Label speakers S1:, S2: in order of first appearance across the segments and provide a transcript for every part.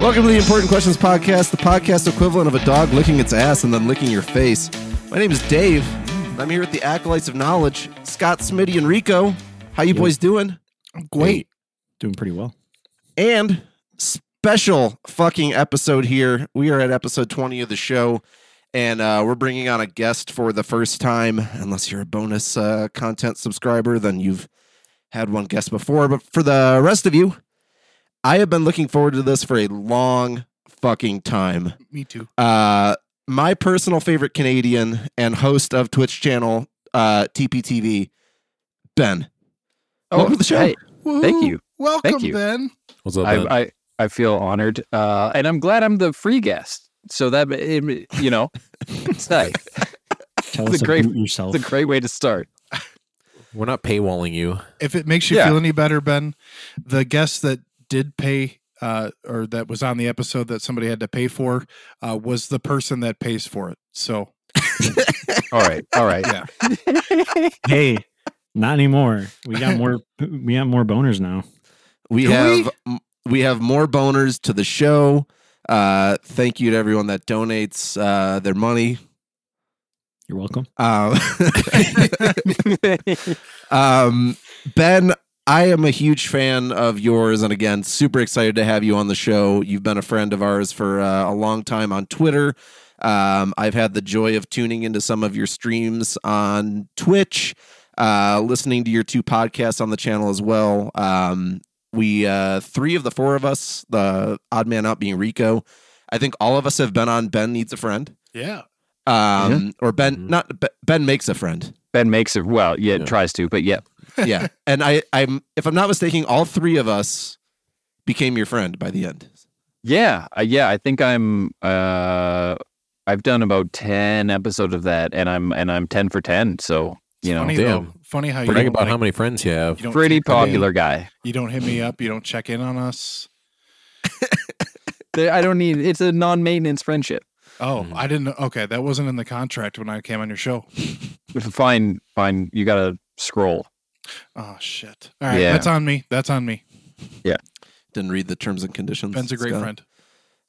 S1: Welcome to the Important Questions Podcast, the podcast equivalent of a dog licking its ass and then licking your face. My name is Dave. and I'm here with the acolytes of knowledge, Scott, Smitty, and Rico. How you boys doing?
S2: I'm great.
S3: Doing pretty well.
S1: And special fucking episode here. We are at episode 20 of the show, and uh, we're bringing on a guest for the first time. Unless you're a bonus uh, content subscriber, then you've had one guest before. But for the rest of you, I have been looking forward to this for a long fucking time.
S2: Me too.
S1: Uh, my personal favorite Canadian and host of Twitch channel uh, TPTV, Ben. Welcome to the show.
S4: Oh, hey, Thank you.
S2: Welcome,
S4: you.
S2: Ben.
S3: What's up, Ben?
S4: I, I I feel honored, uh, and I'm glad I'm the free guest. So that it, you know, it's nice.
S3: Tell
S4: it's
S3: us
S4: a great-
S3: about yourself.
S4: It's a great way to start.
S5: We're not paywalling you.
S2: If it makes you
S4: Yeah.
S2: feel any better, Ben, the guest that did pay uh, or that was on the episode that somebody had to pay for uh, was the person that pays for it. So
S4: All right, all right.
S2: yeah,
S3: hey, not anymore. We got more. We got more boners now.
S1: We
S2: Do
S1: have m- we have more boners to the show. Uh, thank you to everyone that donates uh, their money.
S3: You're welcome.
S1: Um, um, ben, I am a huge fan of yours, and again, super excited to have you on the show. You've been a friend of ours for uh, a long time on Twitter. Um, I've had the joy of tuning into some of your streams on Twitch, uh, listening to your two podcasts on the channel as well. Um, we uh, three of the four of us, the odd man out being Rico. I think all of us have been on Ben Needs a Friend.
S2: yeah.
S1: Um, or Ben,
S5: Mhm.
S1: not Ben makes a friend.
S4: ben makes it well. Yeah,
S5: Yeah.
S4: tries to, but yeah.
S1: Yeah, and I, I'm if I'm not mistaken, all three of us became your friend by the end.
S4: Yeah, uh, yeah. I think I'm. Uh, I've done about ten episodes of that, and I'm and I'm ten for ten. So you know,
S2: funny
S5: damn.
S2: though. Funny how you
S5: Brag
S2: don't,
S5: about
S2: like,
S5: how many friends you have.
S2: you don't
S4: pretty
S2: check in.
S4: popular guy.
S2: You don't hit me up. You don't check in on us.
S4: I don't need. It's a non-maintenance friendship.
S2: Oh,
S5: Mhm.
S2: I didn't. Okay, that wasn't in the contract when I came on your show.
S4: Fine, fine. You gotta scroll.
S2: Oh shit! All right,
S4: Yeah.
S2: that's on me. That's on me. Yeah.
S1: Didn't read the terms and conditions.
S2: Ben's a great
S1: Scott.
S2: friend.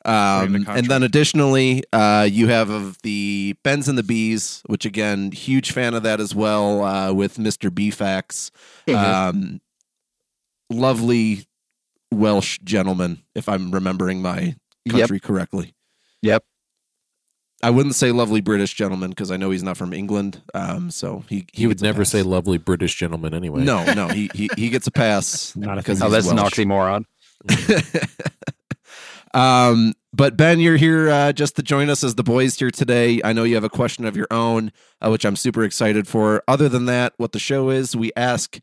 S1: Um,
S2: the
S1: and then additionally, uh, you have of the Bens and the Bees, which again, huge fan of that as well. Uh, with Mr. Befax, um, lovely Welsh gentleman, if I'm remembering my
S4: Yep.
S1: country correctly.
S4: Yep.
S1: I wouldn't say lovely British gentleman because I know he's not from England. Um, so he
S5: He would never
S1: pass.
S5: say lovely British gentleman anyway.
S1: no, no. He he he gets a pass
S3: Not
S1: because
S3: thing.
S4: Oh,
S1: he's
S4: that's an oxymoron.
S1: um, but Ben, you're here uh, just to join us as the boys here today. I know you have a question of your own, uh, which I'm super excited for. Other than that, what the show is, we ask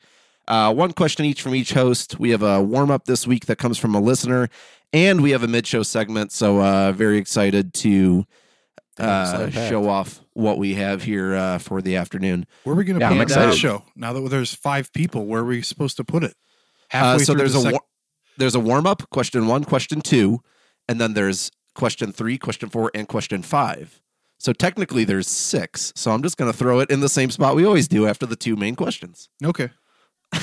S1: uh, one question each from each host. We have a warm up this week that comes from a listener, and we have a mid show segment. So uh, very excited to uh, show off what we have here uh, for the afternoon.
S2: Where are we going to
S4: Yeah, I'm
S2: put that show? Now that there's five people, where are we supposed to put it?
S1: Uh, so
S2: through
S1: there's
S2: the
S1: a
S2: sec-
S1: war- there's a warm up question one, question two, and then there's question three, question four, and question five. So technically there's six. So I'm just going to throw it in the same spot we always do after the two main questions.
S2: okay.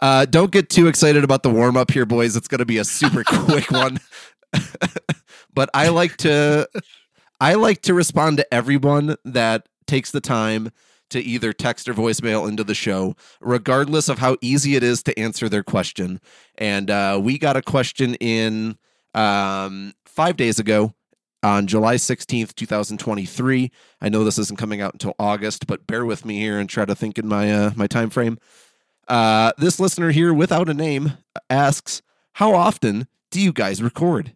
S1: Uh, don't get too excited about the warm up here, boys. It's going to be a super quick one. but I like to I like to respond to everyone that takes the time to either text or voicemail into the show, regardless of how easy it is to answer their question. And uh, we got a question in um, five days ago on July 16th, 2023. I know this isn't coming out until August, but bear with me here and try to think in my uh, my time frame. Uh, this listener here, without a name, asks, "How often do you guys record?"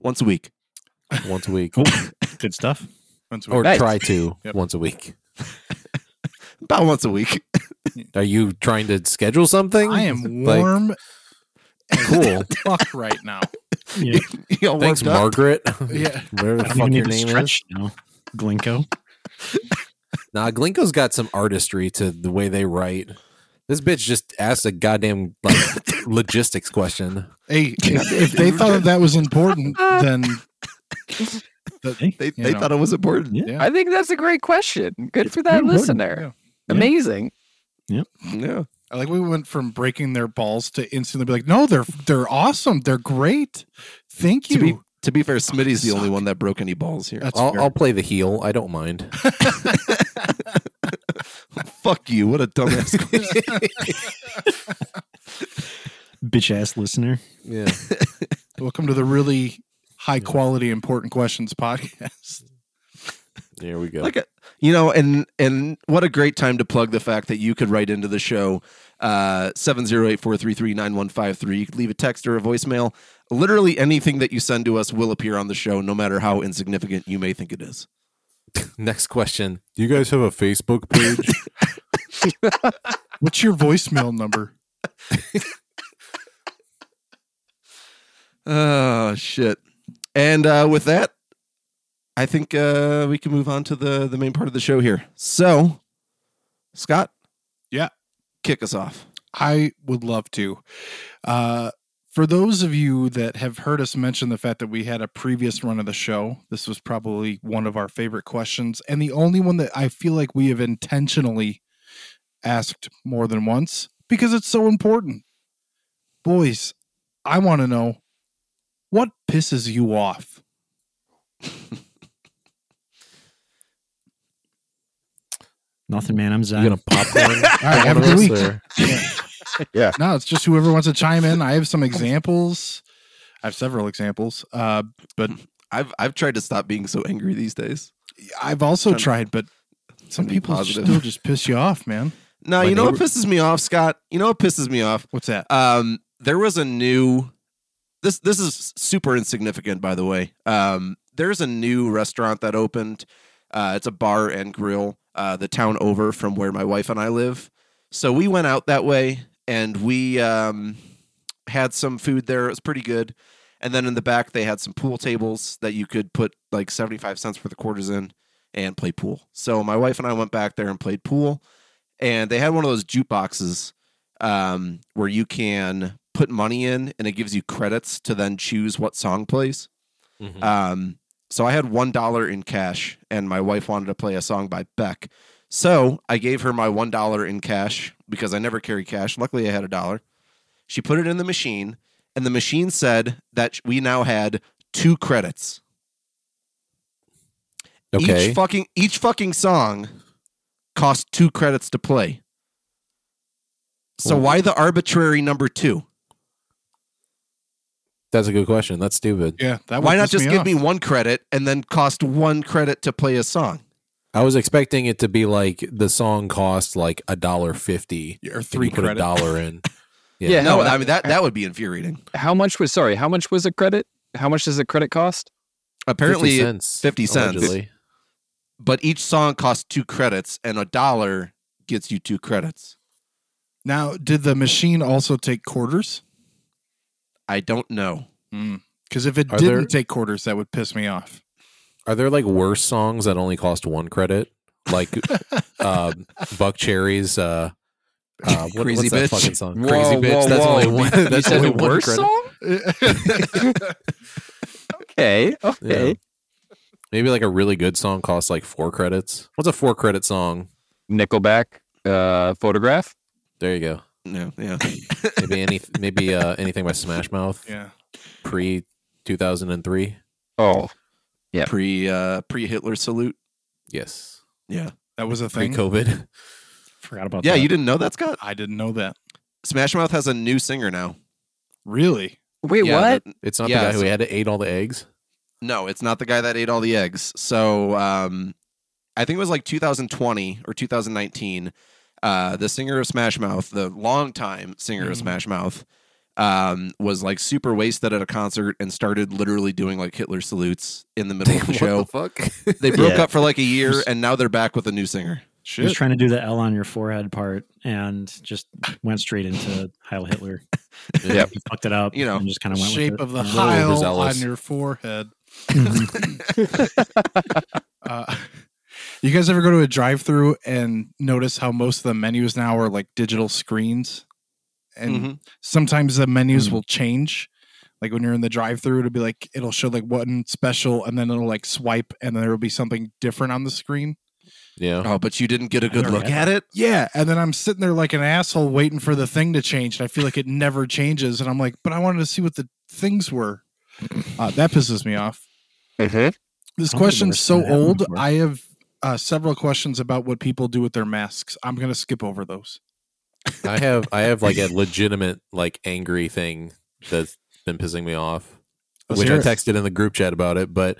S1: Once a week.
S5: Once a week.
S3: Cool. Good stuff.
S2: Once we-
S5: Or
S4: Nice.
S5: try to
S2: Yep.
S5: once a week.
S1: About once a week.
S5: Are you trying to schedule something?
S2: I am
S5: Like,
S2: warm
S5: cool.
S2: fuck right now.
S3: Yeah.
S1: You all
S5: Thanks,
S1: warmed up?
S5: Margaret.
S2: Yeah.
S5: Whatever the
S3: I don't
S5: fuck
S3: even
S5: your
S3: need to
S5: name is.
S3: stretch now. Glinko.
S5: Nah, Glinko's got some artistry to the way they write. This bitch just asked a goddamn like logistics question.
S2: Hey, if, if they thought that, that was important, then
S3: Hey,
S1: They, they
S2: know.
S1: thought it was important.
S3: Yeah.
S2: yeah.
S4: I think that's a great question. Good for that listener.
S2: Yeah.
S4: Amazing.
S1: Yeah. Yeah.
S2: I like we went from breaking their balls to instantly be like, no, they're they're awesome. They're great. Thank
S1: To
S2: you.
S1: be to be fair, Smitty's the only one that broke any balls here.
S5: I'll. I'll play the heel. I don't mind.
S1: Fuck you! What a dumbass. Question.
S3: Bitch ass listener.
S5: Yeah.
S2: Welcome to the really high quality important questions podcast.
S5: There we go.
S1: like a, you know and and what a great time to plug the fact that you could write into the show uh 708-433-9153 you could leave a text or a voicemail literally anything that you send to us will appear on the show no matter how insignificant you may think it is
S5: Next question. Do you guys have a Facebook page?
S2: What's your voicemail number?
S1: oh shit and uh with that i think uh we can move on to the the main part of the show here so scott
S2: Yeah.
S1: kick us off
S2: I would love to. Uh, for those of you that have heard us mention the fact that we had a previous run of the show, this was probably one of our favorite questions, and the only one that I feel like we have intentionally asked more than once because it's so important. Boys, I want to know what pisses you off.
S3: Nothing, man. I'm
S5: You
S3: Zen.
S5: gonna popcorn?
S2: All right, have a good week.
S5: or-
S2: No, it's just whoever wants to chime in. I have some examples. I have several examples. Uh, but
S1: i've i've tried to stop being so angry these days
S2: I've also tried, but some people
S1: positive.
S2: still just piss you off, man.
S1: No,
S5: My
S1: you know what pisses me off, Scott? You know what pisses me off?
S2: What's that?
S1: Um, there was a new this this is super insignificant, by the way. Um, there's a new restaurant that opened. Uh, it's a bar and grill, uh, the town over from where my wife and I live. So we went out that way and we um, had some food there. It was pretty good. And then in the back, they had some pool tables that you could put like 75 cents for the quarters in and play pool. So my wife and I went back there and played pool. And they had one of those jukeboxes um, where you can put money in and it gives you credits to then choose what song plays.
S5: Mhm.
S1: Um, so I had one dollar in cash, and my wife wanted to play a song by Beck. So I gave her my one dollar in cash because I never carry cash. Luckily, I had a dollar. She put it in the machine, and the machine said that we now had two credits.
S5: okay.
S1: Each fucking each fucking song cost two credits to play. So why the arbitrary number two?
S5: That's a good question. That's stupid.
S2: Yeah, that
S1: Why not
S2: piss
S1: just
S2: me
S1: give
S2: off.
S1: me one credit and then cost one credit to play a song?
S5: I was expecting it to be like the song cost like a dollar fifty.
S2: or
S5: and
S2: three
S5: you put a dollar in.
S4: Yeah.
S1: no,
S4: no,
S1: I mean that that would be infuriating.
S4: How much was sorry? How much was a credit? How much does a credit cost?
S1: Apparently,
S5: 50 cents.
S1: 50 cents. but each song costs two credits, and a dollar gets you two credits.
S2: Now, did the machine also take quarters?
S1: I don't know. Hmm.
S2: Because if it
S5: Are
S2: didn't
S5: there-
S2: take quarters, that would piss me off.
S5: Are there like worse songs that only cost one credit? Like uh, Buckcherry's uh, uh, what,
S1: Crazy
S5: what's that
S1: Bitch.
S5: fucking song?
S4: Whoa,
S5: Crazy bitch.
S4: whoa,
S5: that's
S4: whoa.
S5: only one. That's only one
S4: worse
S5: credit.
S4: song? Okay, okay.
S5: Yeah. Maybe like a really good song costs like four credits. What's a four credit song?
S4: Nickelback, uh, photograph.
S5: There you go.
S1: No, yeah.
S5: Maybe any maybe uh, anything by Smash Mouth
S2: yeah.
S5: pre two thousand and three.
S4: Oh, Yeah.
S1: Pre uh pre Hitler salute.
S5: Yes,
S1: Yeah.
S2: That was a thing.
S5: Pre COVID.
S3: Forgot about that.
S1: Yeah,
S3: that.
S1: you didn't know that, Scott?
S2: I didn't know that.
S1: Smash Mouth has a new singer now.
S2: Really?
S4: wait,
S1: Yeah,
S4: what?
S1: the-
S5: It's not
S1: Yeah,
S5: the guy
S1: so-
S5: who had to ate all the eggs.
S1: no, it's not the guy that ate all the eggs. So um I think it was like 2020 or 2019. Uh the singer of Smash Mouth, the longtime singer of
S2: Mhm.
S1: Smash Mouth, um, was like super wasted at a concert and started literally doing like Hitler salutes in the middle of the
S5: what
S1: show.
S5: the fuck?
S1: They broke
S3: Yeah.
S1: up for like a year and now they're back with a new singer.
S3: He was trying to do the L on your forehead part and just went straight into Heil Hitler.
S4: Yep.
S3: He fucked it up.
S1: You know,
S3: and just kind of went
S2: Shape
S3: with
S2: of the
S5: little
S2: Heil on your forehead. Uh, you guys ever go to a drive-through and notice how most of the menus now are like digital screens, and
S1: Mhm.
S2: sometimes the menus
S3: Mm.
S2: will change. Like when you're in the drive-through, it'll be like it'll show like one special, and then it'll like swipe, and then there will be something different on the screen.
S5: Yeah.
S1: Oh, but you didn't get a good look at it.
S2: Yeah, and then I'm sitting there like an asshole waiting for the thing to change, and I feel like it never changes, and I'm like, but I wanted to see what the things were. Uh, that pisses me off. This
S3: I don't think I've
S2: question's so
S3: seen that happen
S2: old. I have uh, several questions about what people do with their masks. I'm gonna skip over those.
S5: I have I have like a legitimate like angry thing that's been pissing me off,
S2: Let's
S5: which I texted in the group chat about it. But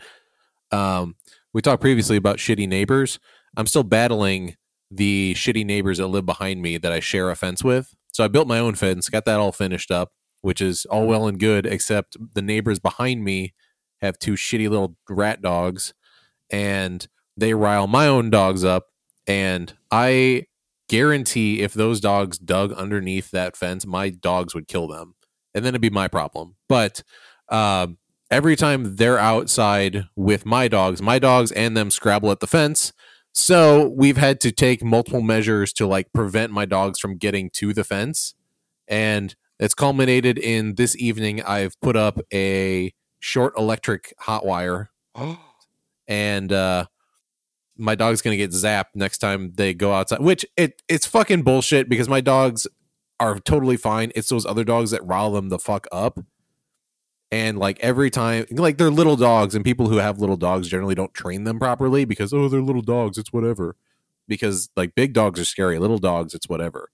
S5: um, we talked previously about shitty neighbors. I'm still battling the shitty neighbors that live behind me that I share a fence with. So I built my own fence, got that all finished up, which is all well and good, except the neighbors behind me have two shitty little rat dogs, and they rile my own dogs up. And I guarantee if those dogs dug underneath that fence, my dogs would kill them, and then it'd be my problem. But um, every time they're outside with my dogs, my dogs and them scrabble at the fence. So we've had to take multiple measures to like prevent my dogs from getting to the fence, and it's culminated in this evening. I've put up a short electric hot wire, and uh, my dog's gonna get zapped next time they go outside. Which it it's fucking bullshit because my dogs are totally fine. It's those other dogs that rile them the fuck up. And like every time, like they're little dogs, and people who have little dogs generally don't train them properly because oh they're little dogs, it's whatever. Because like big dogs are scary, little dogs it's whatever.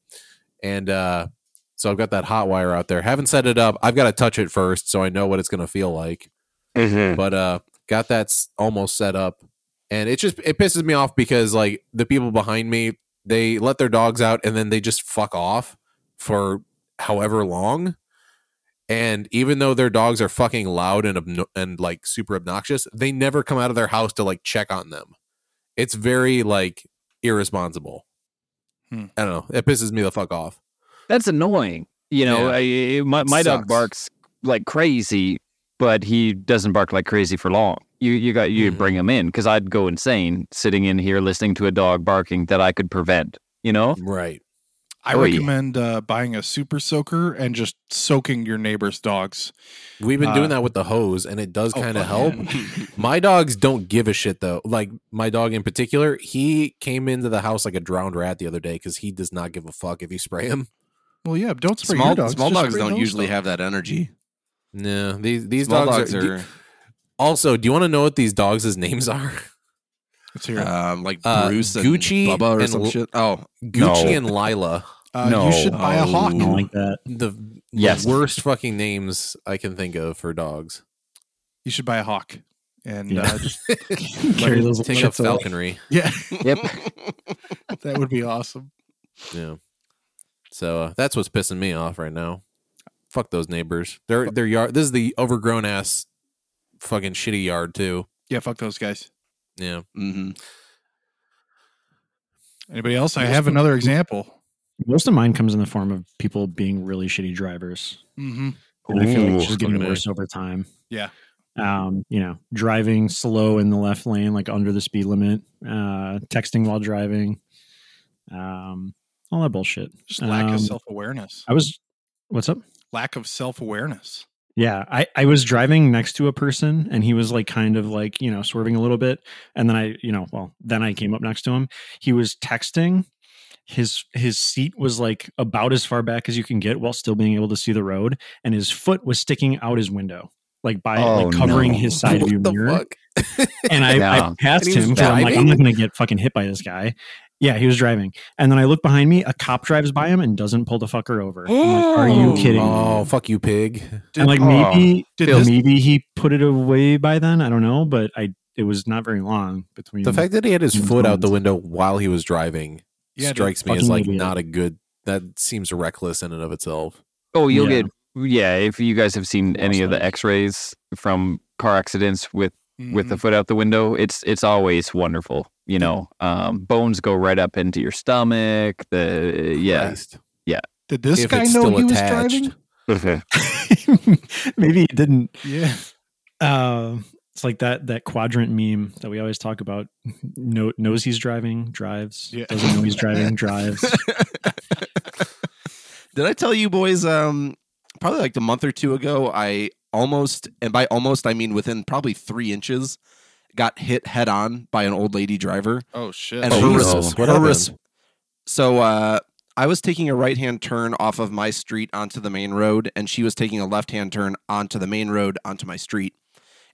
S5: And uh, so I've got that hot wire out there. Haven't set it up. I've got to touch it first so I know what it's gonna feel like but uh got that almost set up and it just it pisses me off because like the people behind me they let their dogs out and then they just fuck off for however long and even though their dogs are fucking loud and obno- and like super obnoxious they never come out of their house to like check on them it's very like irresponsible
S2: Hmm.
S5: i don't know it pisses me the fuck off
S4: That's annoying. You know,
S5: Yeah.
S4: I, my my dog barks like crazy, but he doesn't bark like crazy for long. You you got you
S5: Mhm.
S4: bring him in because I'd go insane sitting in here listening to a dog barking that I could prevent. You know,
S5: right
S2: I
S4: Oh, yeah.
S2: recommend uh, buying a super soaker and just soaking your neighbor's dogs.
S5: we've been
S2: Uh,
S5: doing that with the hose and it does
S2: oh,
S5: kind of
S2: fuck
S5: help. My dogs don't give a shit though. Like my dog in particular, he came into the house like a drowned rat the other day because he does not give a fuck if you spray him.
S2: Well, yeah, don't spray
S1: small
S2: your dogs.
S1: small
S2: just
S1: dogs don't usually
S2: dogs.
S1: have that energy.
S5: No, these these dogs,
S1: dogs
S5: are.
S1: are,
S5: also, do you want to know what these dogs' names are?
S2: Let's hear it.
S1: um, like
S5: Uh,
S1: Bruce and
S5: Gucci
S1: Bubba or
S5: and
S1: some
S5: L-
S1: shit. Oh,
S5: Gucci
S4: No.
S5: and Lila.
S2: Uh,
S4: no.
S2: You should buy a
S1: Oh.
S2: hawk.
S3: I like that.
S5: The
S4: Yes.
S5: worst fucking names I can think of for dogs.
S2: You should buy a hawk. And
S3: Yeah.
S2: uh, just
S3: Carry those
S5: Think of
S3: shits away.
S5: falconry.
S2: yeah,
S4: Yep.
S2: that would be awesome.
S5: Yeah. So uh, that's what's pissing me off right now. Fuck those neighbors. Their their yard. This is the overgrown ass, fucking shitty yard too.
S2: Yeah, fuck those guys.
S5: Yeah.
S1: hmm
S2: Anybody else? I have another example.
S3: Most of mine comes in the form of people being really shitty drivers.
S2: Mm-hmm.
S3: And I feel like it's just getting worse over time.
S2: Yeah.
S3: Um, you know, driving slow in the left lane, like under the speed limit, uh, texting while driving, um, all that bullshit.
S2: Just lack
S3: Um,
S2: of self awareness.
S3: I was, what's up?
S2: Lack of self awareness.
S3: Yeah, I, I was driving next to a person and he was like kind of like, you know, swerving a little bit. And then I, you know, well, then I came up next to him. He was texting. His his seat was like about as far back as you can get while still being able to see the road. And his foot was sticking out his window, like by
S4: Oh,
S3: like covering
S4: no.
S3: his side view
S5: What the
S3: mirror.
S5: fuck?
S3: And I,
S4: Yeah.
S3: I passed
S5: And
S3: him because I'm like, I'm not gonna get fucking hit by this guy. Yeah, he was driving. And then I look behind me, a cop drives by him and doesn't pull the fucker over. I'm like, Are you
S4: Oh.
S3: kidding? me?
S5: Oh, fuck you, pig.
S2: Did,
S3: And like
S4: Oh.
S3: maybe
S2: did
S3: Phil,
S2: this,
S3: maybe he put it away by then. I don't know, but I it was not very long between
S5: The fact that he had his foot out the window while he was driving
S2: Yeah, dude.
S5: strikes me as like
S3: idiot.
S5: not a good. That seems reckless in and of itself.
S4: Oh, you'll
S3: Yeah.
S4: get yeah. If you guys have seen any of the X-rays from car accidents with with the
S2: Mhm.
S4: foot out the window, it's it's always wonderful. You know, um, bones go right up into your stomach. The yeah,
S5: Christ.
S2: did this
S5: If
S2: guy know
S5: still
S2: he was
S5: attached.
S2: driving?
S3: maybe he didn't.
S2: Yeah.
S3: Uh, it's like that that quadrant meme that we always talk about. No, knows he's driving, drives.
S2: Yeah.
S3: Doesn't know he's driving, drives.
S1: Did I tell you boys? Um, probably like a month or two ago, I almost, and by almost I mean within probably three inches, got hit head on by an old lady driver.
S2: Oh shit.
S1: And
S5: Oh,
S1: her,
S5: Jesus.
S1: res-
S5: What
S1: her res- so uh, I was taking a right hand turn off of my street onto the main road, and she was taking a left hand turn onto the main road onto my street.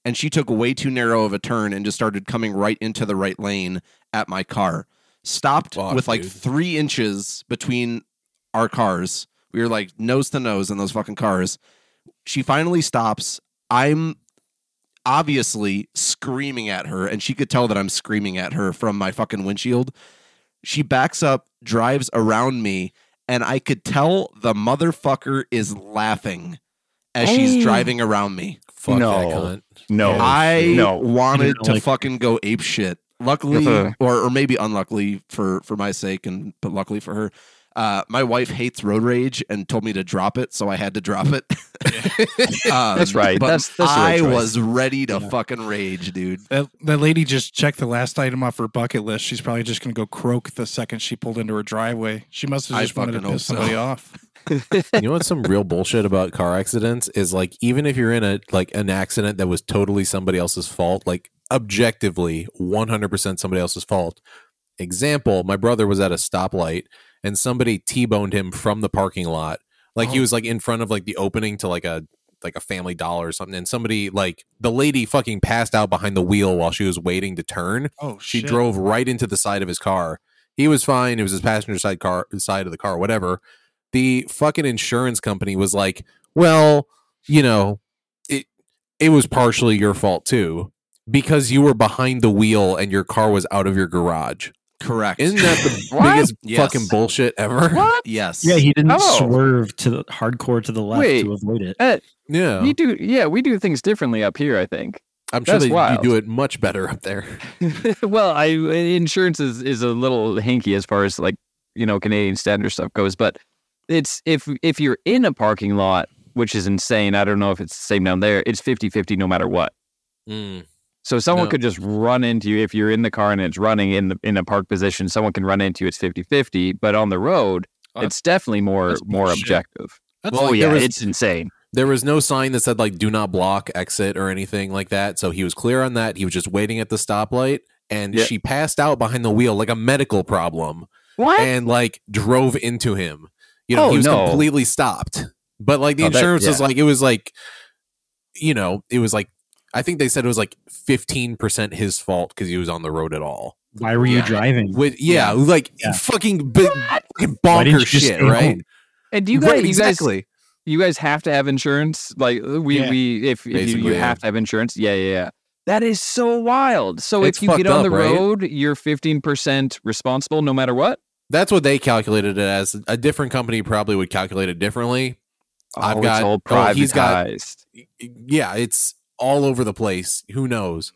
S1: And she took way too narrow of a turn and just started coming right into the right lane at my car. Stopped
S5: Fuck,
S1: with like
S5: dude.
S1: three inches between our cars. We were like nose to nose in those fucking cars. She finally stops. I'm obviously screaming at her, and she could tell that I'm screaming at her from my fucking windshield. She backs up, drives around me, and I could tell the motherfucker is laughing as she's
S4: Oh.
S1: driving around me.
S5: Fuck
S4: No.
S5: that cunt.
S4: No,
S1: I
S4: no.
S1: wanted to
S3: like-
S1: fucking go ape shit. Luckily, or or maybe unluckily for for my sake, and but luckily for her, uh, my wife hates road rage and told me to drop it, so I had to drop it. Um,
S4: That's right.
S1: But
S4: That's- that's
S1: I was ready to
S3: Yeah.
S1: fucking rage, dude.
S2: That that lady just checked the last item off her bucket list. She's probably just gonna go croak the second she pulled into her driveway. She must have
S1: I
S2: just wanted to
S1: fucking hope
S2: piss somebody
S1: so.
S2: off.
S5: you know what's some real bullshit about car accidents is like even if you're in a like an accident that was totally somebody else's fault like objectively 100% somebody else's fault example my brother was at a stoplight and somebody t-boned him from the parking lot like he
S1: Oh.
S5: was like in front of like the opening to like a like a family dollar or something and somebody like the lady fucking passed out behind the wheel while she was waiting to turn
S2: Oh
S5: she
S2: shit.
S5: drove right into the side of his car. He was fine. It was his passenger side car side of the car, whatever. The fucking insurance company was like, "Well, you know, it it was partially your fault too because you were behind the wheel and your car was out of your garage."
S1: Correct.
S5: Isn't that the biggest
S1: Yes.
S5: fucking bullshit ever?
S4: What?
S1: yes.
S3: Yeah, he didn't
S4: Oh.
S3: swerve to the hardcore to the left
S4: Wait.
S3: to avoid it.
S4: Uh,
S5: Yeah.
S4: We do, yeah, we do things differently up here. I think.
S5: I'm sure
S4: that's
S5: that you do it much better up there.
S4: well, I insurance is is a little hinky as far as like you know Canadian standard stuff goes, but it's if if you're in a parking lot, which is insane. I don't know if it's the same down there. It's 50-50 no matter what.
S5: Mm.
S4: So someone
S5: No.
S4: could just run into you if you're in the car and it's running in the in a park position. Someone can run into you. It's 50-50, but on the road,
S2: Oh,
S4: it's definitely more more
S2: bullshit.
S4: objective.
S2: That's
S4: oh
S5: like
S4: yeah,
S5: was-
S4: it's insane.
S5: There was no sign that said like "do not block," "exit," or anything like that. So he was clear on that. He was just waiting at the stoplight, and
S4: Yeah.
S5: she passed out behind the wheel like a medical problem,
S4: What?
S5: and like drove into him. You know,
S4: Oh,
S5: he was
S4: no.
S5: completely stopped. But like the
S4: Oh, that-
S5: insurance was like it was like, you know, it was like I think they said it was like fifteen percent his fault because he was on the road at all.
S3: Why were you
S1: Yeah.
S3: driving?
S5: With yeah, like
S3: Yeah.
S5: fucking, bi- fucking
S3: Why didn't
S5: bonker
S3: you just
S5: shit, right?
S3: home?
S4: and do you guys,
S5: Right,
S4: you guys
S5: exactly.
S4: you guys have to have insurance like we
S2: Yeah.
S4: we if, if you, you
S5: yeah.
S4: have to have insurance yeah yeah yeah that is so wild so
S5: It's
S4: if you get
S5: fucked
S4: on the
S5: up, right?
S4: road you're 15% responsible no matter what
S5: That's what they calculated it as. A different company probably would calculate it differently. I've
S4: oh,
S5: got-
S4: it's all
S5: oh, he's got- Yeah, it's all over the place. Who knows?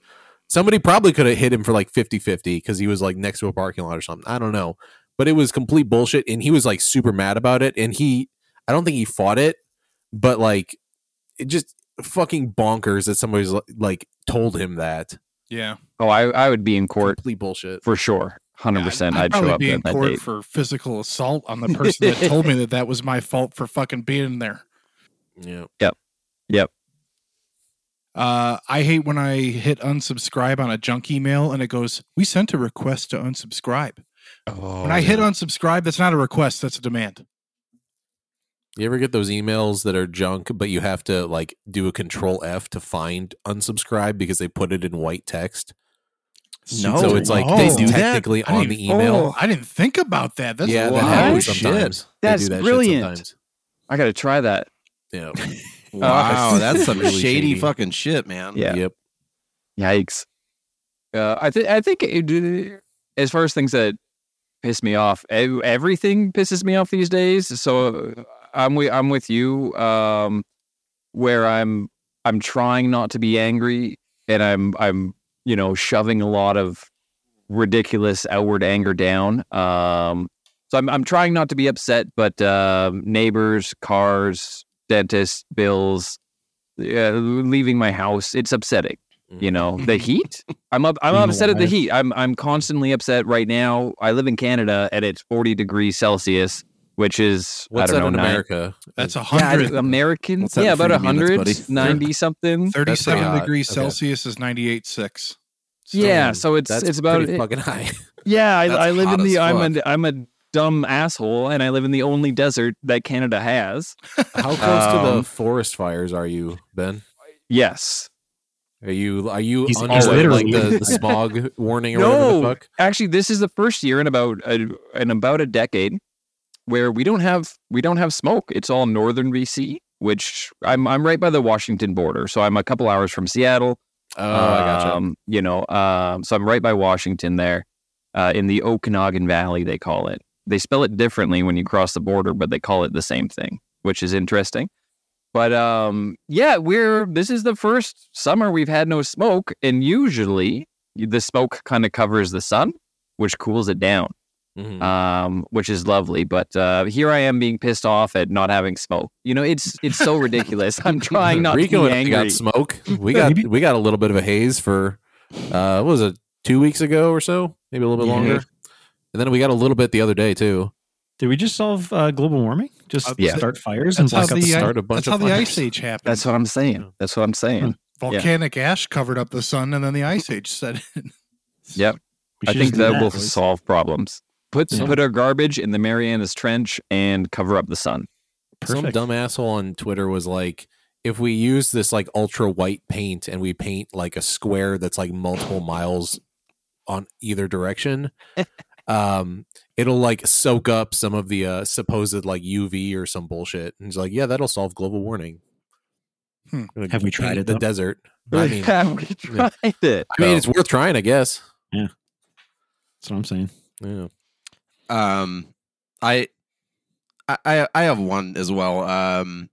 S5: Somebody probably could have hit him for like 50 50 because he was like next to a parking lot or something. I don't know. But it was complete bullshit. And he was like super mad about it. And he, I don't think he fought it, but like it just fucking bonkers that somebody's like told him that.
S2: yeah.
S4: oh I, I would be in court
S5: Complete bullshit.
S4: for sure 100%
S2: I'd,
S4: i'd, show up
S2: be in
S4: that
S2: court
S4: date
S2: for physical assault on the person that told me that that was my fault for fucking being there.
S5: Yeah.
S2: Uh, I hate when I hit unsubscribe on a junk email and it goes, "We sent a request to unsubscribe."
S4: oh,
S2: when I hit unsubscribe, that's not a request; that's a demand.
S5: You ever get those emails that are junk, but you have to like do a control F to find unsubscribe because they put it in white text?
S1: No.
S5: so it's like
S2: Oh.
S5: they
S2: They
S1: do
S5: technically
S2: I
S5: on
S2: didn't-
S5: the email.
S2: Oh, I didn't think about that. That's
S5: yeah, that
S2: wild.
S5: happens
S1: shit.
S5: sometimes. They
S4: That's
S5: do that shit
S4: brilliant.
S5: sometimes.
S4: i gotta try that
S5: Yeah.
S1: Wow, that's some
S5: Really
S1: shady,
S5: shady.
S1: fucking shit, man.
S4: Yeah.
S5: Yep.
S4: Yikes. Uh, I think I think it, as far as things that piss me off, everything pisses me off these days. So uh, I'm with I'm with you. Um, where I'm I'm trying not to be angry, and I'm I'm you know shoving a lot of ridiculous outward anger down. Um, so I'm I'm trying not to be upset, but um neighbors, cars, dentists, bills, uh, leaving my house, it's upsetting you know the heat i'm up i'm
S3: Being
S4: upset at the heat i'm i'm constantly upset right now i live in canada and it's 40 degrees celsius which is
S5: What's
S4: i
S5: that
S4: don't
S5: in
S4: know nine-
S2: That's
S5: America?
S2: a
S4: yeah,
S2: hundred.
S4: american
S1: What's that
S4: yeah
S1: in
S4: about
S1: free minutes,
S4: 100
S1: buddy?
S4: 90 something
S5: That's pretty
S2: Thirty-seven
S5: hot.
S2: degrees
S5: Okay.
S2: Celsius is ninety-eight six.
S4: yeah, so it's
S5: That's
S4: it's about
S5: pretty fucking high.
S4: yeah. I,
S1: That's
S4: I live
S1: hot
S4: in
S1: as
S4: the I'm
S1: fuck.
S4: a I'm a dumb asshole, and I live in the only desert that Canada has.
S5: How close to the
S4: Um,
S5: forest fires are you, Ben?
S4: Yes,
S5: Are you are you
S3: He's-
S5: under
S4: he's
S5: like
S3: literally-
S5: the, the smog warning or whatever the
S4: no.
S5: fuck?
S4: Actually, this is the first year in about a, in about a decade where we don't have we don't have smoke. It's all northern BC, which I'm I'm right by the Washington border, so I'm a couple hours from Seattle.
S5: Oh, I gotcha.
S4: Um, you know, um, so I'm right by Washington there, uh, in the Okanagan Valley, they call it. They spell it differently when you cross the border, but they call it the same thing, which is interesting. But um, yeah, we're this is the first summer we've had no smoke, and usually the smoke kind of covers the sun, which cools it down,
S5: Mhm.
S4: um, which is lovely. But uh, here I am being pissed off at not having smoke. You know, it's it's so ridiculous. I'm trying not
S5: Rico
S4: to be angry.
S5: got smoke. We got we got a little bit of a haze for uh what was it two weeks ago or so, maybe a little bit
S3: Yeah.
S5: longer. And then we got a little bit the other day too.
S3: Did we just solve uh, global warming? Just
S2: Uh,
S4: yeah.
S3: start fires and
S2: That's how
S3: block
S2: the,
S3: the sun?
S5: start a bunch
S2: That's how
S5: of
S2: the ice age happened.
S4: That's what I'm saying. That's what I'm saying.
S2: Volcanic ash covered up the sun, and then the ice age set in.
S4: Yep. I think
S3: just do
S4: that will
S3: boys.
S4: solve problems. Put
S3: Yeah.
S4: put our garbage in the Marianas Trench and cover up the sun.
S5: Some dumb asshole on Twitter was like, if we use this like ultra white paint and we paint like a square that's like multiple miles on either direction, um, it'll like soak up some of the uh, supposed like UV or some bullshit. And he's like, yeah, that'll solve global warming.
S2: Hmm.
S5: Gonna
S3: Have we tried it,
S5: The
S3: though?
S5: desert. I mean,
S4: Have we tried it?
S5: I mean, it's worth trying, I guess.
S3: Yeah, that's what I'm saying.
S5: Yeah.
S1: Um, I, I, I have one as well. Um,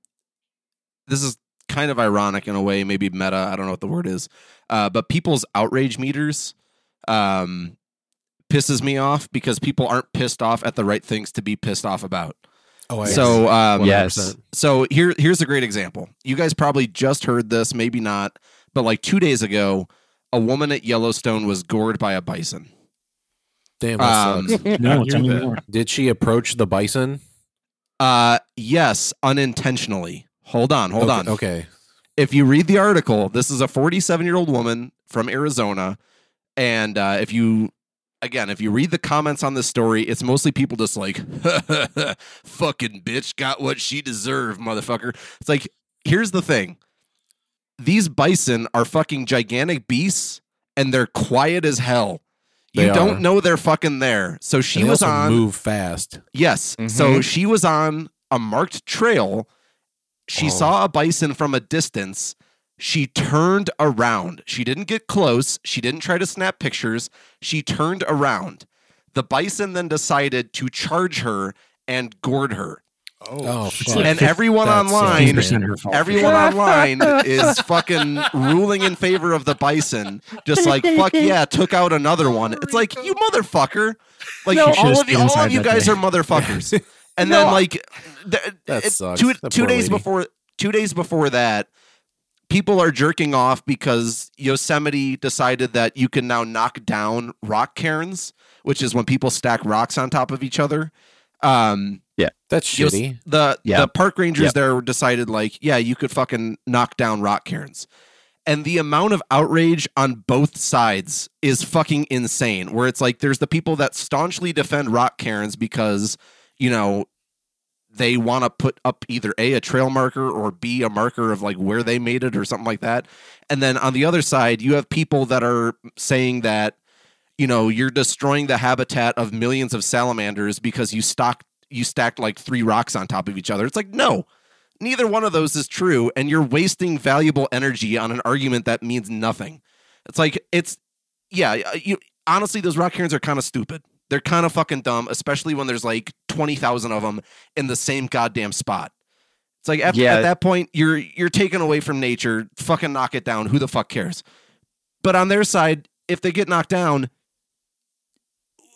S1: this is kind of ironic in a way, maybe meta. I don't know what the word is. Uh, but people's outrage meters, um, pisses me off because people aren't pissed off at the right things to be pissed off about.
S5: Oh, I
S1: So, um,
S4: Yes.
S1: so here here's a great example. You guys probably just heard this, maybe not, but like two days ago, a woman at Yellowstone was gored by a bison.
S5: Damn, that
S1: Um.
S3: No, tell me more.
S5: Did she approach the bison?
S1: Uh, yes, unintentionally. Hold on, hold
S5: okay,
S1: on.
S5: Okay.
S1: If you read the article, this is a 47 year old woman from Arizona, and uh, if you again, if you read the comments on this story, it's mostly people just like, "Fucking bitch got what she deserved, motherfucker." It's like, here's the thing: these bison are fucking gigantic beasts, and they're quiet as hell. You
S5: They
S1: don't
S5: are.
S1: know they're fucking there. So she was on.
S5: move fast.
S1: Yes.
S4: Mhm.
S1: So she was on a marked trail. She
S5: Oh.
S1: saw a bison from a distance. She turned around. She didn't get close. She didn't try to snap pictures. She turned around. The bison then decided to charge her and gored her.
S5: Oh, oh
S3: It's
S5: fuck.
S3: like
S1: and everyone
S5: that's
S1: online,
S5: insane.
S3: 50% her fault.
S1: everyone online is fucking ruling in favor of the bison. Just like fuck yeah, took out another one. It's like you motherfucker. Like
S3: No,
S1: all of you, all of you guys
S3: day.
S1: are motherfuckers. And
S4: No,
S1: then like th-
S5: That
S1: it- two two days
S5: lady.
S1: before two days before that, people are jerking off because Yosemite decided that you can now knock down rock cairns, which is when people stack rocks on top of each other. Um,
S5: That's
S1: Yos-
S5: shitty.
S1: the
S4: Yep.
S1: the park rangers there decided like, yeah, you could fucking knock down rock cairns. And the amount of outrage on both sides is fucking insane. Where it's like there's the people that staunchly defend rock cairns because, you know, they want to put up either A, a trail marker or B, a marker of like where they made it or something like that. And then on the other side, you have people that are saying that, you know, you're destroying the habitat of millions of salamanders because you stocked you stacked like three rocks on top of each other. It's like, no, neither one of those is true. And you're wasting valuable energy on an argument that means nothing. It's like, it's, yeah, you, honestly, those rock cairns are kind of stupid. They're kind of fucking dumb, especially when there's like 20,000 of them in the same goddamn spot. It's like at,
S4: Yeah.
S1: at that point, you're you're taken away from nature. Fucking knock it down. Who the fuck cares? But on their side, if they get knocked down,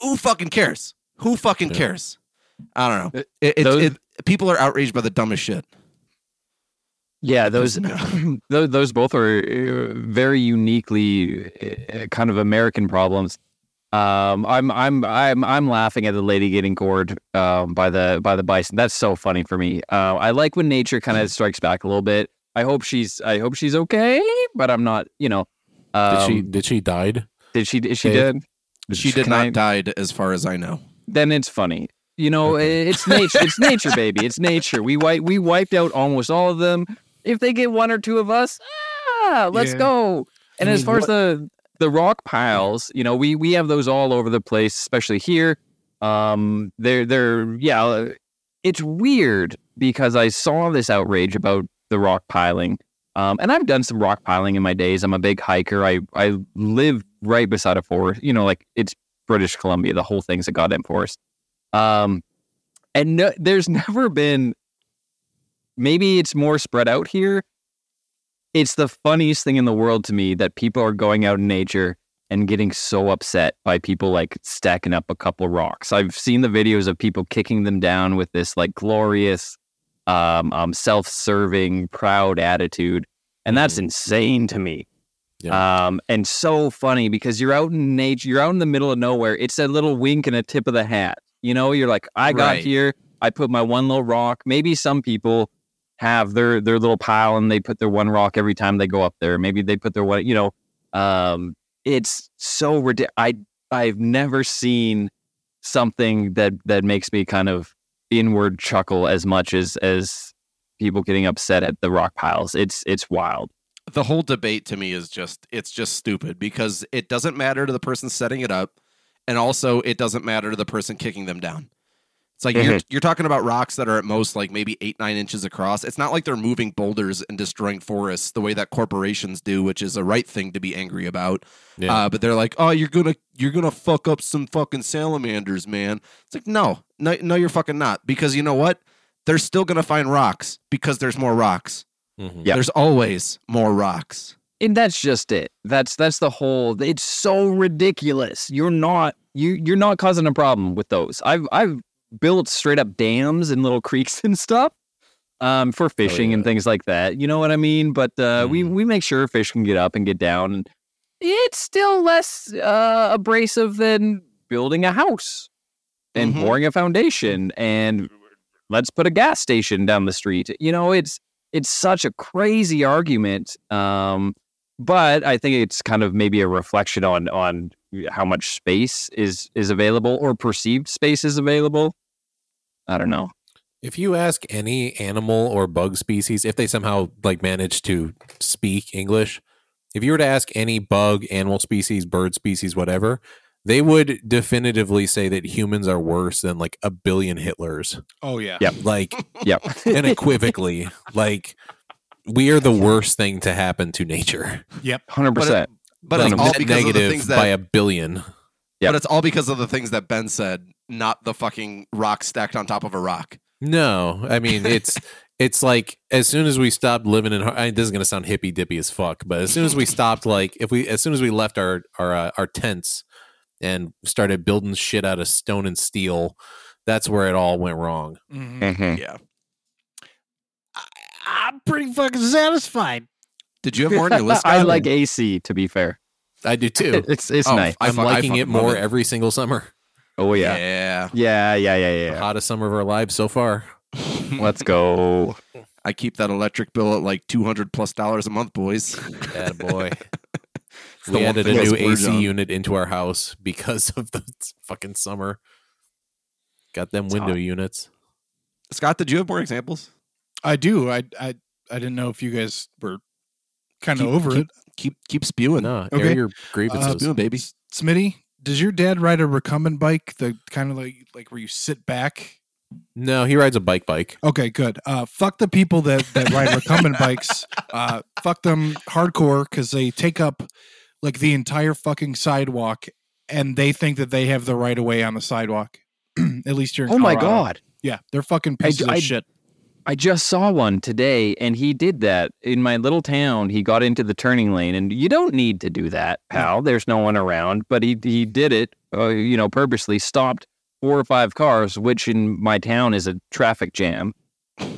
S1: who fucking cares? Who fucking
S5: Yeah.
S1: cares? I don't know.
S4: Uh,
S1: It, it,
S4: those-
S1: it, people are outraged by the dumbest shit.
S4: Yeah, those those, those both are uh, very uniquely uh, kind of American problems. Um, I'm I'm I'm I'm laughing at the lady getting gored um, by the by the bison. That's so funny for me. Uh, I like when nature kind of strikes back a little bit. I hope she's I hope she's okay, but I'm not. You know,
S5: Did
S4: um,
S5: she did she died?
S4: Did she? Is she dead?
S1: She did
S4: Can
S1: not
S4: I-
S1: died, as far as I know.
S4: then it's funny. You know, it's nature. It's nature, baby. It's nature. We wipe. We wiped out almost all of them. If they get one or two of us, ah, let's
S2: Yeah.
S4: go. And
S5: I
S4: as
S5: mean,
S4: far as the the rock piles, you know, we we have those all over the place, especially here. Um, they're they're yeah. It's weird because I saw this outrage about the rock piling. Um, and I've done some rock piling in my days. I'm a big hiker. I I live right beside a forest. You know, like it's British Columbia. The whole thing's a goddamn forest. Um, and no, there's never been. Maybe it's more spread out here. It's the funniest thing in the world to me that people are going out in nature and getting so upset by people like stacking up a couple rocks. I've seen the videos of people kicking them down with this like glorious, um, um self-serving, proud attitude, and that's insane to me. Um, and so funny because you're out in nature, you're out in the middle of nowhere. It's a little wink and a tip of the hat. You know, you're like, I got
S1: Right.
S4: here, I put my one little rock. Maybe some people have their their little pile and they put their one rock every time they go up there. Maybe they put their one, you know. Um, it's so ridiculous. I I've never seen something that that makes me kind of inward chuckle as much as as people getting upset at the rock piles. It's it's wild.
S1: the whole debate to me is just it's just stupid because it doesn't matter to the person setting it up and also it doesn't matter to the person kicking them down it's like you're, you're talking about rocks that are at most like maybe eight nine inches across. It's not like they're moving boulders and destroying forests the way that corporations do which is a right thing to be angry about.
S5: Yeah.
S1: uh, but they're like oh you're gonna you're gonna fuck up some fucking salamanders man. It's like no no, no you're fucking not. Because you know what? They're still gonna find rocks because there's more rocks.
S5: Mhm.
S4: Yeah.
S1: there's always more rocks.
S4: And that's just it. That's that's the whole it's so ridiculous. You're not you you're not causing a problem with those. I've i've built straight up dams and little creeks and stuff um for fishing and
S5: yeah.
S4: things like that you know what i mean but uh we
S5: Mhm.
S4: we make sure fish can get up and get down it's still less uh abrasive than building a house and
S1: Mhm.
S4: pouring a foundation and let's put a gas station down the street you know it's it's such a crazy argument um but I think it's kind of maybe a reflection on on how much space is is available or perceived space is available. I don't know.
S5: If you ask any animal or bug species, if they somehow like manage to speak English, if you were to ask any bug, animal species, bird species, whatever, they would definitively say that humans are worse than like a billion Hitlers.
S2: Oh yeah.
S4: Yep.
S5: Like
S4: Yep.
S5: unequivocally, like we are the worst thing to happen to nature.
S4: Hundred
S1: But,
S4: percent.
S1: it, but it's all
S5: net
S1: because of the
S5: negative
S1: things
S5: by a billion.
S4: Yep.
S1: but it's all because of the things that Ben said, not the fucking rock stacked on top of a rock.
S5: No, I mean it's it's like as soon as we stopped living in, I mean, this is gonna sound hippy dippy as fuck, but as soon as we stopped, like if we, as soon as we left our our uh, our tents and started building shit out of stone and steel, that's where it all went wrong.
S2: Mhm.
S1: Yeah.
S2: I'm pretty fucking satisfied.
S1: Did you have more on your list?
S4: I like AC. To be fair,
S5: I do too.
S4: it's it's
S1: Oh,
S4: nice.
S1: I
S5: I'm
S1: fu- I
S5: liking
S1: fucking
S5: it more
S1: it.
S5: every single summer.
S4: Oh yeah.
S1: Yeah.
S4: Yeah, yeah, yeah, yeah.
S5: The hottest summer of our lives so far.
S4: Let's go.
S1: I keep that electric bill at like two hundred plus dollars a month, boys.
S5: Yeah, boy. We added a new AC
S1: on.
S5: unit into our house because of the fucking summer. Got them window
S4: hot.
S5: units.
S1: Scott, did you have more examples?
S2: I do. I I I didn't know if you guys were kind of over
S1: keep-
S2: it.
S1: Keep keep spewing.
S5: No,
S2: Okay.
S5: air your
S2: Uh,
S5: grievances.
S1: Spewing, baby.
S2: Smitty, does your dad ride a recumbent bike? The kind of like like where you sit back.
S5: no, he rides a bike bike.
S2: Okay, good. Uh, fuck the people that that ride recumbent bikes. Uh, fuck them hardcore because they take up like the entire fucking sidewalk, and they think that they have the right of way on the sidewalk. At least you're. In
S4: Oh my god.
S2: Yeah, they're fucking
S4: I-
S2: pieces
S4: I-
S2: of shit.
S4: I just saw one today and he did that in my little town. He got into the turning lane and you don't need to do that, pal. There's no one around, but he he did it, uh, you know, purposely stopped four or five cars, which in my town is a traffic jam.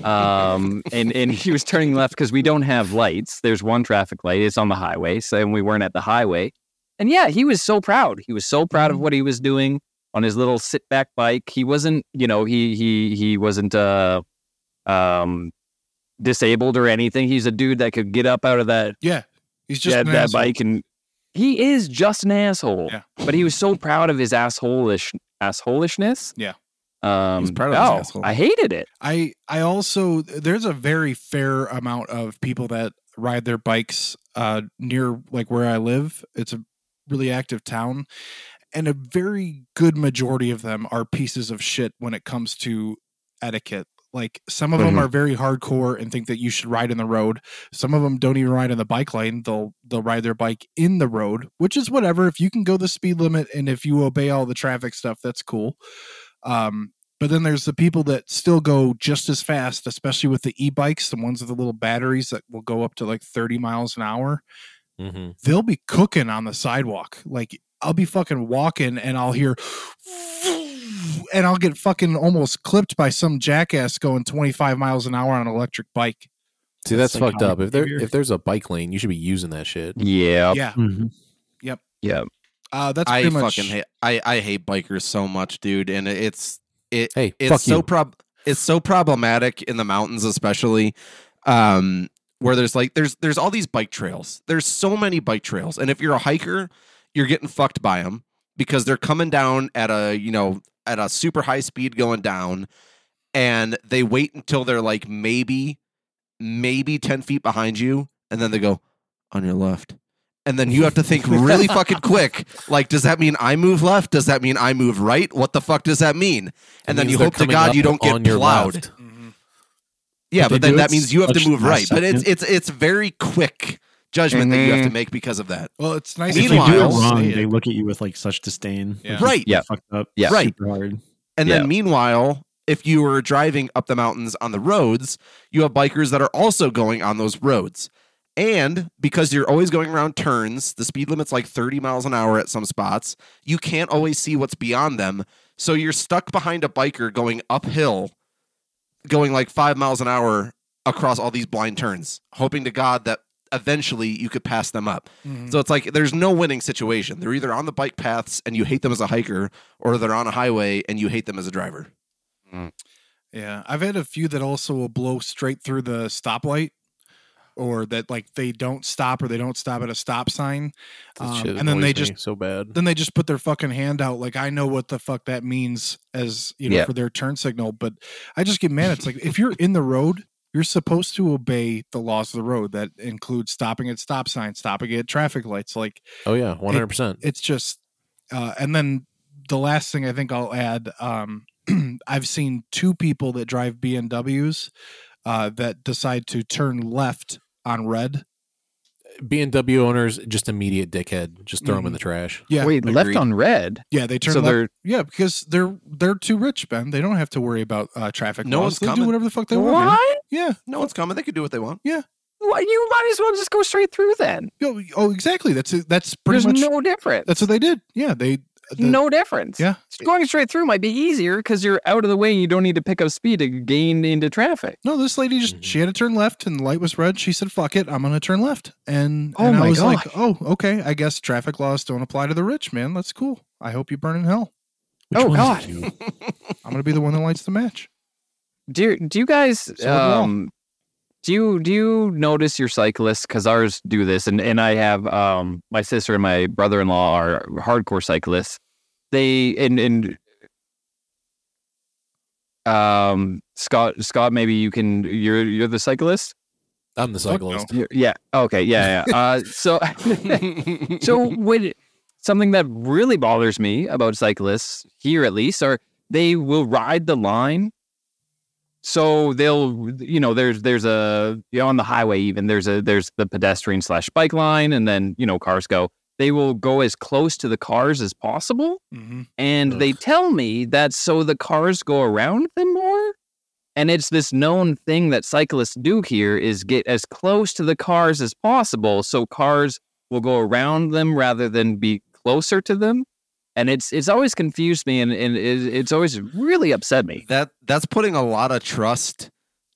S4: Um, and and he was turning left because we don't have lights. There's one traffic light. It's on the highway, so and we weren't at the highway. And yeah, he was so proud. He was so proud of what he was doing on his little sit back bike. He wasn't, you know, he he he wasn't uh um disabled or anything. He's a dude that could get up out of that
S2: Yeah, he's just
S4: that, that bike and he is just an asshole.
S2: Yeah.
S4: But he was so proud of his asshole-ish assholishness.
S2: Yeah.
S4: Um,
S1: He's proud of his
S4: oh,
S1: asshole.
S4: I hated it.
S2: I I also there's a very fair amount of people that ride their bikes uh near like where I live. It's a really active town and a very good majority of them are pieces of shit when it comes to etiquette. Like some of them
S4: Mhm.
S2: are very hardcore and think that you should ride in the road. Some of them don't even ride in the bike lane. They'll they'll ride their bike in the road, which is whatever. If you can go the speed limit and if you obey all the traffic stuff, that's cool. Um, but then there's the people that still go just as fast, especially with the e-bikes, the ones with the little batteries that will go up to like 30 miles an hour.
S5: hmm
S2: They'll be cooking on the sidewalk. Like I'll be fucking walking and I'll hear and I'll get fucking almost clipped by some jackass going 25 miles an hour on an electric bike.
S5: See, that's,
S3: That's
S5: fucked up. If there if there's a bike lane, you should be using that shit.
S4: Yeah.
S2: Yeah.
S3: Mhm.
S4: Yeah.
S2: Uh, that's
S1: I
S2: pretty much
S1: fucking hate. I I hate bikers so much, dude, and it's it.
S5: Hey,
S1: it's so prob. It's so problematic in the mountains, especially, um, where there's like there's there's all these bike trails. There's so many bike trails, and if you're a hiker, you're getting fucked by them because they're coming down at a you know at a super high speed going down, and they wait until they're like maybe maybe ten feet behind you, and then they go on your left. And then you have to think really fucking quick. Like, does that mean I move left? Does that mean I move right? What the fuck does that mean?
S5: It
S1: And then you hope to God you don't get
S5: on your
S1: plowed.
S5: left.
S2: Mhm.
S1: Yeah,
S3: But
S1: but then that means you have to move right.
S3: last
S1: But it's
S3: second.
S1: it's it's very quick judgment that you have to
S4: Mhm.
S1: make because of that.
S2: Well, it's nice.
S3: If
S2: if
S3: you do it
S1: Meanwhile-
S3: wrong, they look at you with like such disdain.
S2: Yeah.
S3: Like,
S1: Right.
S4: Yeah.
S3: Fucked up.
S4: Yeah.
S1: Right.
S3: Super hard.
S1: And
S4: Yeah.
S1: then meanwhile, if you were driving up the mountains on the roads, you have bikers that are also going on those roads. And because you're always going around turns, the speed limit's like 30 miles an hour at some spots. You can't always see what's beyond them. So you're stuck behind a biker going uphill, going like five miles an hour across all these blind turns, hoping to God that eventually you could pass them up.
S2: Mhm.
S1: So it's like there's no winning situation. They're either on the bike paths and you hate them as a hiker, or they're on a highway and you hate them as a driver.
S2: Yeah, I've had a few that also will blow straight through the stoplight, or that like they don't stop or they don't stop at a stop sign, Um, and then they just
S5: so bad.
S2: then they just put their fucking hand out like I know what the fuck that means as you know
S4: Yeah.
S2: for their turn signal, but I just get mad. It's like if you're in the road, you're supposed to obey the laws of the road. That includes stopping at stop signs, stopping at traffic lights. Like
S5: Oh yeah, one hundred percent.
S2: it's just uh, and then the last thing i think i'll add um, i've seen two people that drive bmws uh, that decide to turn left on red
S5: BMW owners just immediate dickhead. Just throw them
S2: Mhm.
S5: in the trash.
S2: yeah
S4: Wait, left on red.
S2: yeah they turn
S4: So
S2: left
S4: they're
S2: yeah because they're they're too rich ben they don't have to worry about uh, traffic
S1: No
S2: laws
S1: one's
S2: they do whatever the fuck they want
S4: what?
S2: yeah
S1: No one's coming. They can do what they want. Yeah.
S4: Why you might as well just go straight through then.
S2: Yo, oh exactly that's it. that's pretty
S4: There's
S2: much
S4: no difference.
S2: that's what they did yeah they the-
S4: no difference.
S2: yeah
S4: Going straight through might be easier because you're out of the way and you don't need to pick up speed to gain into traffic.
S2: No, this lady just
S5: Mhm.
S2: she had to turn left and the light was red. She said, "Fuck it, I'm gonna turn left." And,
S4: Oh
S2: and I
S4: my
S2: was like, "Oh, okay. I guess traffic laws don't apply to the rich, man. That's cool. I hope you burn in hell.
S3: Which
S4: Oh, God.
S2: I'm gonna be the one that lights the match."
S4: Do you, do you guys
S2: So would we
S4: um do you do you notice your cyclists because ours do this and and I have um my sister and my brother in law are hardcore cyclists. They and and um Scott Scott maybe you can you're you're the cyclist.
S5: I'm the cyclist.
S4: You're- yeah. Okay. Yeah. Yeah. Uh, so so when something that really bothers me about cyclists here at least are they will ride the line so they'll you know there's there's a you know, on the highway even there's a there's the pedestrian slash bike line and then you know cars go. They will go as close to the cars as possible
S2: Mm-hmm.
S4: and they tell me that so the cars go around them more and it's this known thing that cyclists do here is get as close to the cars as possible so cars will go around them rather than be closer to them and it's it's always confused me and, and it's always really upset me.
S1: That that's putting a lot of trust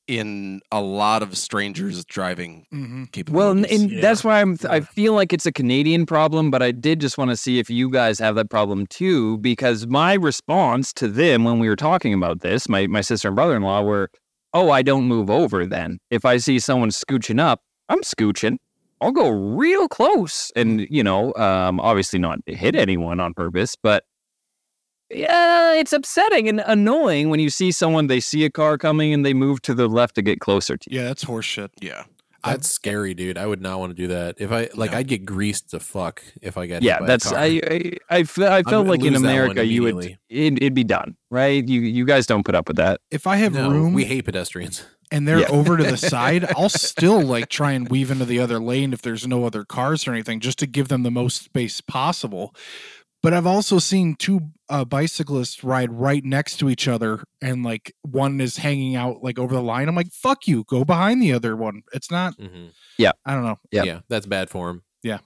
S1: in a lot of strangers driving
S2: Mm-hmm.
S4: well and, and
S3: Yeah.
S4: that's why i'm i feel like it's a canadian problem but i did just want to see if you guys have that problem too because my response to them when we were talking about this my, my sister and brother-in-law were oh i don't move over then. If i see someone scooching up i'm scooching I'll go real close and, you know, um, obviously not hit anyone on purpose, but yeah, it's upsetting and annoying when you see someone, they see a car coming and they move to the left to get closer to you.
S2: Yeah, that's horseshit.
S1: Yeah.
S5: That's scary, dude. I would not want to do that. If I like,
S1: No.
S5: I'd get greased to fuck if I got. hit
S4: Yeah,
S5: by a
S4: that's
S5: car.
S4: I I I, fe- I felt
S5: gonna
S4: like in
S5: lose that one
S4: America you would it, it'd be done, right? You you guys don't put up with that.
S2: If I have
S5: no,
S2: room
S5: we hate pedestrians.
S2: and they're
S4: Yeah.
S2: over to the side, I'll still like try and weave into the other lane if there's no other cars or anything, just to give them the most space possible. But I've also seen two uh, bicyclists ride right next to each other, and like one is hanging out like over the line. I'm like, "Fuck you, go behind the other one." It's not.
S5: hmm
S2: I don't know.
S4: Yep.
S5: Yeah, that's bad for him.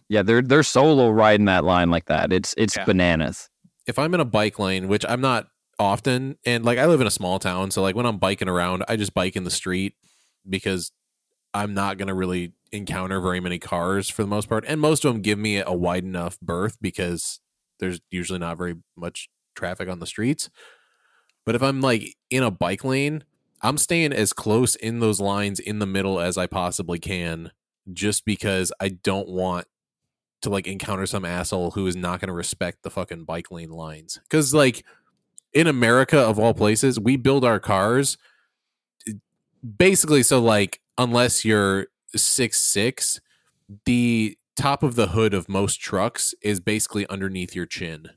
S4: Yeah, they're they're solo riding that line like that. It's it's
S2: Yeah.
S4: bananas.
S5: if I'm in a bike lane, which I'm not often, and like I live in a small town, so like when I'm biking around, I just bike in the street because I'm not going to really encounter very many cars for the most part. And most of them give me a wide enough berth because there's usually not very much traffic on the streets. But if I'm like in a bike lane, I'm staying as close in those lines in the middle as I possibly can just because I don't want to like encounter some asshole who is not going to respect the fucking bike lane lines. Cuz like in America of all places, we build our cars eh, basically so like unless you're six six, the top of the hood of most trucks is basically underneath your chin.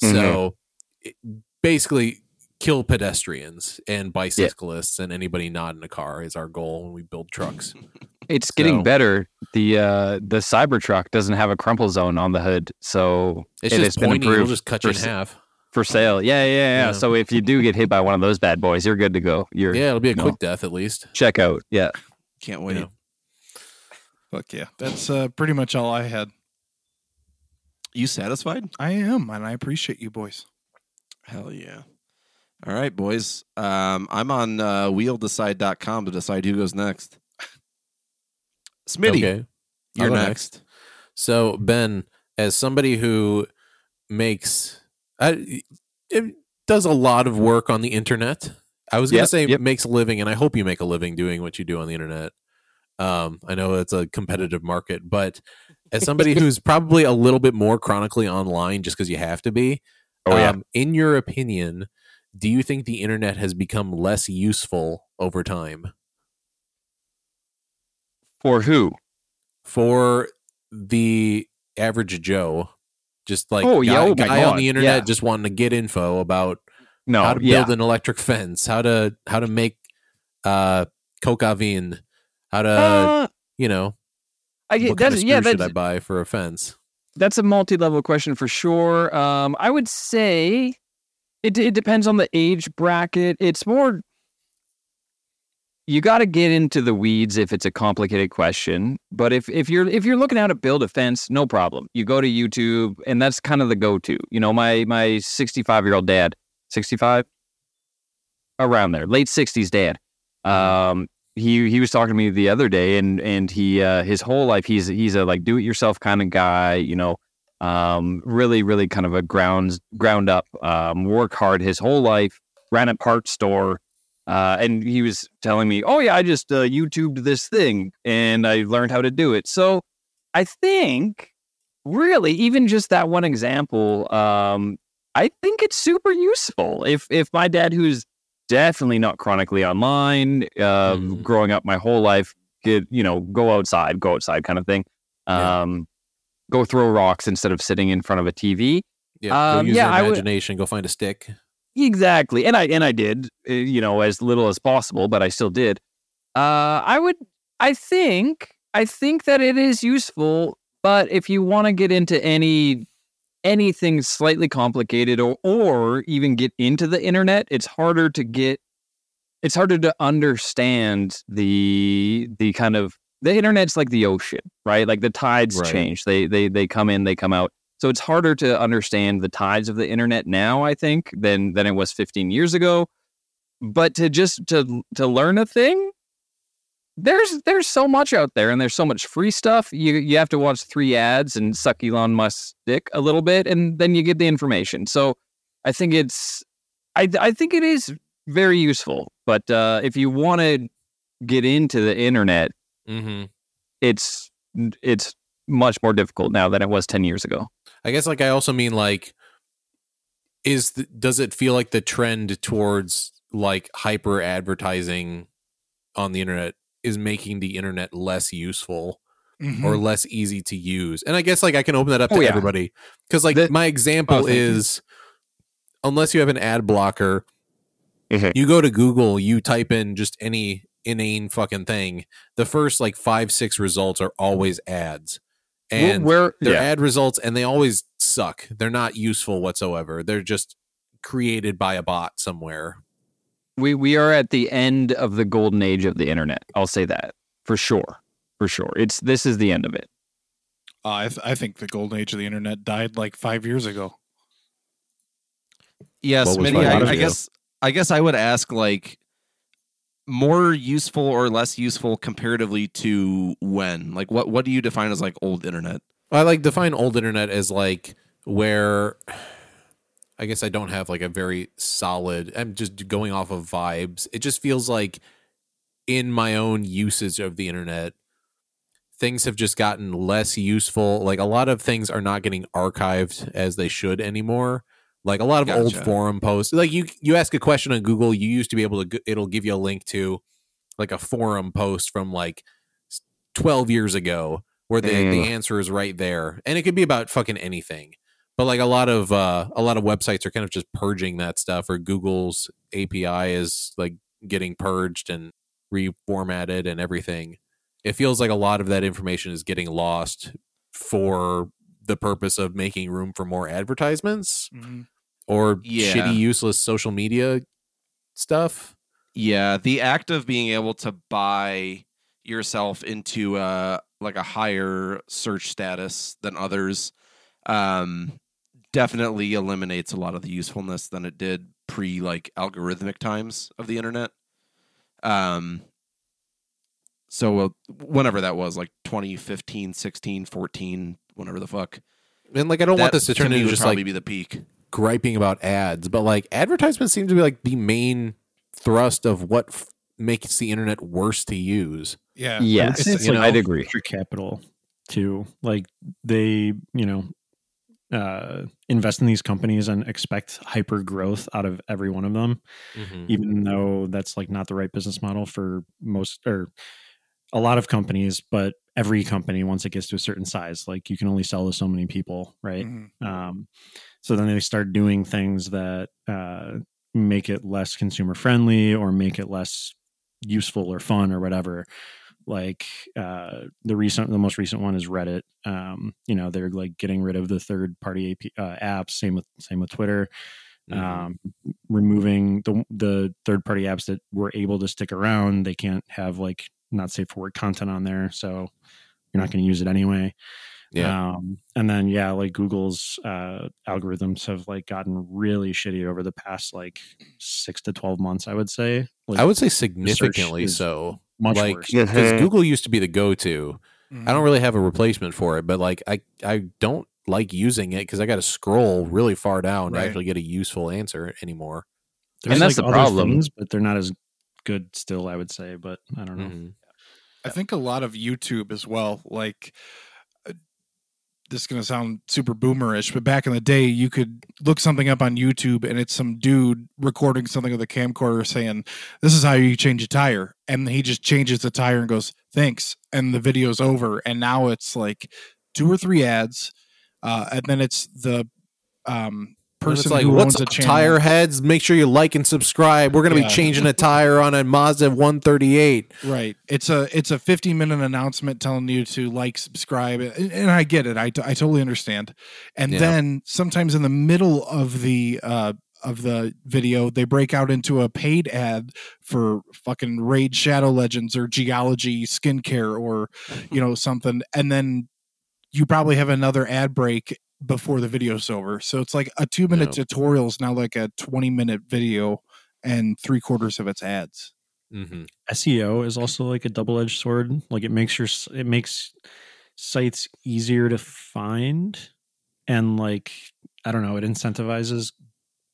S5: So it- basically kill pedestrians and bicyclists and anybody not in a car is our goal when we build trucks.
S4: It's getting better. The uh the Cybertruck doesn't have a crumple zone on the hood, so
S5: It's
S4: it
S5: just
S4: has been
S5: pointy, it'll just cut you in
S4: for
S5: half.
S4: for sale. Yeah, yeah, yeah,
S5: Yeah.
S4: So if you do get hit by one of those bad boys, you're good to go. You're
S5: Yeah, it'll be a
S4: No.
S5: quick death at least.
S4: check out. Yeah.
S1: Can't wait.
S5: Yeah.
S2: Fuck yeah, that's uh, pretty much all I had.
S1: You satisfied?
S2: I am, and I appreciate you boys.
S1: Hell yeah. All right, boys. Um, I'm on uh, wheeldecide.com to decide who goes next. Smitty,
S5: Okay.
S1: you're
S5: I'll
S1: next.
S5: So Ben, as somebody who makes, I, it does a lot of work on the internet. I was gonna
S4: Yep,
S5: say
S4: yep.
S5: makes a living, and I hope you make a living doing what you do on the internet. Um, I know it's a competitive market, but as somebody who's probably a little bit more chronically online, just because you have to be,
S4: Oh yeah.
S5: um, in your opinion, do you think the internet has become less useful over time
S4: For who?
S5: for the average Joe? Just like
S4: Oh, yeah,
S5: guy,
S4: oh my
S5: guy on the internet
S4: yeah.
S5: just wanting to get info about
S4: No.
S5: how to
S4: yeah.
S5: build an electric fence, how to how to make uh cocavine, how to
S4: Uh,
S5: you know
S4: I
S5: what kind
S4: that's
S5: of
S4: yeah,
S5: should I buy for a fence?
S4: that's a multi-level question for sure. Um, I would say it it depends on the age bracket. It's more you got to get into the weeds if it's a complicated question. But if if you're if you're looking how to build a fence, no problem. You go to YouTube, and that's kind of the go-to. You know, my my 65 year old dad, 65, around there, late 60s dad. Um, he he was talking to me the other day, and and he uh, his whole life he's he's a like do it yourself kind of guy. You know, um, really really kind of a ground ground up, um, work hard his whole life. Ran a parts store. Uh, and he was telling me, "Oh yeah, I just uh, YouTubed this thing and I learned how to do it." So I think, really, even just that one example, um, I think it's super useful. If if my dad, who's definitely not chronically online, uh,
S5: Mhm.
S4: growing up my whole life, get you know, go outside, go outside, kind of thing.
S5: Yeah.
S4: Um, go throw rocks instead of sitting in front of a TV.
S5: Yeah, go
S4: Um,
S5: use
S4: yeah,
S5: your
S4: I would-
S5: imagination. Go find a stick.
S4: Exactly, and I and I did, uh, you know, as little as possible, but I still did. Uh, I would, I think, I think that it is useful, but if you want to get into any anything slightly complicated or or even get into the internet, it's harder to get. It's harder to understand the the kind of the internet's like the ocean, right? Like the tides
S5: Right.
S4: change. They they they come in, they come out. So it's harder to understand the tides of the internet now, I think, than than it was 15 years ago. But to just to to learn a thing, there's there's so much out there, and there's so much free stuff. You you have to watch three ads and suck Elon Musk's dick a little bit, and then you get the information. So I think it's I I think it is very useful. But uh, if you want to get into the internet,
S5: Mm-hmm.
S4: it's it's much more difficult now than it was 10 years ago.
S5: I guess like I also mean like is the, does it feel like the trend towards like hyper advertising on the internet is making the internet less useful
S2: Mhm.
S5: or less easy to use? And I guess like I can open that up
S4: Oh,
S5: to
S4: yeah.
S5: everybody cuz like
S4: The-
S5: my example
S4: Oh, thank you.
S5: is unless you have an ad blocker
S4: Mhm.
S5: you go to Google, you type in just any inane fucking thing. The first like 5 6 results are always ads. And
S4: where
S5: they're
S4: yeah.
S5: ad results and they always suck. They're not useful whatsoever. They're just created by a bot somewhere.
S4: We we are at the end of the golden age of the internet. I'll say that for sure, for sure. It's this is the end of it.
S2: Uh, I, th- I think the golden age of the internet died like five years ago.
S1: Yes,
S5: What was
S1: Smitty,
S5: five
S1: I, I guess I guess I would ask like more useful or less useful comparatively to when? Like what what do you define as like old internet?
S5: I like define old internet as like where I guess I don't have like a very solid I'm just going off of vibes. It just feels like in my own usage of the internet things have just gotten less useful. Like a lot of things are not getting archived as they should anymore. Like a lot of old forum posts. Like you you ask a question on Google, you used to be able to it'll give you a link to like a forum post from like 12 years ago where the, the
S4: Mm.
S5: answer is right there. And it could be about fucking anything. But like a lot of uh a lot of websites are kind of just purging that stuff or Google's API is like getting purged and reformatted and everything. It feels like a lot of that information is getting lost for the purpose of making room for more advertisements or
S1: Yeah.
S5: shitty useless social media stuff.
S1: Yeah, the act of being able to buy yourself into uh like a higher search status than others um definitely eliminates a lot of the usefulness than it did pre like algorithmic times of the internet. Um so uh, whenever that was like 2015, 16, 14, whenever the fuck.
S5: And like I don't want this to turn
S1: me
S5: into
S1: would
S5: just like
S1: be the peak.
S5: griping about ads, but like advertisements seem to be like the main thrust of what f- makes the internet worse to use.
S2: Yeah.
S4: Yes,
S3: say it's
S5: like
S4: I'd agree.
S3: venture capital too. Like they, you know, uh, invest in these companies and expect hyper growth out of every one of them, even though that's like not the right business model for most or a lot of companies. But every company, once it gets to a certain size, like you can only sell to so many people, right?
S2: Mhm.
S3: Um, so then they start doing things that uh, make it less consumer friendly or make it less useful or fun or whatever. Like uh, the recent, the most recent one is Reddit. Um, you know, they're like getting rid of the third party AP, uh, apps. Same with same with Twitter.
S5: Mhm.
S3: Um, removing the the third party apps that were able to stick around. They can't have like not safe for work content on there, so you're not going to use it anyway.
S5: Yeah.
S3: Um, and then yeah, like Google's uh, algorithms have like gotten really shitty over the past like six to twelve months. I would say. Like,
S5: I would say significantly
S3: is
S5: so.
S3: Much
S5: like
S3: worse.
S5: because Google used to be the go-to.
S2: Mhm.
S5: I don't really have a replacement for it, but like I I don't like using it because I got to scroll really far down
S2: Right.
S5: to actually get a useful answer anymore.
S3: There's,
S4: that's
S3: like,
S4: the
S3: other
S4: problem.
S3: things, but they're not as good still. I would say, but I don't know.
S5: Mhm.
S2: I think a lot of YouTube as well. Like, this is going to sound super boomerish, but back in the day, you could look something up on YouTube and it's some dude recording something with a camcorder saying, This is how you change a tire. And he just changes the tire and goes, Thanks. And the video's over. And now it's like two or three ads. Uh, and then it's the um, person
S5: like,
S2: who
S5: what's
S2: owns a
S5: up,
S2: channel.
S5: tire heads? Make sure you like and subscribe. We're gonna
S2: Yeah.
S5: be changing a tire on a Mazda 138.
S2: Right. It's a it's a 50 minute announcement telling you to like, subscribe, and, and I get it. I, t- I totally understand. And
S5: Yeah.
S2: then sometimes in the middle of the uh of the video, they break out into a paid ad for fucking Raid Shadow Legends or Geologie skincare or you know something, and then you probably have another ad break before the video's over. So it's like a two minute
S5: Yeah.
S2: tutorial is now like a 20 minute video and three quarters of its ads.
S5: Mm-hmm.
S3: SEO is also like a double edged sword. Like it makes your it makes sites easier to find, and like I don't know, it incentivizes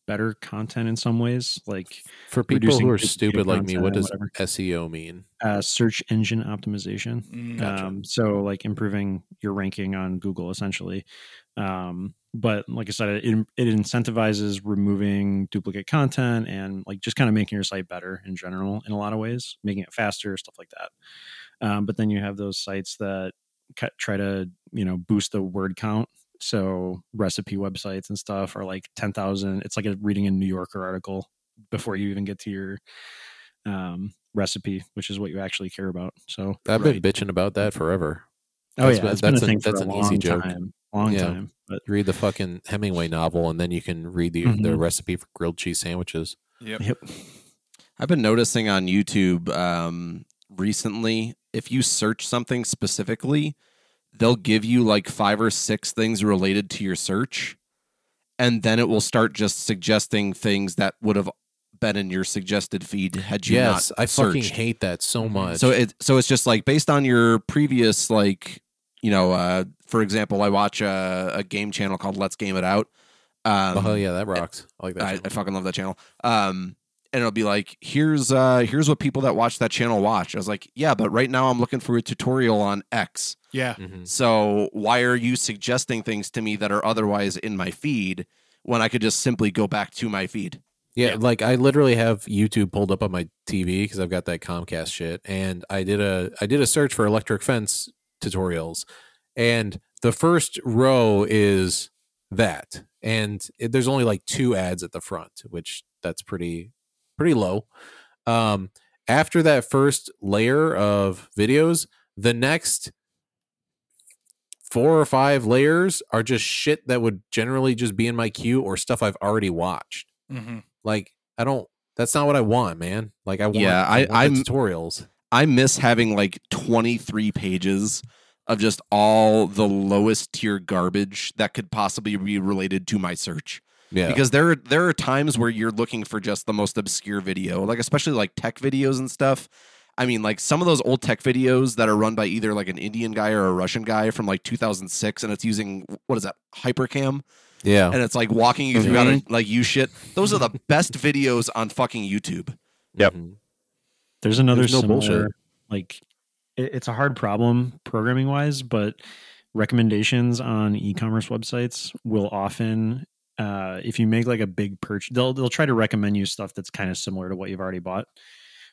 S3: better content in some ways, like
S5: For people who are stupid like me, what does
S3: whatever.
S5: SEO mean?
S3: uh, search engine optimization.
S2: Mm,
S3: Um, so like improving your ranking on Google essentially. Um, but like I said, it, it incentivizes removing duplicate content and like just kind of making your site better in general in a lot of ways, making it faster, stuff like that. Um, but then you have those sites that ca- try to, you know, boost the word count. So recipe websites and stuff are like 10,000. It's like a reading a New Yorker article before you even get to your um, recipe, which is what you actually care about. So
S5: I've been bitching about that forever.
S3: Oh
S5: That's
S3: yeah,
S5: been-
S3: it's been a
S5: that's an-
S3: for a
S5: an
S3: long
S5: easy joke.
S3: time. Long
S5: Yeah.
S3: time. But
S5: You read the fucking Hemingway novel, and then you can read the the
S3: Mhm.
S5: recipe for grilled cheese sandwiches.
S2: Yep.
S3: yep.
S1: I've been noticing on YouTube um, recently, if you search something specifically, they'll give you like five or six things related to your search. And then it will start just suggesting things that would have been in your suggested feed had you
S5: yes,
S1: not
S5: I fucking hate that so much.
S1: So it so it's just like based on your previous like you know uh for example I watch a, a game channel called Let's Game It Out. Um,
S5: oh yeah, that rocks. I like that.
S1: I. I fucking love that channel. Um, and it'll be like, here's uh, here's what people that watch that channel watch. I was like, yeah, but right now I'm looking for a tutorial on X.
S2: Yeah.
S5: Mhm.
S1: So why are you suggesting things to me that are otherwise in my feed when I could just simply go back to my feed?
S5: Yeah,
S2: Yeah.
S5: like I literally have YouTube pulled up on my TV because I've got that Comcast shit, and I did a I did a search for electric fence tutorials, and the first row is that, and it, there's only like two ads at the front, which that's pretty pretty low. Um, after that first layer of videos, the next four or five layers are just shit that would generally just be in my queue or stuff I've already watched.
S2: hmm
S5: Like I don't. That's not what I want, man. Like I want.
S1: Yeah, I-
S5: want
S1: I'm-
S5: tutorials.
S1: I miss having like 23 pages of just all the lowest tier garbage that could possibly be related to my search.
S5: Yeah,
S1: because there there are times where you're looking for just the most obscure video, like especially like tech videos and stuff. I mean, like some of those old tech videos that are run by either like an Indian guy or a Russian guy from like 2006, and it's using what is that Hypercam,
S5: yeah.
S1: and it's like walking you through how to like use shit. Those are the best videos on fucking YouTube.
S4: Yep.
S5: Mhm.
S3: There's another
S5: There's no
S3: similar,
S5: bullshit.
S3: like it, it's a hard problem programming wise, but recommendations on e-commerce websites will often uh, if you make like a big purchase they'll they'll try to recommend you stuff that's kind of similar to what you've already bought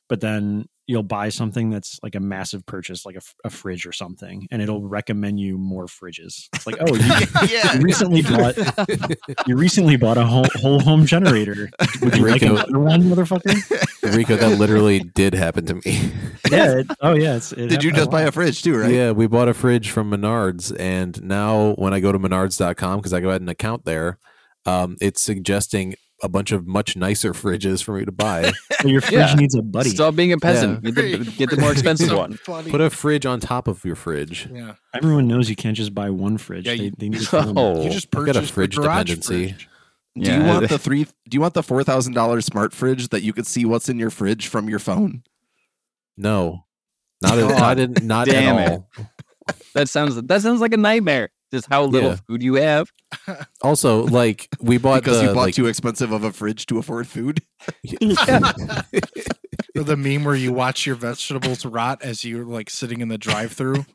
S3: but then you'll buy something that's like a massive purchase like a fridge or something and it'll recommend you more fridges it's like oh you,
S1: yeah,
S3: you recently bought you recently bought a whole, whole home generator would you like
S5: Rico.
S3: another one motherfucker
S5: Rico, that literally did happen to me.
S3: yeah it, oh yeah it's, it
S1: Did you just
S3: a
S1: buy a fridge too, right?
S5: Yeah, we bought a fridge from Menards, and now when I go to Menards.com because I go got an account there, um, it's suggesting a bunch of much nicer fridges for me to buy.
S3: Well, your fridge
S4: Yeah.
S3: needs a buddy.
S4: Stop being a peasant. Get, the, get the more expensive one.
S2: Funny.
S5: Put a fridge on top of your fridge.
S2: yeah.
S3: Everyone knows you can't just buy one fridge.
S2: Yeah,
S3: they,
S2: you-
S3: they need to fill.
S4: Oh,
S2: You just
S5: I've got a
S2: purchased
S5: fridge
S2: the garage
S5: dependency.
S2: fridge.
S1: Do you want the three? Do you want the four thousand dollars smart fridge that you could see what's in your fridge from your phone?
S5: No, not at,
S4: God
S5: not, at, not
S4: damn
S5: at
S4: it.
S5: all.
S4: that sounds that sounds like a nightmare. Just how little
S5: Yeah.
S4: food you have.
S5: Also, like we bought
S1: because
S5: the,
S1: you bought
S5: like,
S1: too expensive of a fridge to afford food.
S2: Or the meme where you watch your vegetables rot as you're like sitting in the drive-through.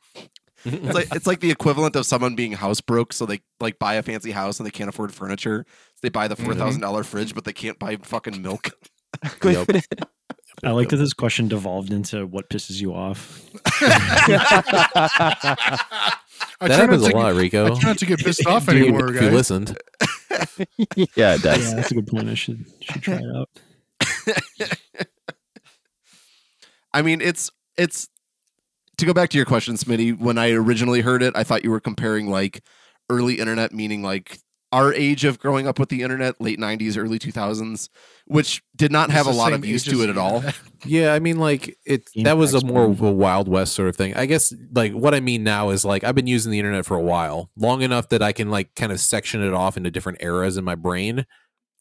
S1: It's like it's like the equivalent of someone being house broke, so they like buy a fancy house and they can't afford furniture. So they buy the mm-hmm. four thousand dollar fridge, but they can't buy fucking milk.
S5: Yep.
S3: I like that this question devolved into what pisses you off.
S2: I
S5: that happens a
S2: to
S5: lot,
S2: Get,
S5: Rico.
S2: I try not to get pissed off
S5: If you-
S2: anymore,
S5: if you
S2: guys.
S5: listened,
S4: yeah, it does.
S3: Yeah, that's a good point. I should should try it out.
S1: I mean, it's it's to go back to your question, Smitty. When I originally heard it, I thought you were comparing like early internet, meaning like our age of growing up with the internet, late '90s, early 2000s, which did not have a lot of use to it at all.
S5: Yeah, I mean, like it.
S3: Game
S5: That was a more of a Wild West sort of thing. I guess, like what I mean now is like I've been using the internet for a while, long enough that I can like kind of section it off into different eras in my brain,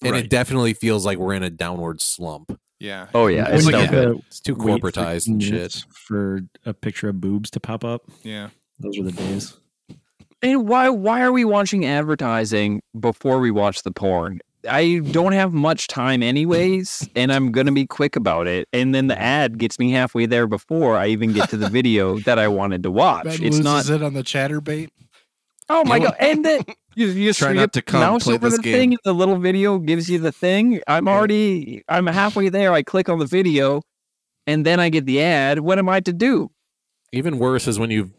S5: and
S1: Right.
S5: it definitely feels like we're in a downward slump.
S2: Yeah.
S4: Oh yeah,
S3: When
S4: it's
S3: you
S4: no
S3: have
S4: good.
S5: It's too corporatized and shit.
S3: For a picture of boobs to pop up,
S2: Yeah.
S3: those are the days.
S4: And why why are we watching advertising before we watch the porn? I don't have much time anyways, and I'm gonna be quick about it. And then the ad gets me halfway there before I even get to the video that I wanted to watch.
S2: Ben
S4: it's not.
S2: it on the Chaturbate.
S4: Oh my god! And then you, you just
S1: Try not to come
S4: mouse over the
S1: game.
S4: thing. and The little video gives you the thing. I'm already. I'm halfway there. I click on the video, and then I get the ad. What am I to do?
S5: Even worse is when you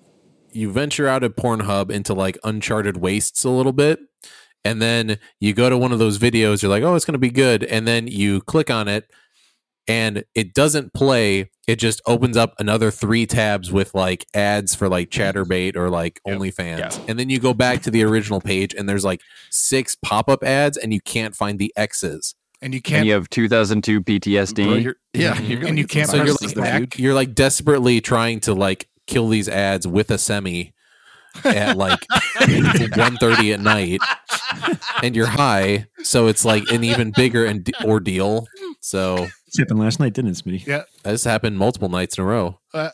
S5: you venture out of Pornhub into like uncharted wastes a little bit, and then you go to one of those videos. You're like, oh, it's going to be good, and then you click on it, and it doesn't play. It just opens up another three tabs with like ads for like Chaturbate or like
S2: Yep.
S5: OnlyFans,
S4: Yeah.
S5: and then you go back to the original page, and there's like six pop up ads, and you can't find the X's.
S2: And you can't.
S4: And you have 2002 PTSD.
S1: Bro, you're- yeah, you're
S2: And you can't
S5: So you're
S1: viruses
S2: press
S1: there,
S2: back.
S1: dude.
S5: you're like desperately trying to like kill these ads with a semi at like 1.30 at night and you're high so it's like an even bigger and ordeal so
S3: This happened last night, didn't it, Smitty?
S2: Yeah.
S5: this happened multiple nights in a row
S2: Uh,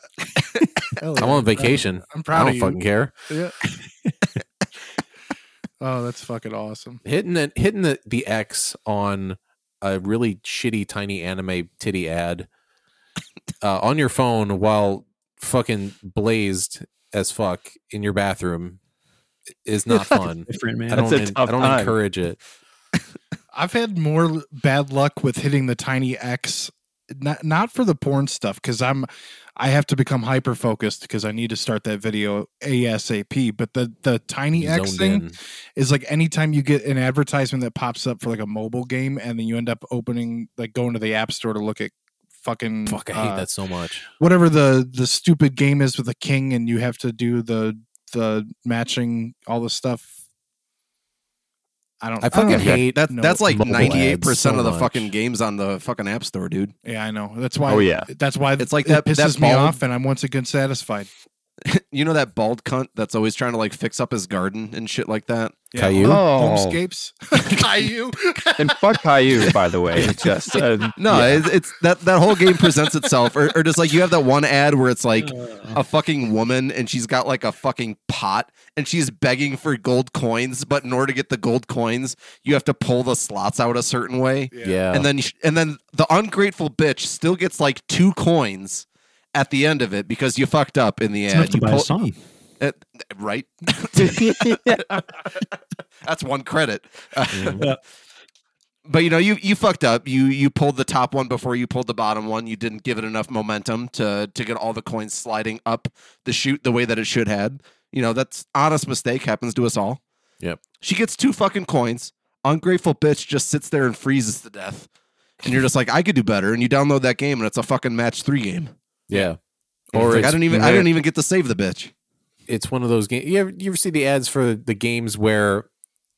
S5: i'm
S2: yeah.
S5: on vacation
S2: I'm proud.
S5: i don't
S2: of you.
S5: fucking care
S2: Yeah. oh, that's fucking awesome.
S5: hitting the hitting the, the x on a really shitty tiny anime titty ad uh, on your phone while fucking blazed as fuck in your bathroom is not fun
S3: Different man.
S5: I don't.
S4: That's a
S5: en-
S4: tough
S5: I don't
S4: time.
S5: encourage it.
S2: I've had more bad luck with hitting the tiny X, not not for the porn stuff because I'm I have to become hyper focused because I need to start that video ASAP. But the the tiny
S5: You
S2: X thing
S5: in.
S2: is like anytime you get an advertisement that pops up for like a mobile game and then you end up opening like going to the app store to look at fucking
S5: Fuck, I hate
S2: uh,
S5: that so much.
S2: whatever the the stupid game is with the king and you have to do the the matching all the stuff. I don't.
S5: I
S2: don't
S5: fucking
S2: know.
S5: hate
S1: That's
S2: No,
S1: that's like ninety eight percent
S5: so
S1: of the
S5: much.
S1: fucking games on the fucking app store, dude.
S2: Yeah, I know. That's why.
S4: Oh, yeah.
S2: That's why
S1: It's like
S2: it
S1: that- that
S2: pisses me off, and I'm once again satisfied.
S1: You know that bald cunt that's always trying to like fix up his garden and shit like that.
S2: Yeah.
S5: Caillou?
S4: Oh.
S2: Homescapes. Caillou.
S4: and fuck Caillou, by the way. It's just uh,
S1: No,
S4: yeah.
S1: it's, it's that that whole game presents itself, or, or just like you have that one ad where it's like a fucking woman and she's got like a fucking pot and she's begging for gold coins, but in order to get the gold coins, you have to pull the slots out a certain way,
S5: Yeah.
S1: and then and then the ungrateful bitch still gets like two coins at the end of it because you fucked up in the
S3: It's enough
S1: ad.
S3: to
S1: You
S3: buy a song.
S1: uh, right? That's one credit.
S3: Yeah.
S1: But you know, you you fucked up. You you pulled the top one before you pulled the bottom one. You didn't give it enough momentum to to get all the coins sliding up the chute the way that it should had. You know, that's honest mistake happens to us all.
S5: Yep.
S1: She gets two fucking coins. Ungrateful bitch just sits there and freezes to death. And you're just like, I could do better. And you download that game and it's a fucking match three game.
S5: Yeah.
S1: Or
S5: Or
S1: like, I
S5: it's-
S1: didn't even I don't even get to save the bitch.
S5: it's one of those games. You ever, you ever see the ads for the games where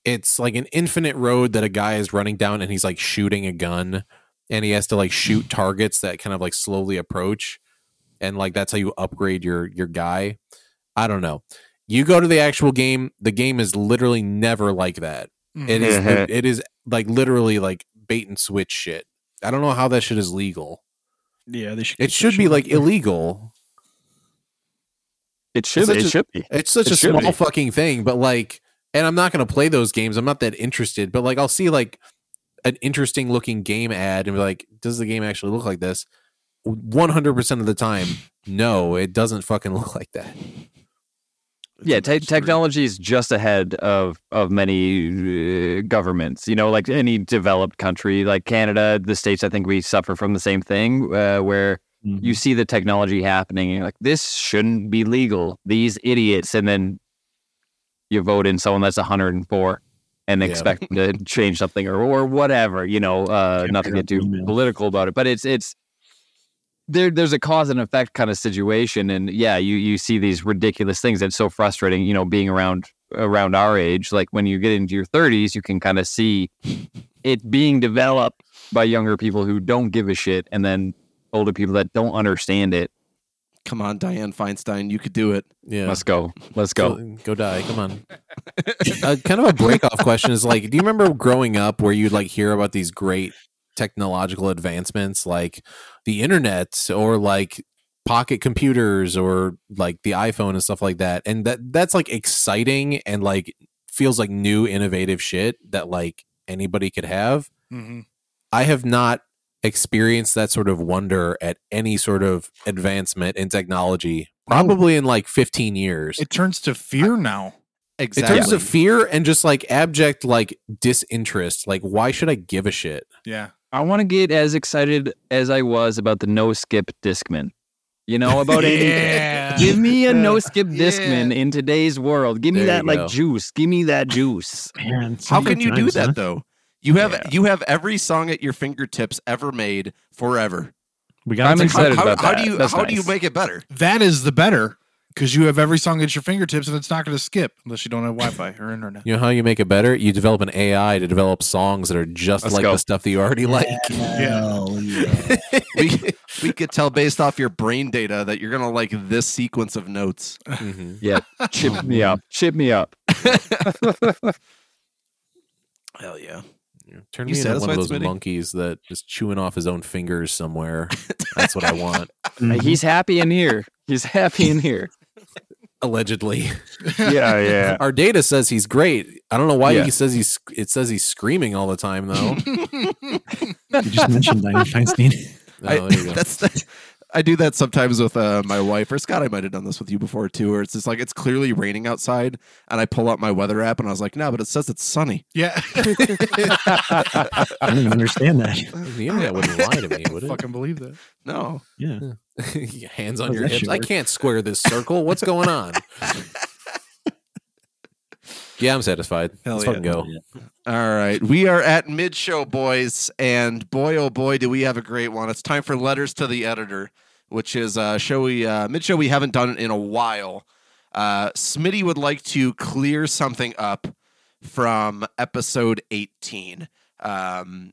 S5: it's like an infinite road that a guy is running down and he's like shooting a gun and he has to like shoot targets that kind of like slowly approach and like that's how you upgrade your your guy. I don't know. You go to the actual game, the game is literally never like that. It is
S4: Mhm.
S5: it is like literally like bait and switch shit. I don't know how that shit is legal.
S3: Yeah, they should.
S5: It should be like illegal.
S4: it should it
S5: a-
S4: should be.
S5: It's such
S4: It
S5: a small
S4: be.
S5: fucking thing, but like, and I'm not going to play those games. I'm not that interested, but like, I'll see like an interesting looking game ad and be like, does the game actually look like this? 100% of the time, no, it doesn't fucking look like that.
S4: Yeah, te- technology is just ahead of of many uh, governments. You know, like any developed country, like Canada, the states. I think we suffer from the same thing, uh, where
S3: Mm-hmm.
S4: you see the technology happening, and you're like, this shouldn't be legal. These idiots, and then you vote in someone that's 104 and
S5: Yeah.
S4: expect to change something or or whatever. You know, uh,
S3: Yeah,
S4: not to
S3: pick
S4: get
S3: up
S4: too
S3: email.
S4: political about it, but it's it's there there's a cause and effect kind of situation and yeah you you see these ridiculous things it's so frustrating you know being around around our age like when you get into your 30s you can kind of see it being developed by younger people who don't give a shit and then older people that don't understand it
S1: Come on, Dianne Feinstein, you could do it.
S5: Yeah.
S4: let's go let's go
S5: Go, go die. Come on. uh, kind of a break off question is like, do you remember growing up where you'd like hear about these great technological advancements like the internet or like pocket computers or like the iPhone and stuff like that? And that that's like exciting and like feels like new innovative shit that like anybody could have.
S2: Mhm.
S5: I have not experienced that sort of wonder at any sort of advancement in technology probably in like 15 years.
S2: It turns to fear now.
S1: Exactly.
S5: It turns to fear and just like abject like disinterest. Like why should I give a shit?
S2: Yeah.
S4: I want to get as excited as I was about the no skip Discman. You know about anything.
S2: Yeah.
S4: Give me a no skip
S2: Yeah.
S4: Discman in today's world. Give me
S5: There
S4: that like
S5: go.
S4: juice. Give me that juice.
S3: Man,
S1: How can
S3: good
S1: you do that
S3: huh?
S1: though? You have
S4: Yeah.
S1: you have every song at your fingertips ever made forever.
S3: We got
S4: I'm excited
S1: how,
S4: about
S1: how
S4: that.
S1: do you
S4: That's
S1: how do you make it better?
S2: That is the better because you have every song at your fingertips and it's not going to skip unless you don't have Wi-Fi or internet.
S5: You know how you make it better? You develop an AI to develop songs that are just
S4: Let's
S5: like
S4: go.
S5: the stuff that you already like.
S1: we we could tell based off your brain data that you're gonna like this sequence of notes.
S5: Mhm.
S4: Yeah. Chip me up. Chip me up.
S1: Hell yeah.
S5: Yeah. Turn
S1: You
S5: me into one of those
S1: Smitty?
S5: monkeys that is chewing off his own fingers somewhere. That's what I want.
S4: He's happy in here. He's happy in here.
S5: Allegedly,
S4: Yeah, yeah.
S5: our data says he's great. I don't know why
S4: Yeah.
S5: he says he's. It says he's screaming all the time though.
S3: You just mentioned Dianne Feinstein.
S1: I,
S5: Oh, there you go.
S1: that's the, I do that sometimes with uh, my wife or Scott. I might have done this with you before too, where it's just like it's clearly raining outside, and I pull up my weather app and I was like, no, but it says it's sunny.
S2: yeah.
S3: I don't even understand that.
S5: the internet wouldn't lie to me, would it?
S2: Fucking believe that.
S1: No,
S3: Yeah.
S5: Hands on
S3: Oh,
S5: your hips.
S3: should
S5: I can't square this circle. What's going on? Yeah, I'm satisfied.
S1: Hell
S5: Let's
S1: yeah.
S5: fucking go.
S1: All right. We are at mid show, boys. And boy, oh boy, do we have a great one. It's time for Letters to the Editor, which is a show we, uh, mid show we haven't done in a while. Uh, Smitty would like to clear something up from episode 18. Um,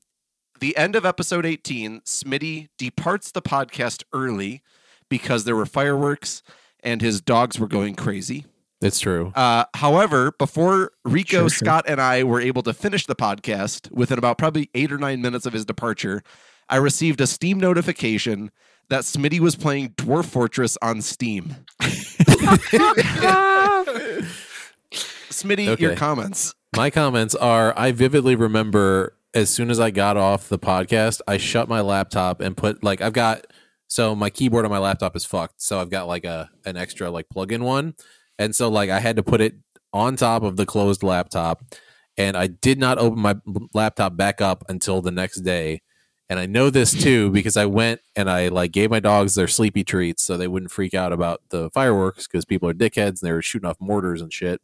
S1: the end of episode 18, Smitty departs the podcast early because there were fireworks and his dogs were going crazy.
S5: It's true.
S1: Uh, however, before Rico,
S3: Sure, sure.
S1: Scott, and I were able to finish the podcast within about probably eight or nine minutes of his departure, I received a Steam notification that Smitty was playing Dwarf Fortress on Steam. Smitty, your comments.
S5: My comments are I vividly remember as soon as I got off the podcast, I shut my laptop and put like I've got so my keyboard on my laptop is fucked. So I've got like a an extra like plug-in one. And so like I had to put it on top of the closed laptop and I did not open my laptop back up until the next day. And I know this too because I went and I like gave my dogs their sleepy treats so they wouldn't freak out about the fireworks because people are dickheads and they were shooting off mortars and shit.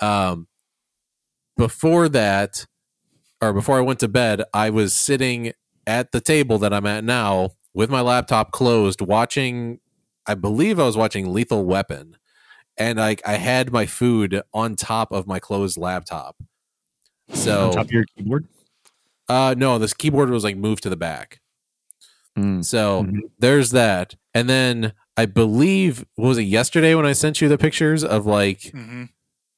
S5: Um, before that, or before I went to bed, I was sitting at the table that I'm at now with my laptop closed, watching. I believe I was watching Lethal Weapon, and I I had my food on top of my closed laptop. So
S3: On top of your keyboard.
S5: uh no, this keyboard was like moved to the back.
S1: Mm.
S5: So
S3: Mhm.
S5: there's that. And then I believe what was it yesterday when I sent you the pictures of like
S2: Mm-hmm.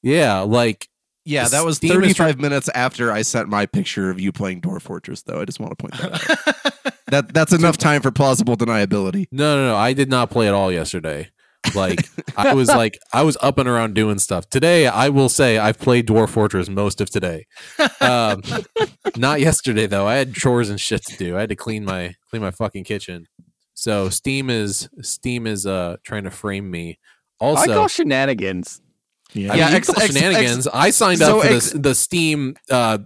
S5: yeah, like
S1: Yeah, that was
S5: Steam is
S1: 35 minutes after I sent my picture of you playing Dwarf Fortress, though. I just want to point that out. that that's enough time for plausible deniability.
S5: no no no, I did not play at all yesterday. Like I was like I was up and around doing stuff. Today I will say I've played Dwarf Fortress most of today. Um not yesterday though. I had chores and shit to do. I had to clean my clean my fucking kitchen. So Steam is Steam is uh trying to frame me. Also
S4: I call shenanigans.
S3: Yeah.
S5: I mean,
S1: Yeah,
S5: you
S1: ex-
S5: call
S1: ex-
S5: shenanigans. I signed
S1: so
S5: up for
S1: ex-
S5: the the Steam uh,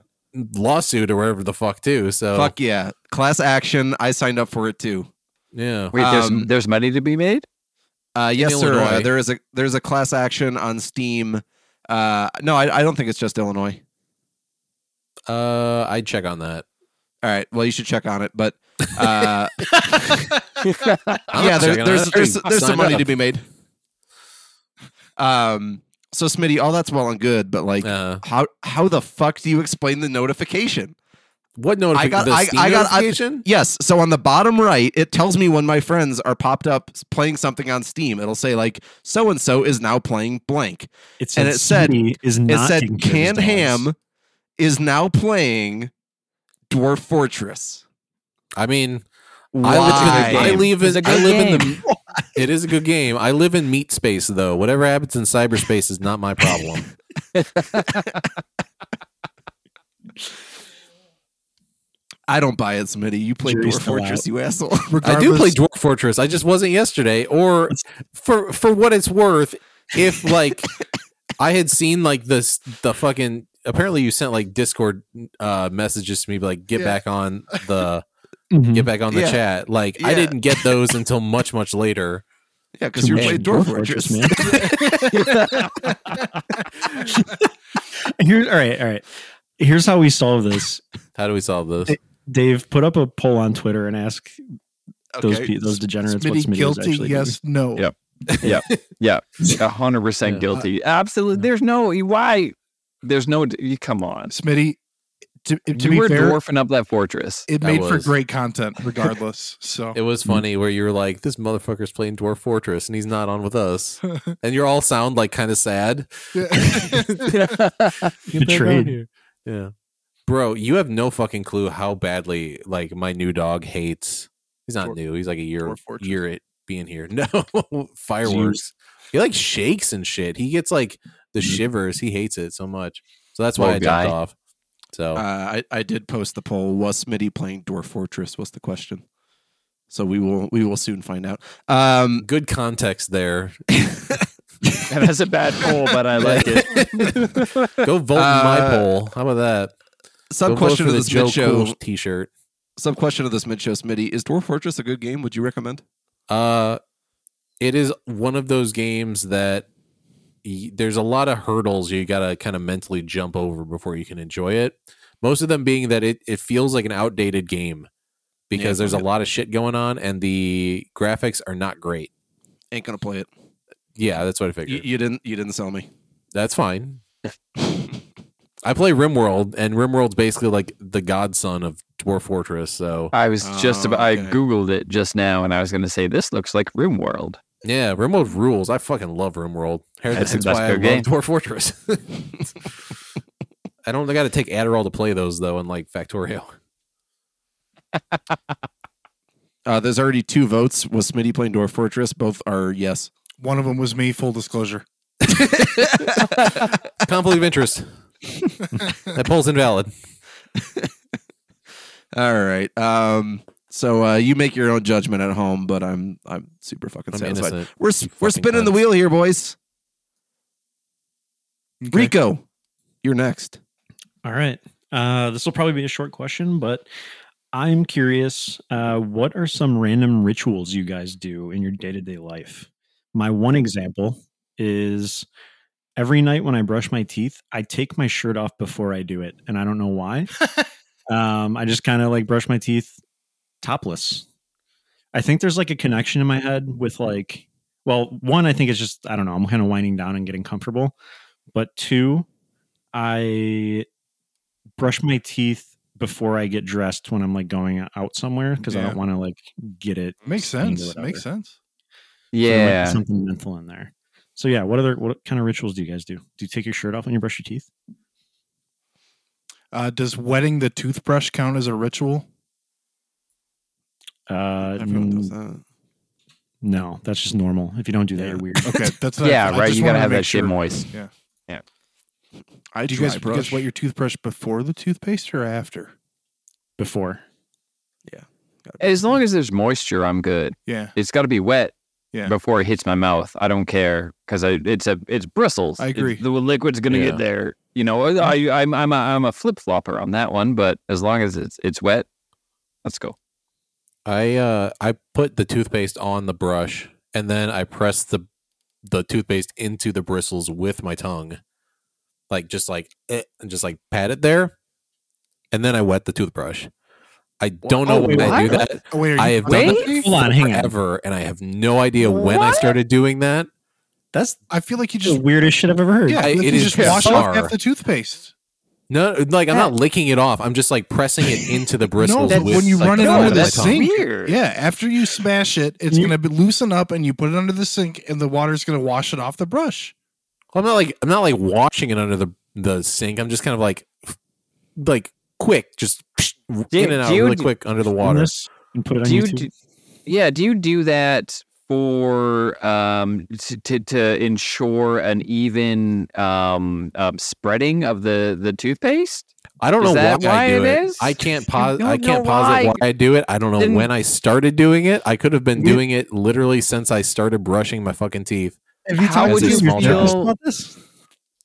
S5: lawsuit or whatever the fuck too. So
S1: Fuck yeah. Class action. I signed up for it too.
S5: yeah,
S4: Wait, there's
S1: Um,
S4: there's money to be made.
S1: Uh, yes, sir. Uh, there is a there's a class action on Steam. Uh, no, I, I don't think it's just Illinois.
S5: uh, I'd check on that.
S1: All right. Well, you should check on it. But uh, yeah, there, there's there's, there's some money
S5: up.
S1: to be made. Um. So Smitty, all that's well and good, but like,
S5: Uh,
S1: how how the fuck do you explain the notification?
S5: What notification?
S1: got-
S5: the
S1: I-
S5: Steam
S1: I got- I-
S5: notification?
S1: Yes. So on the bottom right, it tells me when my friends are popped up playing something on Steam. It'll say like so and so is now playing blank.
S3: It
S1: and it said-
S3: Smitty is
S1: It said
S3: taking care of his
S1: canned ham is now playing Dwarf Fortress.
S5: I mean,
S1: Why?
S5: I live, in, I live in.
S4: a
S5: I
S4: good
S5: live in the. It is a good game. I live in meat space though. Whatever happens in cyberspace is not my problem.
S1: I don't buy it, Smitty. You play
S3: Jury's
S1: Dwarf Fortress,
S3: out.
S1: you asshole.
S5: I do play Dwarf Fortress. I just wasn't yesterday. Or for for what it's worth, if like I had seen like this the fucking apparently you sent like Discord uh messages to me like get
S2: Yeah.
S5: back on the
S3: Mhm.
S5: get back on the
S1: Yeah.
S5: chat. Like I didn't get those until much much later.
S1: Yeah, because you're
S3: Man,
S1: playing Dwarf Fortress.
S3: Here's all right, all right. Here's how we solve this.
S5: How do we solve this?
S3: Hey, Dave, put up a poll on Twitter and ask those
S1: Okay.
S3: pe- those degenerates what
S2: Smitty
S3: Smitty was
S2: guilty?
S3: actually
S2: Yes, no.
S4: Yep. Yeah, a hundred
S5: Yeah.
S4: percent guilty. Uh, Absolutely. There's no why. There's no. Come on.
S2: Smitty. To, to
S4: you
S2: be
S4: were
S2: fair,
S4: dwarfing up that fortress.
S2: it
S5: I
S2: made for great content, regardless. So
S5: It was funny where you were like, "This motherfucker's playing Dwarf Fortress and he's not on with us," and you all sound like kind of sad.
S3: Betrayed.
S5: Yeah, bro, you have no fucking clue how badly like my new dog hates. He's not
S2: Dwarf-
S5: new. He's like a year year it being here. No fireworks. He like shakes and shit. He gets like the shivers. He hates it so much. So that's why
S4: Poor
S5: I
S4: guy.
S5: jumped off. So
S1: Uh, I, I did post the poll. Was Smitty playing Dwarf Fortress? Was the question. So we will we will soon find out. Um,
S5: good context there.
S4: That's a bad poll, but I like it.
S5: Go vote in my
S1: Uh,
S5: poll. How about that?
S1: Sub question
S5: for
S1: of this
S5: Joe
S1: mid show.
S5: Cool T-shirt.
S1: Sub question of this mid show, Smitty. Is Dwarf Fortress a good game? Would you recommend?
S5: Uh, it is one of those games that y- there's a lot of hurdles you gotta kind of mentally jump over before you can enjoy it. Most of them being that it it feels like an outdated game because
S1: Yeah,
S5: there's a lot of shit going on and the graphics are not great.
S1: Ain't gonna play it.
S5: Yeah, that's what I
S1: You,
S5: figured.
S1: you didn't you didn't sell me.
S5: That's fine. I play RimWorld, and RimWorld's basically like the godson of Dwarf Fortress. So
S4: I was just
S1: Oh,
S4: about. I googled it just now, and I was going to say this looks like RimWorld.
S5: yeah, RimWorld rules. I fucking love RimWorld. That's,
S4: That's-
S5: that's
S4: that's
S5: why
S4: a
S5: I
S4: good
S5: love. Dwarf Fortress. I don't. I got to take Adderall to play those though, in like Factorio.
S1: Uh, there's already two votes. Was Smitty playing Dwarf Fortress? Both are yes.
S2: one of them was me. Full disclosure.
S5: Conflict of interest. That poll's invalid.
S1: All right. Um. So uh, you make your own judgment at home, but I'm I'm super fucking
S5: I'm
S1: satisfied.
S5: innocent.
S1: We're s- we're
S5: fucking
S1: spinning the wheel here, boys.
S2: Okay.
S1: Rico, you're next.
S3: All right. Uh, this will probably be a short question, but I'm curious. Uh, what are some random rituals you guys do in your day to day life? My one example is every night when I brush my teeth, I take my shirt off before I do it, and I don't know why. um, I just kind of like brush my teeth topless. I think there's like a connection in my head with like, well, one, I think it's just I don't know. I'm kind of winding down and getting comfortable, but two, I brush my teeth before I get dressed when I'm like going out somewhere because I don't want to like get it.
S2: Makes sense. Makes sense.
S3: So there might be
S4: Yeah.
S3: something mental in there. So yeah, what other what kind of rituals do you guys do? Do you take your shirt off when you brush your teeth?
S2: Uh, does wetting the toothbrush count as a ritual?
S3: Uh,
S1: Everyone does that.
S3: no, that's just normal. If you don't do that,
S1: Yeah.
S3: you're weird.
S2: Okay, that's what
S4: Yeah.
S2: I
S4: right.
S2: just
S4: You gotta have
S2: make
S4: that shit
S2: sure.
S4: moist.
S2: Yeah.
S1: I
S2: Do you
S1: dry
S2: guys, you guys wet your toothbrush before the toothpaste or after?
S3: Before.
S1: Gotta
S4: As long as there's moisture, I'm good.
S2: Yeah,
S4: It's got to be wet
S2: Yeah.
S4: before it hits my mouth. I don't care because it's a it's bristles.
S2: I
S4: It's-
S2: agree.
S4: the liquid's gonna
S5: Yeah.
S4: get there. You know, I, I'm I'm a, I'm a flip flopper on that one. But as long as it's it's wet, let's go.
S5: I uh I put the toothpaste on the brush and then I press the the toothpaste into the bristles with my tongue. Like just like eh, and just like pat it there. And then I wet the toothbrush. I don't know
S3: Oh,
S5: why
S3: wait,
S5: I do that
S2: Oh, wait,
S5: I
S2: you
S5: have done that
S2: Wait?
S3: Hold on, hang on.
S5: forever and I have no idea when I started doing that.
S3: That's
S2: I feel like you
S3: the
S2: just
S3: weirdest shit I've ever heard.
S2: yeah,
S5: I-
S2: like
S5: it
S2: you
S5: is
S2: just wash off
S5: bizarre.
S2: half the toothpaste.
S5: No, like I'm not licking it off. I'm just like pressing it into the bristles.
S2: but
S5: with,
S2: when you
S5: like,
S2: run it
S5: the
S2: under the
S5: my
S4: that's
S2: sink,
S4: weird.
S2: Yeah, after you smash it, it's
S3: You-
S2: gonna be, loosen up, and you put it under the sink, and the water's gonna wash it off the brush.
S5: Well, I'm not like I'm not like washing it under the the sink. I'm just kind of like like quick, just
S4: Do-
S5: in and out really
S4: do-
S5: quick under the
S3: Film
S5: water.
S3: this and put it on
S4: Do you do, yeah? Do you do that for um to to, to ensure an even um, um spreading of the the toothpaste?
S5: I don't
S4: Is
S5: know
S4: that
S5: why,
S4: why
S5: I do
S4: it
S5: it.
S4: is?
S5: I can't pause. I can't
S4: know
S5: posit
S4: why.
S5: why I do it. I don't know
S4: Then-
S5: when I started doing it. I could have been doing it literally since I started brushing my fucking teeth.
S3: Have you
S4: How
S3: talked
S5: would
S3: to
S5: you
S3: your therapist
S4: feel-
S3: about this?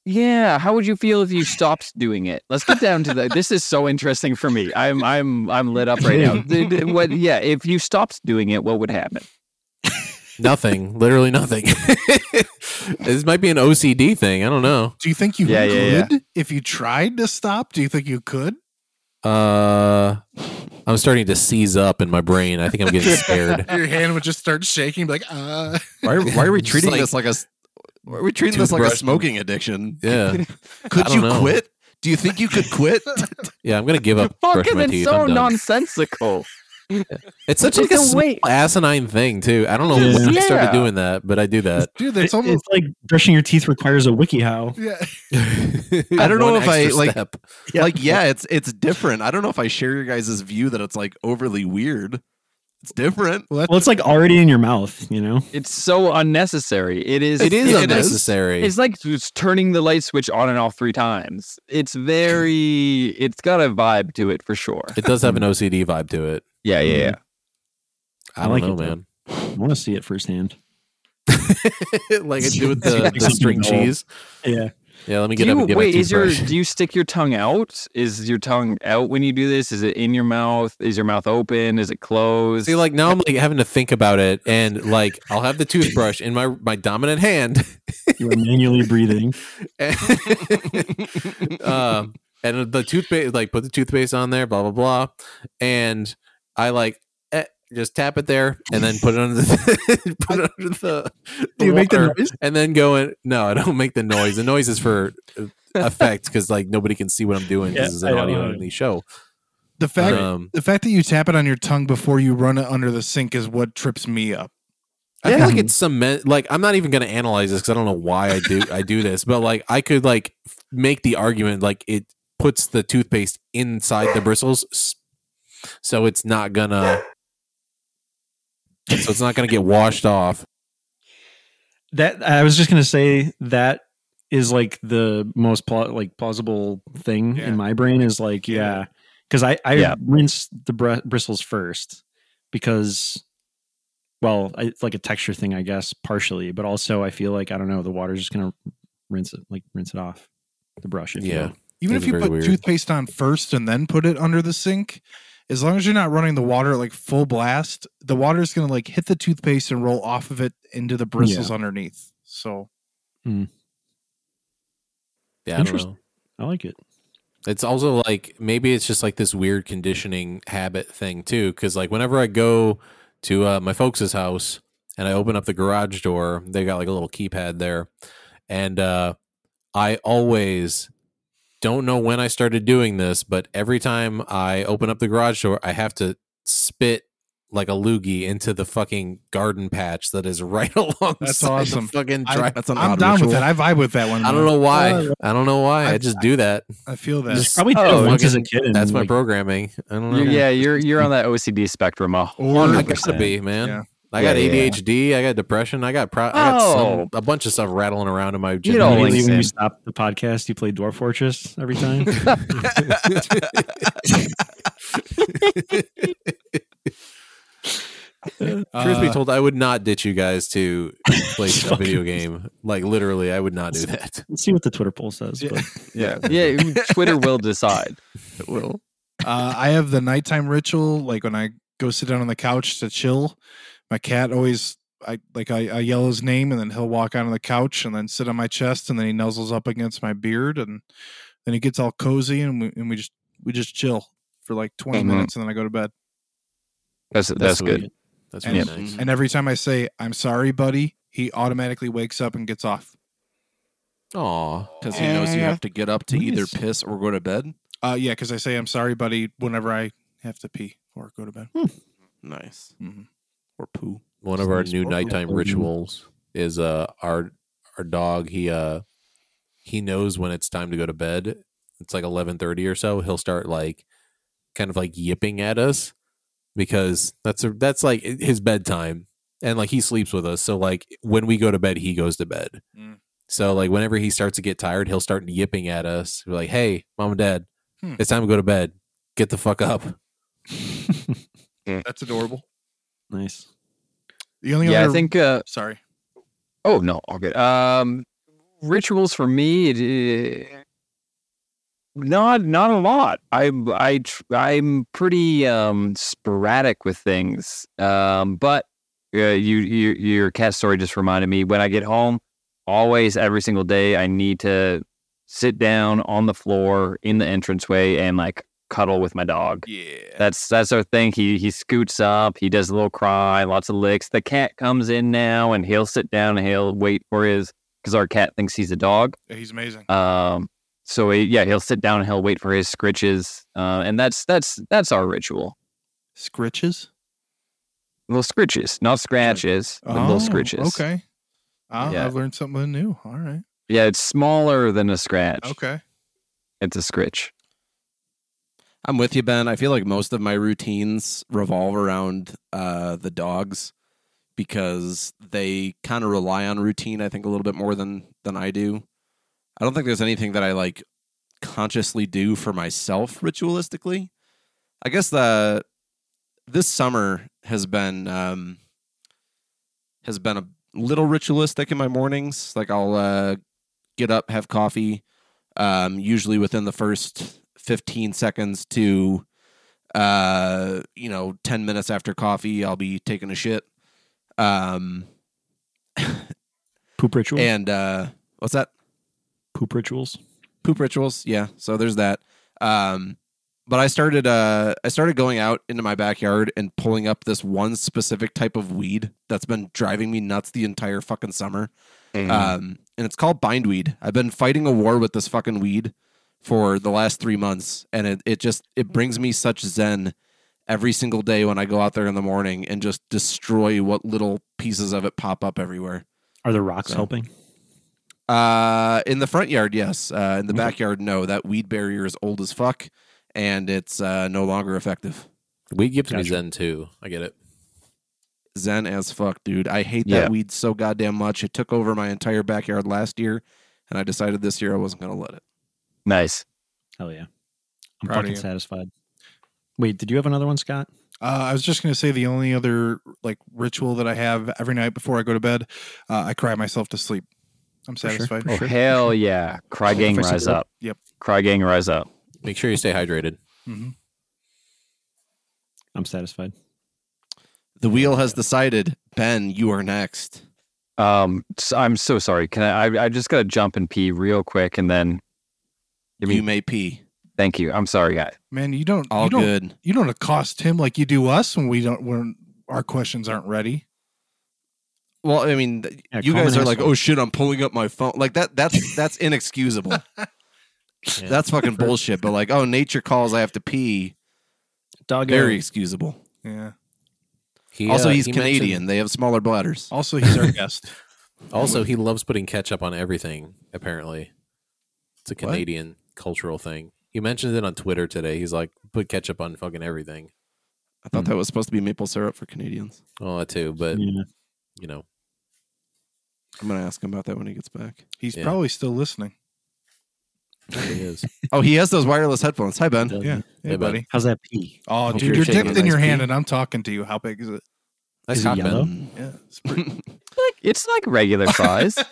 S4: Yeah, how would you feel if you stopped doing it? Let's get down to the. This is so interesting for me. I'm I'm I'm lit up right now. The- the- what? Yeah, if you stopped doing it, what would happen?
S5: Nothing. literally nothing. this might be an OCD thing. I don't know.
S2: Do you think you
S4: Yeah, yeah,
S2: could if you tried to stop? Do you think you could?
S5: Uh, I'm starting to seize up in my brain. I think I'm getting scared.
S2: Your hand would just start shaking, like, uh.
S1: Why, why are we treating
S5: like-
S1: this like a? S- Why are we treating this like a
S5: Toothbrush.
S1: smoking addiction?
S5: Yeah,
S1: Could you
S5: know.
S1: quit? Do you think you could quit?
S5: yeah. I'm gonna give up brushing
S4: Fucking,
S5: my
S4: it's so
S5: I'm done.
S4: nonsensical.
S5: It's such like a
S4: a
S5: small asinine thing too. I don't know
S3: Yeah.
S5: when I started
S4: Yeah.
S5: doing that, but I do that.
S2: Dude,
S3: It-
S2: that's almost.
S3: it's like brushing your teeth requires a wikiHow.
S2: Yeah.
S1: I don't know if I,
S5: extra
S1: like-
S5: step.
S1: Like, yeah, it's it's different. I don't know if I share your guys' view that it's like overly weird. It's different.
S2: Well,
S3: Well, it's like already in your mouth, you know.
S4: It's so unnecessary. It is.
S5: It is
S4: it
S5: unnecessary.
S4: It's like it's turning the light switch on and off three times. It's very. It's got a vibe to it for sure.
S5: It does have an OCD vibe to it.
S4: Yeah, yeah, yeah.
S5: I,
S3: I
S5: don't
S3: like
S5: know,
S3: it, though.
S5: man.
S3: I want to see it firsthand.
S5: like I do with the, the string
S3: old.
S5: cheese.
S3: Yeah.
S5: Yeah, let me
S4: Do
S5: get up
S4: you,
S5: and get
S4: wait,
S5: my
S4: is your do you stick your tongue out? Is your tongue out when you do this? Is it in your mouth? Is your mouth open? Is it closed?
S5: See, like now I'm like having to think about it, and like I'll have the toothbrush in my my dominant hand,
S3: You are manually breathing.
S5: um, and the toothpaste, like put the toothpaste on there, blah blah blah, and I like just tap it there, and then put it under the put it under the.
S3: Do you make the noise?
S5: And then go in. No, I don't make the noise. The noise is for uh, effect because like nobody can see what I'm doing
S3: Yeah,
S5: because it's an audio only show.
S2: the fact
S5: Um,
S2: the fact that you tap it on your tongue before you run it under the sink is what trips me up.
S5: I feel like it's cement. Like I'm not even going to analyze this because I don't know why I do I do this, but like I could like f- make the argument like it puts the toothpaste inside the bristles, so it's not gonna. So it's not gonna get washed off.
S3: That I was just gonna say that is like the most pla- like plausible thing
S2: Yeah.
S3: in my brain is like yeah because I I
S4: Yeah.
S3: rinse the br- bristles first because well I, it's like a texture thing I guess partially but also I feel like I don't know the water's just gonna rinse it like rinse it off the brush if you
S5: Yeah.
S2: Even
S5: That's
S2: if you put
S5: weird.
S2: toothpaste on first and then put it under the sink, as long as you're not running the water like full blast, the water is going to like hit the toothpaste and roll off of it into the bristles underneath. So
S5: Yeah, I
S3: Interesting.
S5: know.
S3: I like it
S5: It's also like maybe it's just like this weird conditioning habit thing too. Because like whenever I go to uh, my folks' house and I open up the garage door, they got like a little keypad there, and uh, I always don't know when I started doing this, but every time I open up the garage door, I have to spit like a loogie into the fucking garden patch that is right along.
S2: That's
S5: the
S2: awesome.
S5: fucking
S2: I-
S5: drive.
S1: That's an
S2: I'm
S1: odd
S2: down
S1: ritual.
S2: with that. I vibe with that one.
S5: I don't know why.
S3: Uh,
S5: I don't know why. I,
S2: I-
S5: just do that.
S2: I feel that.
S5: Just-
S3: probably did
S4: Oh,
S3: once as a kid and
S5: That's my
S3: like,
S5: programming. I don't know.
S4: You're- yeah, you're you're on that OCD spectrum. A
S2: Or-
S5: I
S4: hundred
S5: gotta
S4: percent.
S5: be, man.
S2: Yeah.
S5: I got
S4: Yeah, yeah.
S5: ADHD. I got depression. I got pro- I got some,
S4: Oh.
S5: a bunch of stuff rattling around in my.
S4: You
S5: gym.
S4: don't
S3: immediately when you stop the podcast you play Dwarf Fortress every time
S5: Truth be
S2: Uh,
S5: told, I would not ditch you guys to play a video game. Like literally, I would not do that.
S3: let's see what the Twitter poll says
S2: Yeah.
S3: but
S4: Yeah, yeah. Twitter will decide.
S1: It will.
S2: Uh, I have the nighttime ritual, like when I go sit down on the couch to chill. My cat always, I like, I, I yell his name, and then he'll walk onto the couch and then sit on my chest, and then he nuzzles up against my beard, and then he gets all cozy, and we and we just we just chill for like 20
S4: Mhm.
S2: minutes, and then I go to bed.
S4: That's that's,
S5: sweet.
S4: good.
S5: That's
S2: And-
S5: really nice.
S2: And every time I say I'm sorry, buddy, he automatically wakes up and gets off.
S5: Aw,
S1: Because he knows you have to get up to either
S3: Nice.
S1: piss or go to bed.
S2: Uh, yeah, because I say I'm sorry, buddy, whenever I have to pee or go to bed.
S1: Nice.
S2: hmm
S1: Or poo.
S5: one of our new nighttime rituals is uh our our dog. He uh he knows when it's time to go to bed. It's like eleven thirty or so. He'll start like kind of like yipping at us because that's a, that's like his bedtime. and like he sleeps with us. So like when we go to bed, he goes to bed.
S2: Mm.
S5: So like whenever he starts to get tired, he'll start yipping at us. We're like, "Hey, mom and dad,
S2: Hmm.
S5: it's time to go to bed. Get the fuck up."
S2: That's adorable.
S3: Nice.
S2: The only
S4: yeah, I think. Uh,
S2: Sorry.
S4: oh no, all good. Um, rituals for me, it, uh, not not a lot. I I tr- I'm pretty um sporadic with things. Um, but uh, you, you your cat story just reminded me when I get home, always every single day I need to sit down on the floor in the entranceway and like cuddle with my dog.
S2: Yeah.
S4: That's that's our thing. He he scoots up. He does a little cry, lots of licks. The cat comes in now, and he'll sit down and he'll wait for his because our cat thinks he's a dog.
S2: He's amazing.
S4: Um, so he, yeah, he'll sit down and he'll wait for his scritches. Uh, and that's that's that's our ritual.
S2: Scritches?
S4: Little scritches, not scratches, but little scritches.
S2: Oh, Okay. Ah,
S4: Yeah.
S2: I've learned something new. All right.
S4: Yeah, it's smaller than a scratch.
S2: Okay.
S4: It's a scritch.
S1: I'm with you, Ben. I feel like most of my routines revolve around uh, the dogs because they kind of rely on routine. I think a little bit more than than I do. I don't think there's anything that I like consciously do for myself ritualistically. I guess the this summer has been um, has been a little ritualistic in my mornings. Like I'll uh, get up, have coffee, um, usually within the first 15 seconds to uh you know 10 minutes after coffee i'll be taking a shit. Um
S3: Poop rituals.
S1: and uh what's that?
S3: Poop rituals.
S1: poop rituals yeah. So there's that. Um but i started uh i started going out into my backyard and pulling up this one specific type of weed that's been driving me nuts the entire fucking summer. Um and it's called bindweed. I've been fighting a war with this fucking weed for the last three months and it, it just it brings me such zen every single day when i go out there in the morning and just destroy what little pieces of it pop up everywhere
S3: Are the rocks
S1: So-
S3: helping?
S1: uh, in the front yard, yes. Uh, in the
S3: Okay.
S1: backyard, no. That weed barrier is old as fuck, and it's uh, no longer effective.
S5: We gives me Zen too. I get it.
S1: Zen as fuck, dude. I hate
S4: Yeah.
S1: that weed so goddamn much. It took over my entire backyard last year, and I decided this year I wasn't gonna let it.
S4: Nice.
S3: Hell yeah. I'm
S2: Proud
S3: fucking satisfied. Wait, did you have another one, Scott?
S2: Uh, I was just going to say the only other like ritual that I have every night before I go to bed, uh, I cry myself to sleep. I'm
S3: sure.
S2: satisfied.
S3: For
S4: Oh
S3: sure.
S4: hell yeah! Cry gang,
S3: If I see
S4: rise
S3: the-
S4: up.
S2: Yep.
S4: Cry gang, rise up.
S5: Make sure you stay hydrated.
S2: hmm
S3: I'm satisfied.
S1: The wheel has decided. Ben, you are next.
S4: Um, s I'm so sorry. Can I, I? I just gotta jump and pee real quick, and then. Give me,
S1: you may pee.
S4: thank you. I'm sorry, guys.
S2: Man, you don't
S1: All
S2: you don't
S1: good.
S2: you don't accost him like you do us when we don't when our questions aren't ready.
S1: Well, I mean, th-
S3: Yeah,
S1: you
S3: call him
S1: guys
S3: an
S1: are like,
S3: asshole.
S1: "Oh shit, I'm pulling up my phone." Like that. That's that's inexcusable.
S5: Yeah.
S1: That's fucking bullshit. But like, oh, nature calls. I have to pee.
S3: Dog
S1: Very excusable.
S2: Yeah.
S5: He,
S1: also,
S5: uh,
S1: he's
S5: he
S1: Canadian. They have smaller bladders.
S2: Also, he's our guest.
S5: Also, he loves putting ketchup on everything. Apparently, it's a Canadian cultural thing. He mentioned it on Twitter today. He's like, put ketchup on fucking everything.
S1: I thought hmm. that was supposed to be maple syrup for Canadians.
S5: Oh, that too. But
S3: Yeah.
S5: you know,
S1: I'm gonna ask him about that when he gets back.
S2: He's
S5: Yeah.
S2: probably still listening.
S5: he is.
S1: Oh, he has those wireless headphones. Hi, Ben.
S2: Yeah. Hey,
S5: Hey, bud.
S2: buddy.
S3: How's that pee?
S2: Oh,
S1: Hope
S2: dude,
S1: you're
S2: you're dipped
S1: a
S2: in your
S1: nice
S2: hand,
S1: pee.
S2: and I'm talking to you. How big is it?
S5: Nice
S3: Is it yellow?
S5: Ben.
S2: Yeah, it's pretty,
S4: It's like regular size.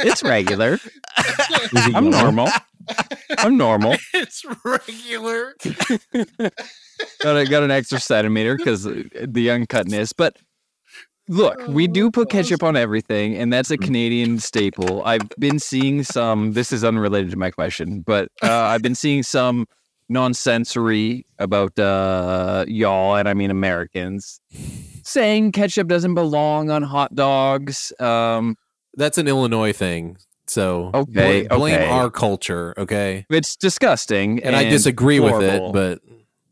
S4: it's regular.
S3: It
S4: I'm normal. I'm normal.
S2: it's regular.
S4: got a, got an extra centimeter because the uncutness. But look, we do put ketchup on everything, and that's a Canadian staple. I've been seeing some. This is unrelated to my question, but uh, I've been seeing some nonsensory about uh, y'all, and I mean Americans, saying ketchup doesn't belong on hot dogs. Um,
S5: That's an Illinois thing. So
S4: Okay,
S5: bl- blame
S4: okay.
S5: our culture, okay?
S4: it's disgusting,
S5: And, I disagree with it, but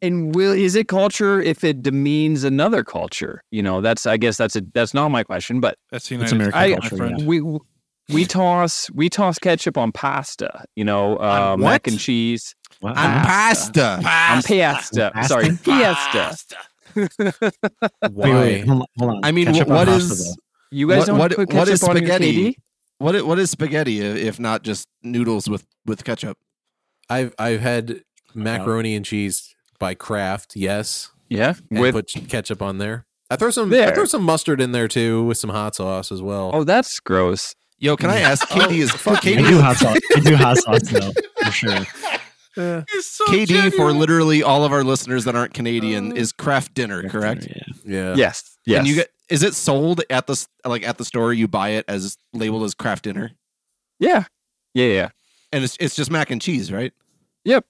S4: And will is it culture if it demeans another culture? You know, that's I guess that's a that's not my question, but
S2: That's the
S3: It's
S2: United
S3: American
S4: I-
S3: culture,
S2: friend.
S3: yeah.
S4: we we toss we toss ketchup on pasta. You know, uh, mac and cheese
S3: What?
S1: On pasta.
S4: on pasta.
S3: Pasta?
S4: Sorry, fiesta.
S3: Wait,
S5: Why?
S3: wait, hold on, hold on.
S1: I mean,
S3: Ketchup
S1: wh-
S3: on pasta.
S4: You guys
S1: What-
S4: don't
S1: what-
S4: put
S1: what
S4: ketchup
S1: is
S4: on your
S1: spaghetti?
S4: KD?
S1: what what is spaghetti if not just noodles with with ketchup?
S5: I've I've had macaroni and cheese by Kraft. Yes,
S4: Yeah,
S5: and
S4: with
S5: put ketchup on there. I throw some.
S4: there.
S5: I throw some mustard in there too with some hot sauce as well.
S4: oh, that's gross.
S1: Yo, can I ask? KD is oh,
S3: I
S1: KD,
S3: do hot sauce. I do hot sauce though, for sure.
S1: KD for literally all of our listeners that aren't Canadian uh, is Kraft dinner, correct?
S3: Yeah.
S5: yeah.
S4: Yes, yes.
S1: And you get is it sold at the like at the store? You buy it as labeled as Kraft dinner,
S4: yeah, yeah, yeah.
S1: and it's it's just mac and cheese, right? Yep.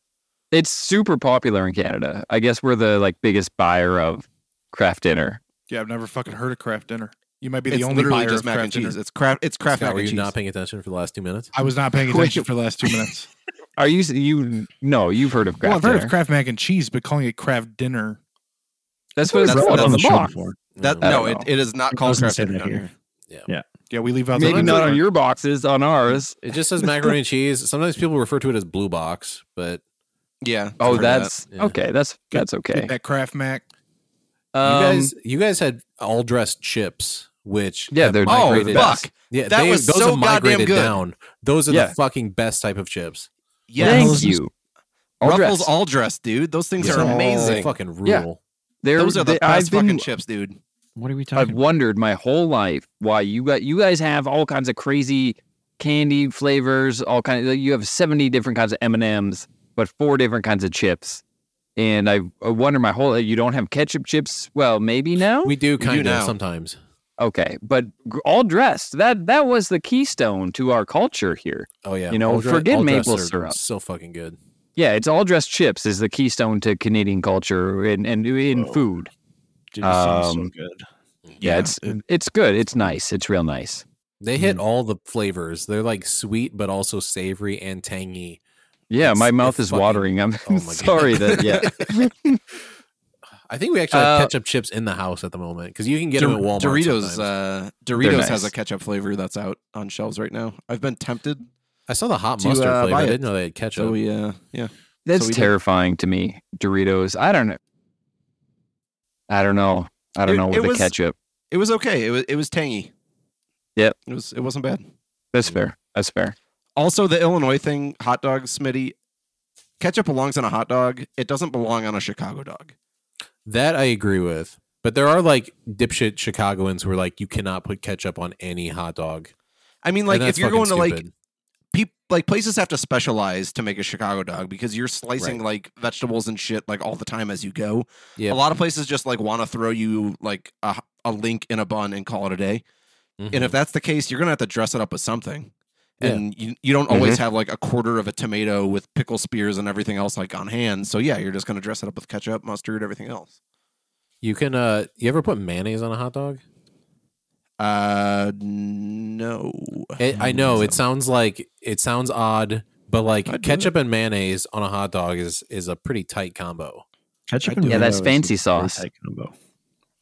S4: It's super popular in Canada. I guess we're the like biggest buyer of Kraft dinner.
S2: Yeah, I've never fucking heard of Kraft dinner. You might be
S1: It's
S2: the only
S1: literally
S2: buyer
S1: just
S2: of
S1: mac and
S2: Kraft dinner.
S1: cheese. It's Kraft. It's Kraft
S5: Scott,
S1: mac
S5: were
S1: and
S5: you
S1: cheese.
S5: not paying attention for the last two minutes?
S2: I was not paying attention for the last two minutes.
S4: Are you you no? You've heard of Kraft
S2: well, I've heard
S4: dinner.
S2: of Kraft mac and cheese, but calling it Kraft dinner.
S4: that's what it's
S1: That's-
S4: called on the
S1: that's
S4: box.
S3: Before.
S1: that
S5: Yeah.
S4: I
S1: no,
S4: don't
S1: it, it is not called
S3: doesn't Kraft
S1: dinner
S3: that
S1: down
S3: here.
S1: here.
S2: Yeah, we leave out
S4: Maybe
S2: the
S4: not on your boxes, on ours.
S5: It just says macaroni and cheese. Sometimes people refer to it as blue box, but
S1: Yeah.
S4: Oh,
S1: I've that.
S4: that's
S5: Yeah.
S4: okay. That's that's okay.
S2: that Kraft mac.
S4: Um,
S5: you guys, you guys had all dressed chips, which
S4: Yeah, they're
S1: Oh
S5: migrated-
S1: fuck!
S5: Yeah,
S1: That
S5: they,
S1: was
S5: those
S1: so goddamn good.
S5: down. Those are
S4: Yeah.
S5: the fucking best type of chips.
S1: Yeah.
S4: thank
S3: those-
S4: you. All
S1: Ruffles
S4: dressed.
S1: all dressed, dude. Those things
S5: Yeah.
S1: are
S5: They
S1: amazing.
S5: fucking rule.
S4: Yeah. They're-
S1: Those are the
S4: they-
S1: best
S4: I've been,
S1: fucking chips, dude.
S3: What are we talking?
S4: I've
S3: talking?
S4: wondered my whole life why you got you guys have all kinds of crazy candy flavors, all kinds. Of, you have seventy different kinds of M and M's, but four different kinds of chips. And I, I wonder my whole you don't have ketchup chips. Well, maybe now.
S5: We do
S1: do
S5: kind of
S1: now.
S5: sometimes.
S4: Okay, but all dressed. That that was the keystone to our culture here.
S5: Oh yeah,
S4: You know,
S5: All dre-
S4: forget maple syrup.
S5: So fucking good.
S4: Yeah, it's all dressed chips is the keystone to Canadian culture and and in
S3: Whoa.
S4: food.
S3: Dude, sounds
S4: Um,
S3: so good.
S4: Yeah, it's it's good. It's nice. It's real nice.
S5: They hit all the flavors. They're like sweet, but also savory and tangy.
S4: Yeah,
S5: It's-
S4: my mouth is
S5: fucking-
S4: watering. I'm
S5: oh my God.
S4: sorry that yeah.
S5: I think we actually have
S4: Uh,
S5: ketchup chips in the house at the moment because you can get them at Walmart.
S1: Doritos. Uh, Doritos
S4: nice.
S1: has a ketchup flavor that's out on shelves right now. I've been tempted,
S5: I saw the hot
S1: to,
S5: mustard
S1: uh,
S5: flavor. I didn't know they had ketchup.
S1: so we uh, yeah.
S4: That's
S1: So we did.
S4: terrifying to me. Doritos. I don't know. I don't know. I don't
S1: It-
S4: know with the
S1: was-
S4: ketchup.
S1: It was okay. It was it was tangy.
S4: Yep.
S1: It was it wasn't bad.
S4: That's fair. That's fair.
S1: Also, the Illinois thing, hot dogs, Smitty. Ketchup belongs on a hot dog. It doesn't belong on a Chicago dog.
S5: That I agree with. But there are like dipshit Chicagoans who are like, you cannot put ketchup on any hot dog.
S1: I mean, like if you're going to like
S5: stupid.
S1: peop, like places have to specialize to make a Chicago dog because you're slicing like vegetables and shit like all the time as you go.
S5: Yep.
S1: A lot of places just like want to throw you like a, a link in a bun and call it a day.
S5: Mhm.
S1: And if that's the case, you're gonna have to dress it up with something.
S5: Yeah.
S1: And you, you don't always have like a quarter of a tomato with pickle spears and everything else like on hand. So yeah, you're just gonna dress it up with ketchup, mustard, everything else.
S5: you can, uh, you ever put mayonnaise on a hot dog?
S1: Uh, no.
S5: It, I know it sounds like it sounds odd, but like
S1: I'd
S5: ketchup and mayonnaise on a hot dog is is a pretty tight combo.
S3: Ketchup and.
S4: Yeah, that's
S3: mayo is a
S4: fancy sauce.
S3: tight combo.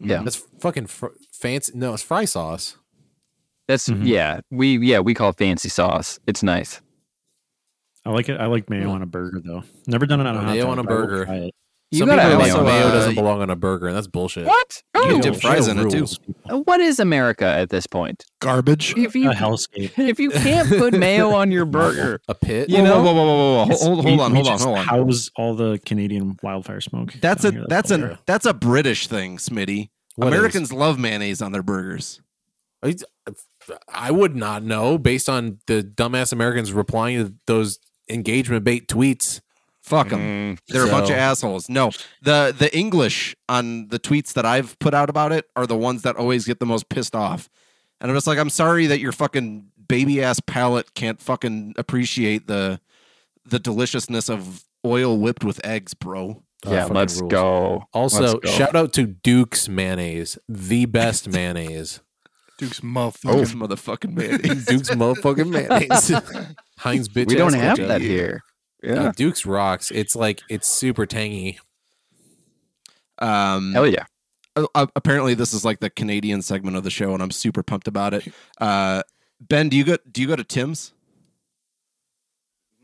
S4: Yeah.
S5: That's fucking fr- fancy. No, it's fry sauce.
S4: That's
S3: Mhm.
S4: yeah. We yeah we call it fancy sauce. It's nice.
S3: I like it. I like mayo on a burger though. Never done it on a hot
S5: Mayo
S3: dog,
S5: on a
S3: but I will
S5: burger.
S3: try.
S4: You
S5: Some
S4: gotta
S5: people
S1: also,
S4: mayo.
S5: mayo
S1: uh,
S5: doesn't belong on a burger, and that's bullshit.
S4: What?
S1: You
S4: Oh,
S1: dip fries in it too.
S4: what is America at this point?
S2: Garbage.
S4: If you
S3: A hellscape.
S4: if you can't put mayo on your burger,
S5: A pit.
S4: You know?
S1: whoa, whoa, whoa, whoa, whoa, Hold,
S3: we-
S1: hold on, hold on,
S3: just
S1: hold on.
S3: House all the Canadian wildfire smoke.
S1: That's a that's
S3: all
S1: a that's a British thing, Smitty.
S5: What is?
S1: Americans love mayonnaise on their burgers.
S5: I- I would not know based on the dumbass Americans replying to those engagement bait tweets.
S1: Fuck them.
S4: Mm,
S1: They're a bunch of assholes. No, the the English on the tweets that I've put out about it are the ones that always get the most pissed off. And I'm just like, I'm sorry that your fucking baby ass palate can't fucking appreciate the the deliciousness of oil whipped with eggs, bro.
S5: Uh,
S4: yeah,
S5: fucking
S4: let's
S5: rules.
S4: go.
S5: Also,
S4: Let's go.
S5: shout out to Duke's mayonnaise, the best mayonnaise.
S2: Duke's
S1: Oh,
S2: motherfucking.
S1: motherfucking mayonnaise.
S5: Duke's motherfucking mayonnaise. Heinz bitch.
S4: we don't
S5: ass
S4: have
S5: ketchup.
S4: that here.
S5: Yeah,
S4: Yeah.
S5: Duke's rocks. It's like it's super tangy.
S1: um,
S4: Hell yeah.
S1: uh, apparently this is like the Canadian segment of the show, and I'm super pumped about it. Uh, Ben, do you go do you go to Tim's?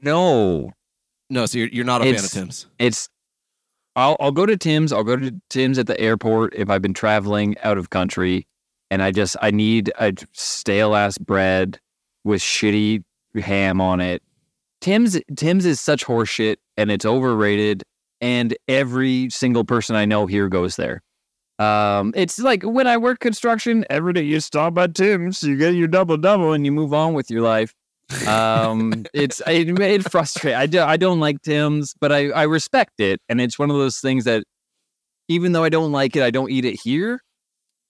S4: No,
S1: No, so you're, you're not a fan of
S4: It's-
S1: Tim's.
S4: it's I'll I'll go to Tim's. I'll go to Tim's at the airport if I've been traveling out of country, and I just I need a stale ass bread with shitty ham on it. Tim's Tim's is such horseshit, and it's overrated. And every single person I know here goes there. Um, it's like when I work construction, every day you stop at Tim's, you get your double double, and you move on with your life. um it's it, it frustrates i do i don't like tim's but i i respect it and it's one of those things that even though i don't like it i don't eat it here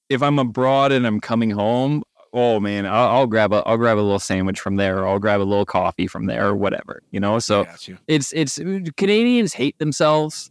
S4: if i'm abroad and i'm coming home oh man i'll, I'll grab a i'll grab a little sandwich from there or i'll grab a little coffee from there or whatever you know? So
S1: you.
S4: it's it's uh, canadians hate themselves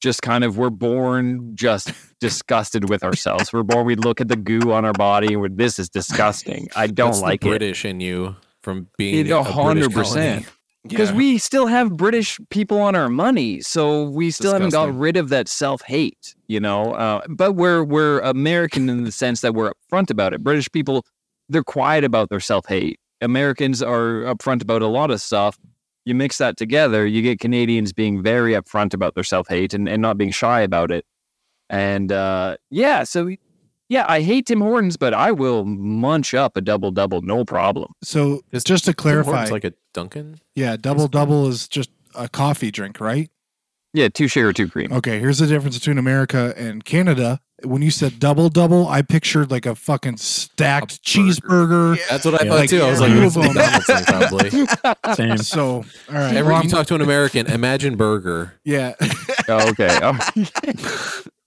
S4: just kind of we're born just disgusted with ourselves. We're born we look at the goo on our body and we're this is disgusting. I don't
S5: That's
S4: like it.
S5: British in you from being a
S4: hundred
S5: British
S4: percent. Because
S1: Yeah.
S4: we still have British people on our money, so we still haven't got rid of that self hate, you know. Uh, but we're we're American in the sense that we're upfront about it. British people, they're quiet about their self hate. Americans are upfront about a lot of stuff. You mix that together, you get Canadians being very upfront about their self hate and, and not being shy about it. And uh, yeah, so yeah, I hate Tim Hortons, but I will munch up a double double, no problem.
S2: So
S5: Is
S2: just to clarify,
S5: Hortons like a Dunkin'?
S2: yeah, double double is just a coffee drink, right?
S4: Yeah, two sugar, two cream.
S2: Okay, here's the difference between America and Canada. When you said double double, I pictured like a fucking stacked
S5: A burger.
S2: cheeseburger.
S5: That's what I
S3: Yeah.
S5: thought
S2: Like,
S5: too. I was
S2: two
S5: like,
S2: of
S5: it's
S2: them.
S5: McDonald's probably.
S3: Same.
S2: So, all right,
S5: Every,
S2: well,
S5: you talk to an American, imagine burger.
S2: yeah,
S4: Oh, okay. Oh.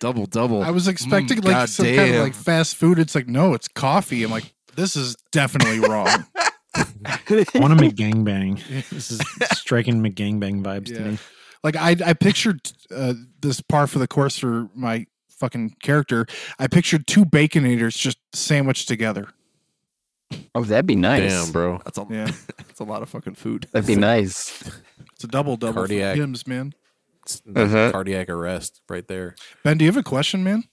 S1: double double.
S2: I was expecting
S1: Mm,
S2: like some kind of
S1: goddamn.
S2: like fast food. It's like no, it's coffee. I'm like, this is definitely wrong.
S3: I want to make gangbang. This is striking McGangbang vibes
S2: Yeah.
S3: to me.
S2: like I I pictured uh, this par for the course for my fucking character. I pictured two baconators just sandwiched together.
S4: oh, that'd be nice.
S5: Damn, bro.
S1: That's a
S2: Yeah,
S1: that's a lot of fucking food.
S4: That'd be nice.
S2: it's a double double for
S5: Cardiac.
S2: hymns, man.
S5: It's
S4: Uh-huh.
S5: cardiac arrest right there.
S2: Ben, do you have a question, man?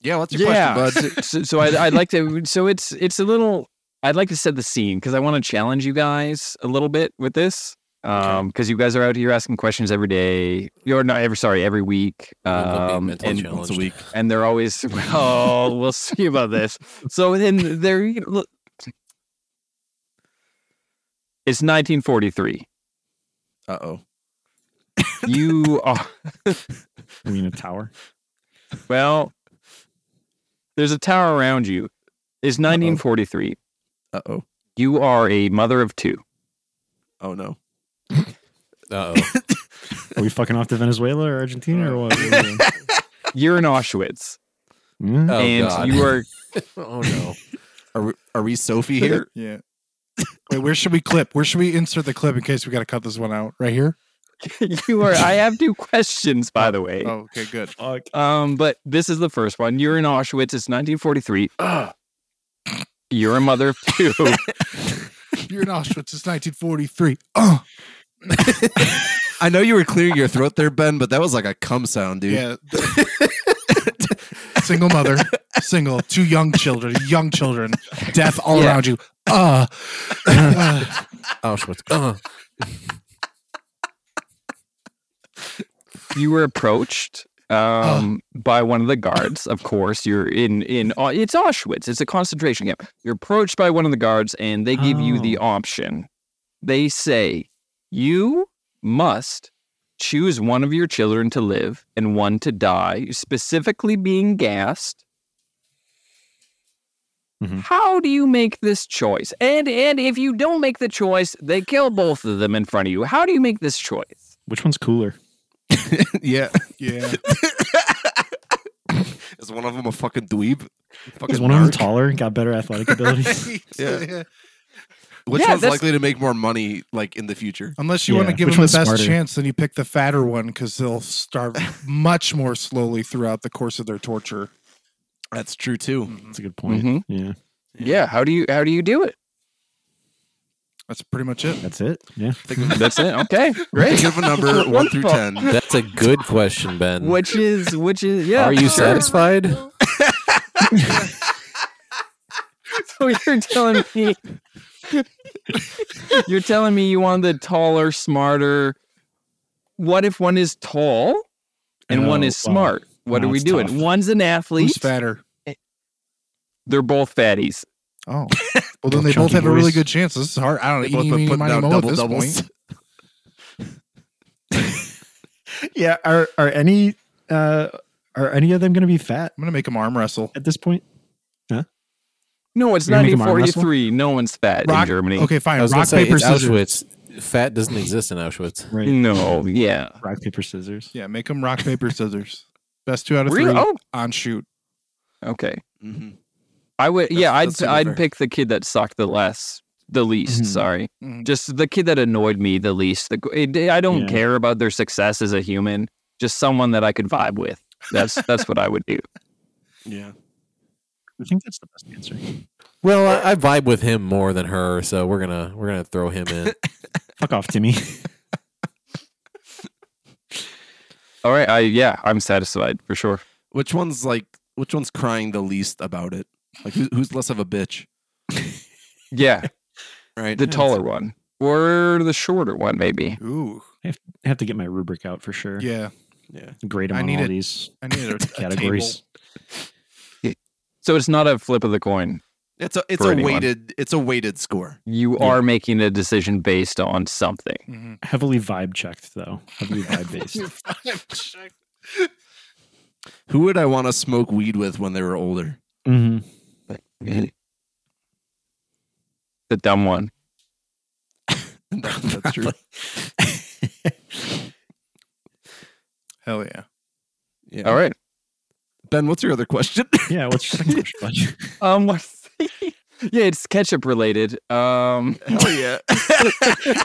S1: Yeah, what's your
S4: yeah.
S1: question, bud?
S4: so, so I'd, I'd like to. So it's it's a little. I'd like to set the scene because I want to challenge you guys a little bit with this. Um, because you guys are out here asking questions every day. You're not every sorry every week. Um, and.
S1: Once a week.
S4: and they're always well. we'll see about this. So then they're. look, It's 1943.
S1: Uh oh.
S4: You are
S3: I mean, a tower.
S4: well. There's a tower around you. It's 1943.
S1: Uh oh.
S4: You are a mother of two.
S1: Oh no.
S5: Uh oh.
S3: Are we fucking off to Venezuela or Argentina or what? What are we doing?
S4: You're in Auschwitz,
S3: Hmm?
S5: Oh,
S4: and
S5: God.
S4: you are
S5: oh no.
S1: Are we, are we Sophie here?
S2: Yeah. Wait, where should we clip? Where should we insert the clip in case we got to cut this one out? Right here.
S4: you are. I have two questions, by the way.
S2: Oh, okay, good.
S4: Um, but this is the first one. You're in Auschwitz. It's 1943. You're a mother of two.
S2: You're in Auschwitz. It's 1943. Oh,
S1: I know you were clearing your throat there, Ben, but that was like a cum sound, dude.
S2: yeah. single mother, single, two young children, young children, death all
S4: Yeah.
S2: around you. Uh, uh,
S5: Auschwitz. Uh,
S4: you were approached um, by one of the guards. Of course, you're in in it's Auschwitz. It's a concentration camp. You're approached by one of the guards, and they give you the
S3: Oh.
S4: option. They say you must choose one of your children to live and one to die, specifically being gassed.
S3: Mhm.
S4: How do you make this choice? And and if you don't make the choice, they kill both of them in front of you. How do you make this choice?
S3: Which one's cooler?
S1: yeah.
S2: yeah.
S1: Is one of them a fucking dweeb? Fucking
S3: Is one of them
S1: narc?
S3: taller and got better athletic abilities?
S1: Yeah. Which
S4: Yeah,
S1: one's
S4: that's-
S1: likely to make more money, like in the future?
S2: Unless you want to
S3: Yeah,
S2: give
S3: which
S2: them the
S3: one's
S2: best
S3: smarter?
S2: chance, then you pick the fatter one because they'll starve much more slowly throughout the course of their torture.
S1: That's true too.
S3: That's a good point.
S4: Mhm.
S3: Yeah,
S4: Yeah. How do you how do you do it?
S2: That's pretty much it.
S3: that's it. Yeah.
S4: That's it. Okay. Great.
S1: think of a number one through ten.
S5: that's a good question, Ben.
S4: Which is which is yeah.
S5: Are you satisfied?
S4: so you're telling me you're telling me you want the taller, smarter. What if one is tall and one
S3: Oh,
S4: is
S3: well,
S4: smart? What
S3: no,
S4: are we
S3: it's
S4: doing?
S3: tough.
S4: One's an athlete.
S2: Who's fatter?
S4: They're both fatties.
S2: Oh, well then they both have a really
S3: boys.
S2: good chance. This is hard. I don't
S1: They
S2: know.
S1: both
S2: Eeny,
S1: been
S2: meeny,
S1: putting
S2: miny,
S1: down
S2: moe at
S1: double
S2: this
S1: doubles.
S3: Yeah, are are any uh are any of them going to be fat
S2: I'm gonna make them arm wrestle.
S3: at this point? Huh?
S4: No, it's
S3: You're gonna make 'em arm wrestle?
S4: 1943. No one's fat
S2: Rock,
S4: in Germany.
S2: Okay, fine.
S5: I was
S2: Rock
S5: say
S2: paper
S5: it's
S2: scissors.
S5: Auschwitz. Fat doesn't exist in Auschwitz.
S3: Right.
S4: No, yeah.
S3: Rock paper scissors.
S2: Yeah, make them rock paper scissors. Best two out of
S4: Really?
S2: three
S4: Oh,
S2: on shoot.
S4: okay.
S1: Mhm.
S4: I would. yeah, I'd I'd
S1: fair.
S4: pick the kid that sucked the less, the least.
S3: Mhm.
S4: Sorry,
S2: Mhm.
S4: just the kid that annoyed me the least. The, I don't
S3: Yeah.
S4: care about their success as a human. Just someone that I could vibe with. That's that's what I would do.
S1: Yeah.
S3: I think that's the best answer.
S5: Well, I, I vibe with him more than her, so we're gonna we're gonna throw him in.
S3: Fuck off, Timmy.
S4: All right. I yeah, I'm satisfied for sure.
S1: Which one's like? Which one's crying the least about it? Like who's who's less of a bitch?
S4: Yeah,
S1: Right.
S4: the taller one or the shorter one, maybe.
S2: Ooh,
S3: I have to get my rubric out for sure.
S2: yeah.
S1: yeah.
S3: Grade them
S2: I
S3: on
S2: need
S3: all
S2: it.
S3: these
S2: I need a, a
S3: categories.
S2: table.
S4: So it's not a flip of the coin.
S1: It's a it's a
S4: anyone.
S1: weighted it's a weighted score.
S4: You
S3: Yeah.
S4: are making a decision based on something.
S2: Mhm.
S3: Heavily vibe checked though. Heavily vibe based.
S1: Who would I want to smoke weed with when they were older?
S3: hmm
S4: The dumb one.
S1: That's true.
S2: Hell yeah.
S1: Yeah.
S4: All right.
S1: Ben, what's your other question?
S3: yeah. What's your second question?
S4: Um, what's yeah, it's ketchup related. Um,
S1: Hell yeah.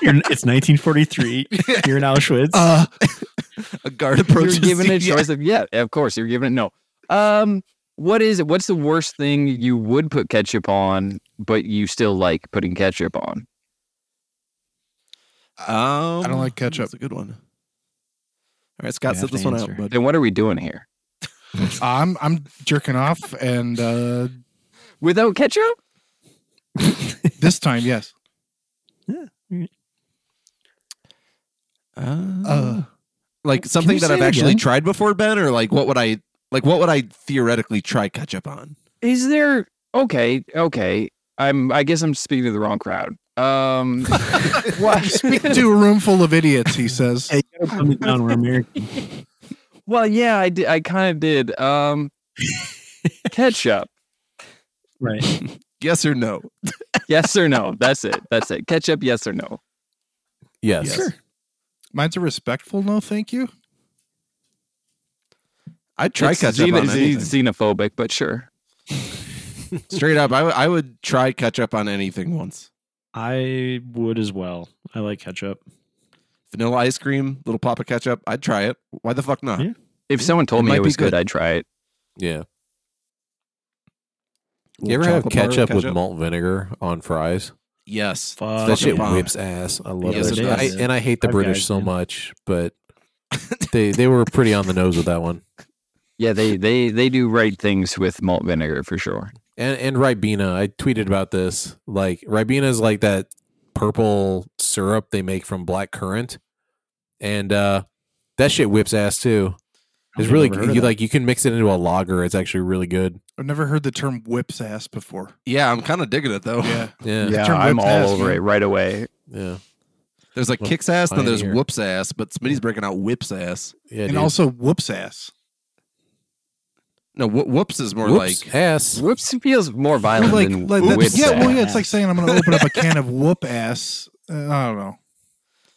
S3: You're, it's 1943. You're in Auschwitz.
S2: Uh,
S1: a guard approaches.
S4: you're given a
S1: you.
S4: choice of yeah, of course you're given it. No. Um, what is it? What's the worst thing you would put ketchup on, but you still like putting ketchup on?
S1: Um,
S2: I don't like ketchup.
S1: That's a good one. All right, Scott,
S3: You
S1: set this one
S3: answer.
S1: out, bud.
S4: Then what are we doing here?
S2: I'm I'm jerking off, and uh,
S4: Without ketchup?
S2: this time, yes.
S1: Uh,
S2: Uh,
S1: like something that I've actually
S2: again?
S1: tried before, Ben, or like what would I like? What would I theoretically try ketchup on?
S4: Is there okay? Okay, I'm. I guess I'm speaking to the wrong crowd. Um, what?
S2: Speaking to a room full of idiots, he says.
S3: Hey, you gotta calm down. We're American.
S4: Well, yeah, I did. I kind of did. Um, ketchup.
S3: Right.
S1: Yes or no?
S4: Yes or no? That's it. That's it. Ketchup. Yes or no?
S5: Yes.
S1: Sure.
S2: Mine's a respectful no, thank you.
S1: I'd try
S4: It's
S1: ketchup
S4: xeno-
S1: on anything.
S4: xenophobic, but sure.
S1: Straight up, I, w- I would try ketchup on anything once.
S3: I would as well. I like ketchup.
S1: Vanilla ice cream, little pop of ketchup. I'd try it. Why the fuck not?
S3: Yeah.
S4: If someone told
S1: It
S4: me it was good,
S1: good.
S4: I'd try it.
S5: Yeah. You ever have
S1: chocolate bar of
S5: ketchup, with malt vinegar on fries?
S1: Yes.
S3: Fuck
S5: that shit
S1: bomb.
S5: whips ass. I love
S1: Yes,
S5: it.
S1: it
S5: I, and I hate the
S3: Five
S5: British
S3: Guys,
S5: so
S3: man.
S5: much, but they they were pretty on the nose with that one.
S4: Yeah, they they they do right things with malt vinegar for sure.
S5: And and Ribena, I tweeted about this. Like Ribena is like that purple syrup they make from black currant, and uh that shit whips ass too. It's
S3: I've
S5: really
S3: never heard of
S5: you like you can mix it into a lager. It's actually really good.
S2: I've never heard the term whips ass before.
S1: Yeah, I'm kind of digging it though.
S2: Yeah.
S5: Yeah,
S4: Yeah, I'm all
S2: ass,
S4: over
S2: man.
S4: it right away.
S5: yeah,
S1: There's like
S5: Well,
S1: kicks ass, then there's whoops ass, but Smitty's breaking out whips ass.
S5: yeah.
S2: and
S5: dude.
S2: also whoops ass.
S1: No, wh- whoops is more
S5: Whoops,
S1: like
S5: ass.
S4: Whoops feels more violent
S2: like,
S4: than
S2: like that's-
S4: whips
S2: yeah, well, yeah, it's like saying I'm going to open up a can of whoop ass. Uh, I don't know.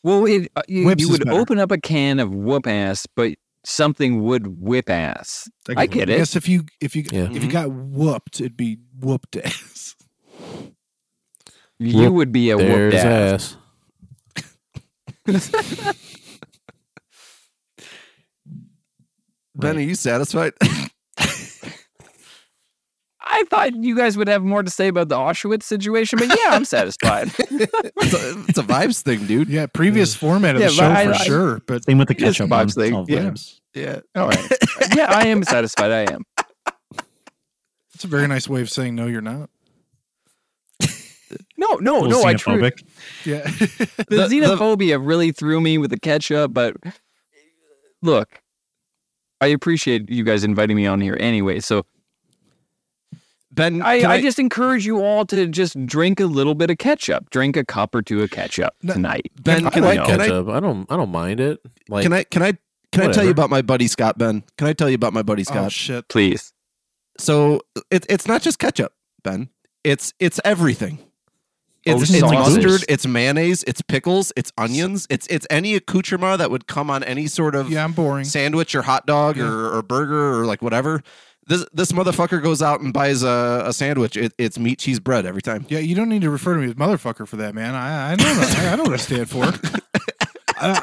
S4: Well, it, uh, you,
S2: Whips
S4: you
S2: is
S4: would
S2: better.
S4: open up a can of whoop ass, but something would whip ass. I get
S2: I
S4: it.
S2: guess if you if you
S5: Yeah.
S2: if you got whooped, it'd be whooped ass.
S4: You
S5: Whoop-
S4: would be a
S5: There's
S4: whooped ass.
S5: ass.
S1: Ben. Are you satisfied?
S4: I thought you guys would have more to say about the Auschwitz situation, but yeah, I'm satisfied.
S1: it's, a, it's a vibes thing, dude.
S2: Yeah, previous format of
S4: Yeah,
S2: the show
S4: I-
S2: for
S4: I-
S2: sure. But
S3: Same with the
S4: Just
S3: ketchup.
S4: vibes
S3: one.
S4: thing, yeah.
S3: vibes.
S1: Yeah.
S4: All right. Yeah, I am satisfied. I am.
S2: it's a very nice way of saying no, you're not.
S4: No, no,
S3: little
S4: no. I true,
S3: xenophobic.
S2: Yeah.
S4: the,
S1: The- the-
S4: xenophobia really threw me with the ketchup. But look, I appreciate you guys inviting me on here anyway. So
S1: Ben,
S4: I,
S1: can
S4: I, just encourage you all to just drink a little bit of ketchup. Drink a cup or two of ketchup
S2: No,
S4: tonight.
S1: Ben,
S5: I
S1: can
S5: like
S1: I, can I
S5: ketchup. I, don't. I don't mind it. Like
S1: can I can I can I tell you about my buddy Scott Ben? Can I tell you about my buddy Scott?
S2: oh
S1: Scott?
S2: shit.
S4: Please.
S1: so it, it's not just ketchup, Ben. It's it's everything.
S4: Oh,
S1: It's, it's mustard, it's mayonnaise, it's pickles, it's onions, it's it's any accoutrement that would come on any sort of
S2: Yeah, I'm boring.
S1: sandwich or hot dog
S2: Yeah.
S1: or, or burger or like whatever. This this motherfucker goes out and buys a, a sandwich. It, it's meat cheese bread every time.
S2: Yeah, you don't need to refer to me as motherfucker for that, man. I I know I, I know what I stand for. Uh,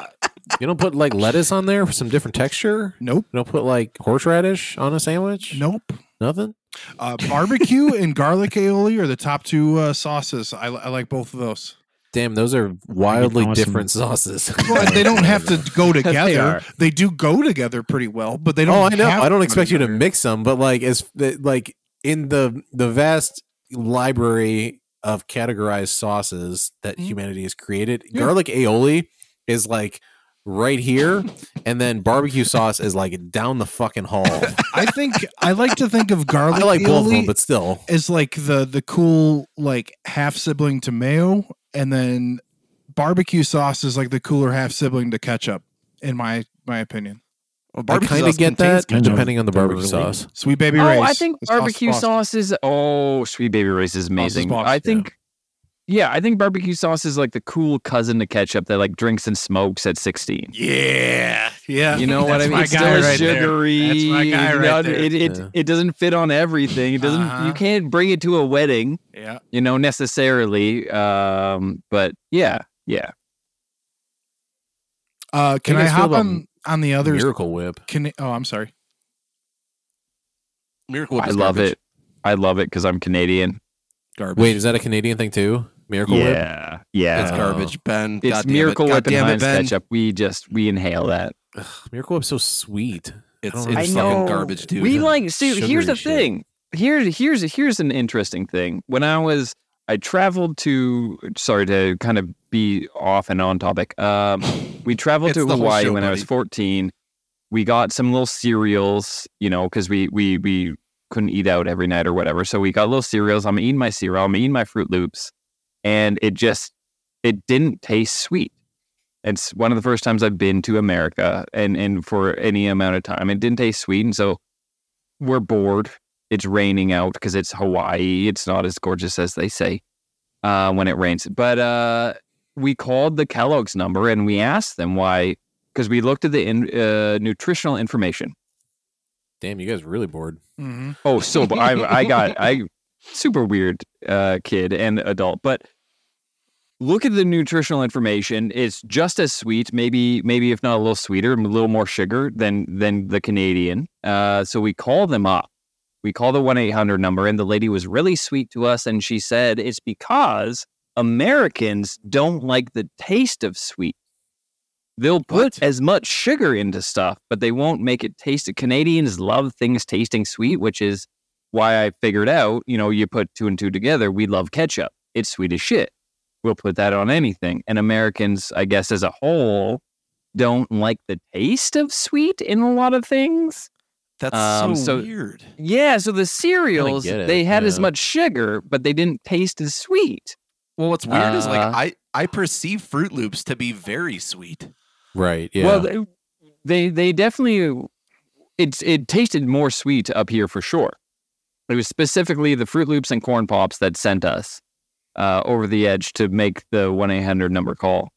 S5: you don't put like lettuce on there for some different texture.
S2: nope,
S5: You don't put like horseradish on a sandwich.
S2: nope.
S5: Nothing.
S2: Uh, barbecue and garlic aioli are the top two uh, sauces. I, I like both of those.
S5: Damn, those are wildly
S3: promise 'em.
S5: different sauces.
S2: Well, they don't have to go together.
S4: are.
S2: They, do go together pretty well, but they don't.
S5: oh, I know.
S2: have
S5: I don't expect
S2: go
S5: you to mix them, but like as like in the the vast library of categorized sauces that
S2: Mhm.
S5: humanity has created,
S2: Yeah.
S5: garlic aioli is like right here, and then barbecue sauce is like down the fucking hall.
S2: I think I like to think of garlic.
S5: I like both of them,
S2: aioli
S5: but still,
S2: as like the the cool like half sibling to mayo, and then barbecue sauce is like the cooler half sibling to ketchup. In my my opinion,
S1: Well,
S5: I
S1: barbecue
S5: kind of
S1: sauce
S5: get
S1: contains
S5: that,
S3: kind of
S5: depending on the barbecue
S3: thoroughly.
S5: sauce.
S2: Sweet Baby
S4: oh,
S2: Ray's.
S4: I think
S2: the sauce
S4: barbecue sauce is oh, Sweet Baby Ray's is amazing.
S2: boss,
S4: I
S2: yeah.
S4: think yeah. I think barbecue sauce is like the cool cousin to ketchup that like drinks and smokes at 16.
S2: Yeah, yeah.
S4: You know what I mean?
S2: my
S4: It's
S2: guy
S4: still
S2: right there.
S4: sugary.
S2: That's my guy right
S4: not-
S2: there.
S4: It it,
S5: Yeah.
S4: it doesn't fit on everything. It doesn't.
S2: Uh-huh.
S4: You can't bring it to a wedding,
S2: Yeah.
S4: you know, necessarily. Um, but yeah, yeah.
S2: Uh, can
S5: you
S2: I hop on on the other
S5: Miracle Whip.
S2: Can oh, I'm sorry.
S1: Miracle Whip
S4: I
S1: is
S4: love
S1: garbage.
S4: it. I love it because I'm Canadian.
S1: Garbage.
S5: Wait, is that a Canadian thing too? Miracle Whip.
S4: yeah, yeah.
S1: it's garbage, Ben.
S4: It's
S1: God
S4: Miracle
S1: it.
S4: Whip and
S1: damn it,
S4: Heinz
S1: Ben.
S4: ketchup. We just we inhale that.
S5: Ugh, Miracle Whip's so sweet.
S1: It's,
S5: I
S1: it's
S5: don't
S1: fucking
S5: know.
S1: garbage, dude.
S4: We like see here's the
S5: shit.
S4: thing. Here here's here's an interesting thing. When I was I traveled to sorry to kind of be off and on topic. Um we traveled to Hawaii
S1: show,
S4: when I was 14. We got some little cereals, you know, cuz we we we couldn't eat out every night or whatever. So we got little cereals. I'm eating my cereal, I'm eating my Froot Loops, and it just it didn't taste sweet. It's one of the first times I've been to America and and for any amount of time. It didn't taste sweet. And so we're bored. It's raining out because it's Hawaii. It's not as gorgeous as they say uh, when it rains. But uh, we called the Kellogg's number and we asked them why, because we looked at the in, uh, nutritional information.
S5: Damn, you guys are really bored.
S2: Mm-hmm.
S4: Oh, so I got I super weird uh, kid and adult, but look at the nutritional information. It's just as sweet, maybe maybe if not a little sweeter, a little more sugar than than the Canadian. Uh, so we call them up. We call the one eight hundred number, and the lady was really sweet to us, and she said it's because Americans don't like the taste of sweet. They'll put
S1: What?
S4: as much sugar into stuff, but they won't make it taste. Canadians love things tasting sweet, which is why I figured out, you know, you put two and two together, we love ketchup. It's sweet as shit. We'll put that on anything. And Americans, I guess, as a whole, don't like the taste of sweet in a lot of things.
S1: That's
S4: Um,
S1: so,
S4: so-
S1: weird.
S4: Yeah, so the cereals,
S5: it,
S4: they had as much sugar, but they didn't taste as sweet.
S1: Well, what's weird is like
S4: Uh,
S1: I I perceive Froot Loops to be very sweet.
S5: Right. Yeah.
S4: Well, they, they they definitely it's it tasted more sweet up here for sure. It was specifically the Froot Loops and Corn Pops that sent us uh, over the edge to make the one eight hundred number call.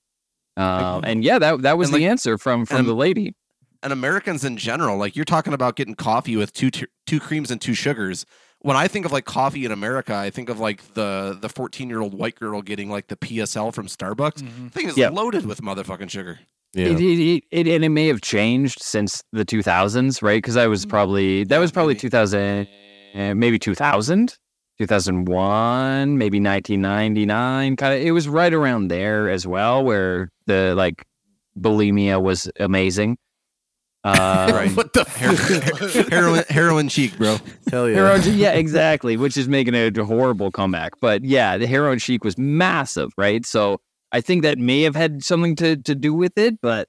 S4: Um, and yeah, that that was
S1: And,
S4: the answer from from
S1: and-
S4: the lady.
S1: And Americans in general, like you're talking about getting coffee with two two creams and two sugars. When I think of like coffee in America, I think of like the the 14 year old white girl getting like the PSL from Starbucks.
S2: Mhm.
S1: Thing is
S4: Yeah.
S1: loaded with motherfucking sugar.
S5: Yeah.
S4: It, it, it, it and it may have changed since the 2000s, right? Because I was probably that was probably 2000, eh, maybe 2000, 2001, maybe 1999. Kind of, it was right around there as well, where the like bulimia was amazing. Uh,
S1: Right.
S5: what the
S1: Her- heroin, heroin chic, bro.
S5: Hell yeah.
S4: Heroin, yeah, exactly, which is making a horrible comeback. But yeah, the heroin chic was massive, right? So I think that may have had something to, to do with it. But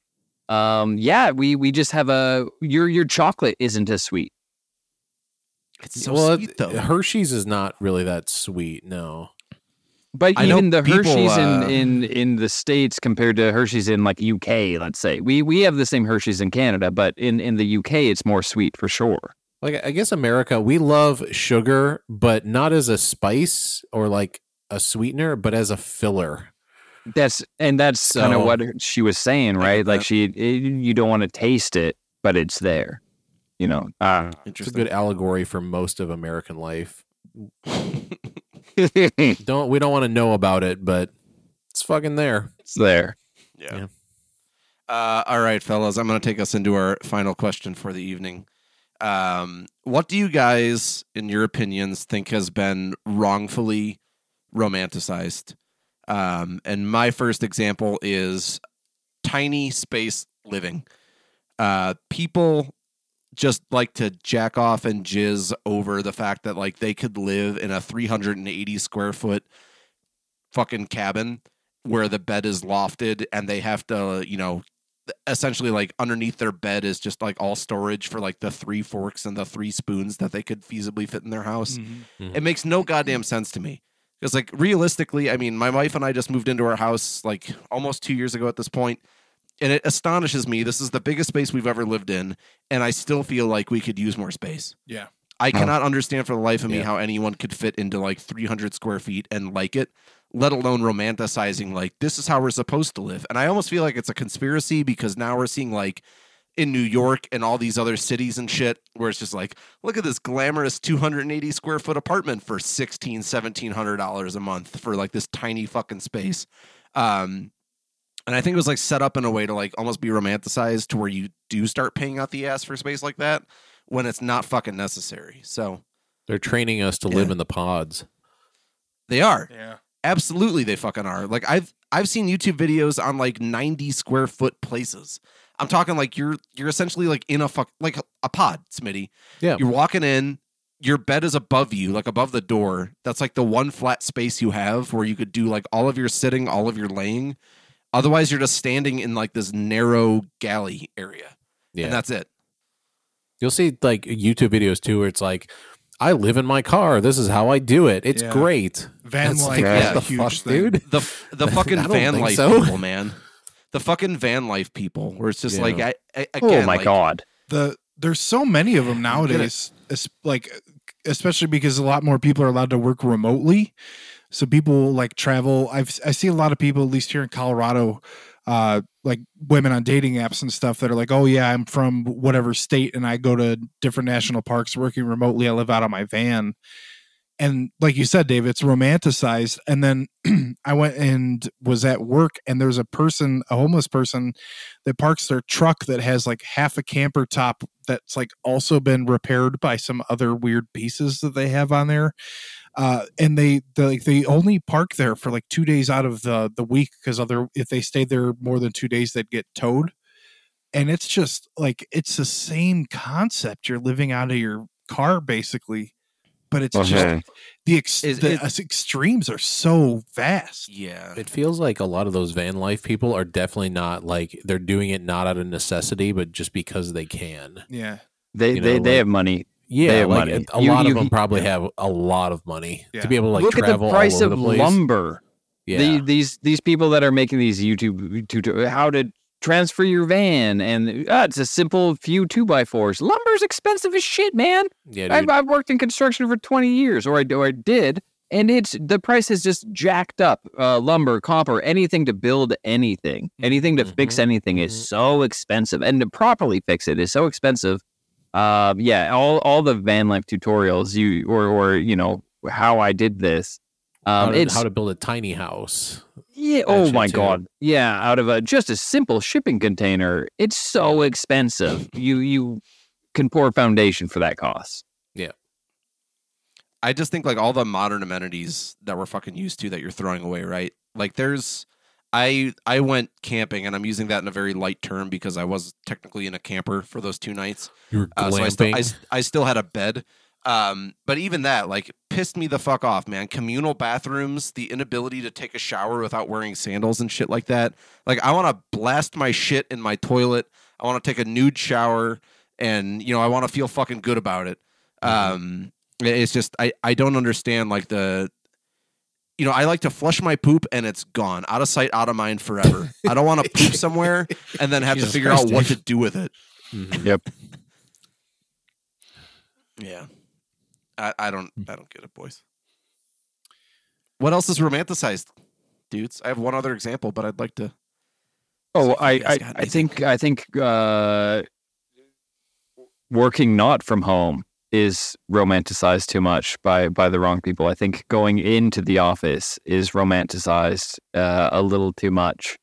S4: um, yeah, we we just have a your your chocolate isn't as sweet.
S1: It's so
S5: well,
S1: sweet though.
S5: Hershey's is not really that sweet. No.
S4: But
S1: I
S4: even the
S1: people,
S4: Hershey's
S1: uh,
S4: in, in in the states compared to Hershey's in like UK, let's say we we have the same Hershey's in Canada, but in in the UK it's more sweet for sure.
S5: Like I guess America, we love sugar, but not as a spice or like a sweetener, but as a filler.
S4: That's and that's kind of what she was saying, right? Like she, it, you don't want to taste it, but it's there. You know, uh,
S5: It's a good allegory for most of American life. Don't we don't want to know about it, but it's fucking there.
S4: it's there.
S1: Yeah.
S5: Yeah.
S1: Uh, all right, fellas. I'm going to take us into our final question for the evening. Um, what do you guys, in your opinions, think has been wrongfully romanticized? Um, and my first example is tiny space living. Uh, people just like to jack off and jizz over the fact that like they could live in a 380 square foot fucking cabin where the bed is lofted and they have to, you know, essentially like underneath their bed is just like all storage for like the three forks and the three spoons that they could feasibly fit in their house. It makes no goddamn sense to me. Because like realistically, I mean, my wife and I just moved into our house like almost two years ago at this point, and it astonishes me. This is the biggest space we've ever lived in, and I still feel like we could use more space.
S2: Yeah.
S1: I uh-huh. cannot understand for the life of me
S5: Yeah.
S1: how anyone could fit into like 300 square feet and like it, let alone romanticizing like this is how we're supposed to live. And I almost feel like it's a conspiracy because now we're seeing like in New York and all these other cities and shit where it's just like, look at this glamorous 280 square foot apartment for 16, 1700 dollars a month for like this tiny fucking space. Um, and I think it was like set up in a way to like almost be romanticized to where you do start paying out the ass for space like that when it's not fucking necessary. So
S5: They're training us to
S1: Yeah.
S5: live in the pods.
S1: they are.
S2: Yeah.
S1: Absolutely they fucking are. Like I've I've seen YouTube videos on like 90 square foot places. I'm talking like you're you're essentially like in a fuck like a pod, Smitty.
S5: Yeah.
S1: You're walking in, your bed is above you, like above the door. That's like the one flat space you have where you could do like all of your sitting, all of your laying. Otherwise you're just standing in like this narrow galley area.
S5: Yeah.
S1: And that's it.
S5: You'll see like YouTube videos too where it's like, I live in my car. This is how I do it. It's
S2: Yeah.
S5: great.
S2: Van life
S4: like,
S2: is
S5: the
S2: huge
S5: fuck,
S2: thing.
S5: dude?
S1: The the fucking
S5: I don't
S1: van life
S5: so.
S1: people, man. The fucking van life people where it's just
S5: Yeah.
S1: like I, I
S4: oh my
S1: like,
S4: god.
S2: the there's so many of them nowadays es- like especially because a lot more people are allowed to work remotely so people like travel i've i see a lot of people at least here in colorado uh like women on dating apps and stuff that are like oh yeah i'm from whatever state and i go to different national parks working remotely i live out of my van and like you said dave it's romanticized and then i went and was at work and there's a person a homeless person that parks their truck that has like half a camper top that's like also been repaired by some other weird pieces that they have on there uh and they they like they only park there for like two days out of the the week because other if they stayed there more than two days they'd get towed and it's just like it's the same concept. You're living out of your car basically but it's oh,
S4: just
S2: the, ex-
S1: Is-
S2: the
S1: is-
S2: extremes are so vast
S1: Yeah.
S5: It feels like a lot of those van life people are definitely not like they're doing it not out of necessity, but just because they can.
S2: yeah
S4: They
S5: You
S4: they
S5: know,
S4: they
S5: like-
S4: have money.
S5: Yeah,
S4: have
S5: like
S4: money.
S5: a
S4: You-
S5: lot
S4: you-
S5: of them probably have a lot of money
S2: Yeah.
S5: to be able to like
S4: Look at
S5: travel
S4: the price of
S5: the
S4: lumber.
S5: Yeah,
S4: The- these these people that are making these YouTube tutorials, how to transfer your van, and uh, it's a simple few two by fours. Lumber's expensive as shit, man.
S5: yeah,
S4: I've. I've worked in construction for twenty years, or I or I did, and it's the price has just jacked up. Uh, lumber, copper, anything to build anything, anything to fix
S5: Mhm,
S4: anything is
S5: mhm.
S4: so expensive, and to properly fix it is so expensive. Um, yeah, all all the van life tutorials you or or you know how I did this.
S5: how,
S4: Um,
S5: to,
S4: it's
S5: how to build a tiny house.
S4: Yeah. Oh my
S5: too.
S4: god. Yeah. Out of a just a simple shipping container, it's so expensive. You you can pour a foundation for that cost. Yeah.
S1: I just think like all the modern amenities that we're fucking used to that you're throwing away, right? Like there's I I went camping, and I'm using that in a very light term because I was technically in a camper for those two nights.
S5: You were
S1: Uh, so I still,
S5: glamping.
S1: I, s- I still had a bed. Um, but even that, like, pissed me the fuck off, man. Communal bathrooms, the inability to take a shower without wearing sandals and shit like that. Like, I want to blast my shit in my toilet. I want to take a nude shower, and you know, I want to feel fucking good about it. Um, it's just I I don't understand like the. You know, I like to flush my poop and it's gone, out of sight, out of mind, forever. I don't want to poop somewhere and then have
S3: Jesus
S1: to figure
S3: Christ,
S1: out what
S3: Dave.
S1: to do with it.
S5: Mhm.
S1: Yeah. I, I don't I don't get it, boys. What else is romanticized, dudes? I have one other example, but I'd like to
S4: Oh,
S1: See if you
S4: I, I, I think I think uh, working not from home is romanticized too much by by the wrong people. I think going into the office is romanticized uh, a little too much